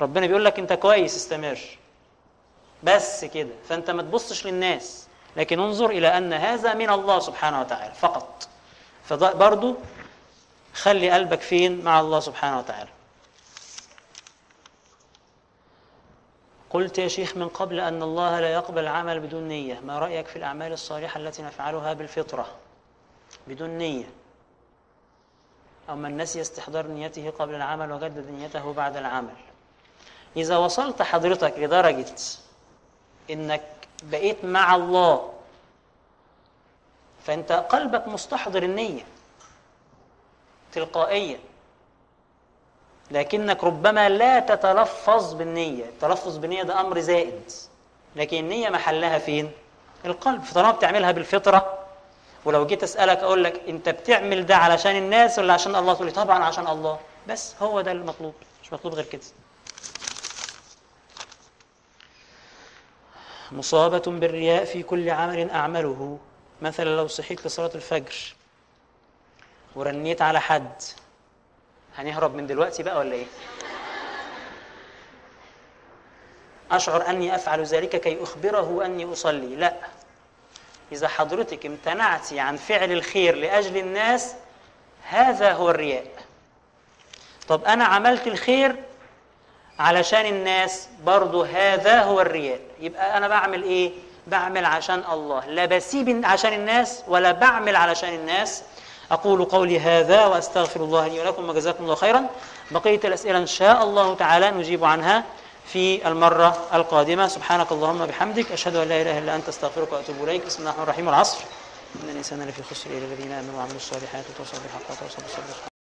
ربنا بيقول لك أنت كويس استمر بس كده فأنت ما تبصش للناس. لكن انظر إلى أن هذا من الله سبحانه وتعالى فقط. فبرضو خلي قلبك فين مع الله سبحانه وتعالى. قلت يا شيخ من قبل أن الله لا يقبل العمل بدون نية. ما رأيك في الأعمال الصالحة التي نفعلها بالفطرة؟ بدون نية. أو من نسي استحضار نيته قبل العمل وجدد نيته بعد العمل. إذا وصلت حضرتك لدرجة إنك بقيت مع الله فأنت قلبك مستحضر النية. تلقائيا. لكنك ربما لا تتلفظ بالنية. التلفظ بالنية ده أمر زائد. لكن النية محلها فين؟ القلب. فطالما بتعملها بالفطرة ولو جيت أسألك أقول لك أنت بتعمل ده علشان الناس ولا عشان الله؟ تقول لي طبعا عشان الله. بس هو ده المطلوب. مش مطلوب غير كده. مصابة بالرياء في كل عمل أعمله. مثلا لو صحيت لصلاة الفجر ورنيت على حد هنهرب من دلوقتي بقى ولا إيه؟ أشعر أني أفعل ذلك كي أخبره أني أصلي. لا. إذا حضرتك امتنعتي عن فعل الخير لأجل الناس هذا هو الرياء. طب أنا عملت الخير علشان الناس برضو هذا هو الرياء. يبقى أنا بعمل إيه؟ بعمل عشان الله. لا بسيب عشان الناس ولا بعمل علشان الناس. أقول قولي هذا وأستغفر الله لي ولكم وجزاكم الله خيرا. بقية الأسئلة إن شاء الله تعالى نجيب عنها في المرة القادمة. سبحانك اللهم بحمدك أشهد أن لا إله إلا أنت أستغفرك وأتوب إليك. بسم الله الرحمن الرحيم. العصر. إن الإنسان لفي خسر إلا الذين آمنوا وعملوا الصالحات وتواصوا بالحق وتواصوا بالصبر.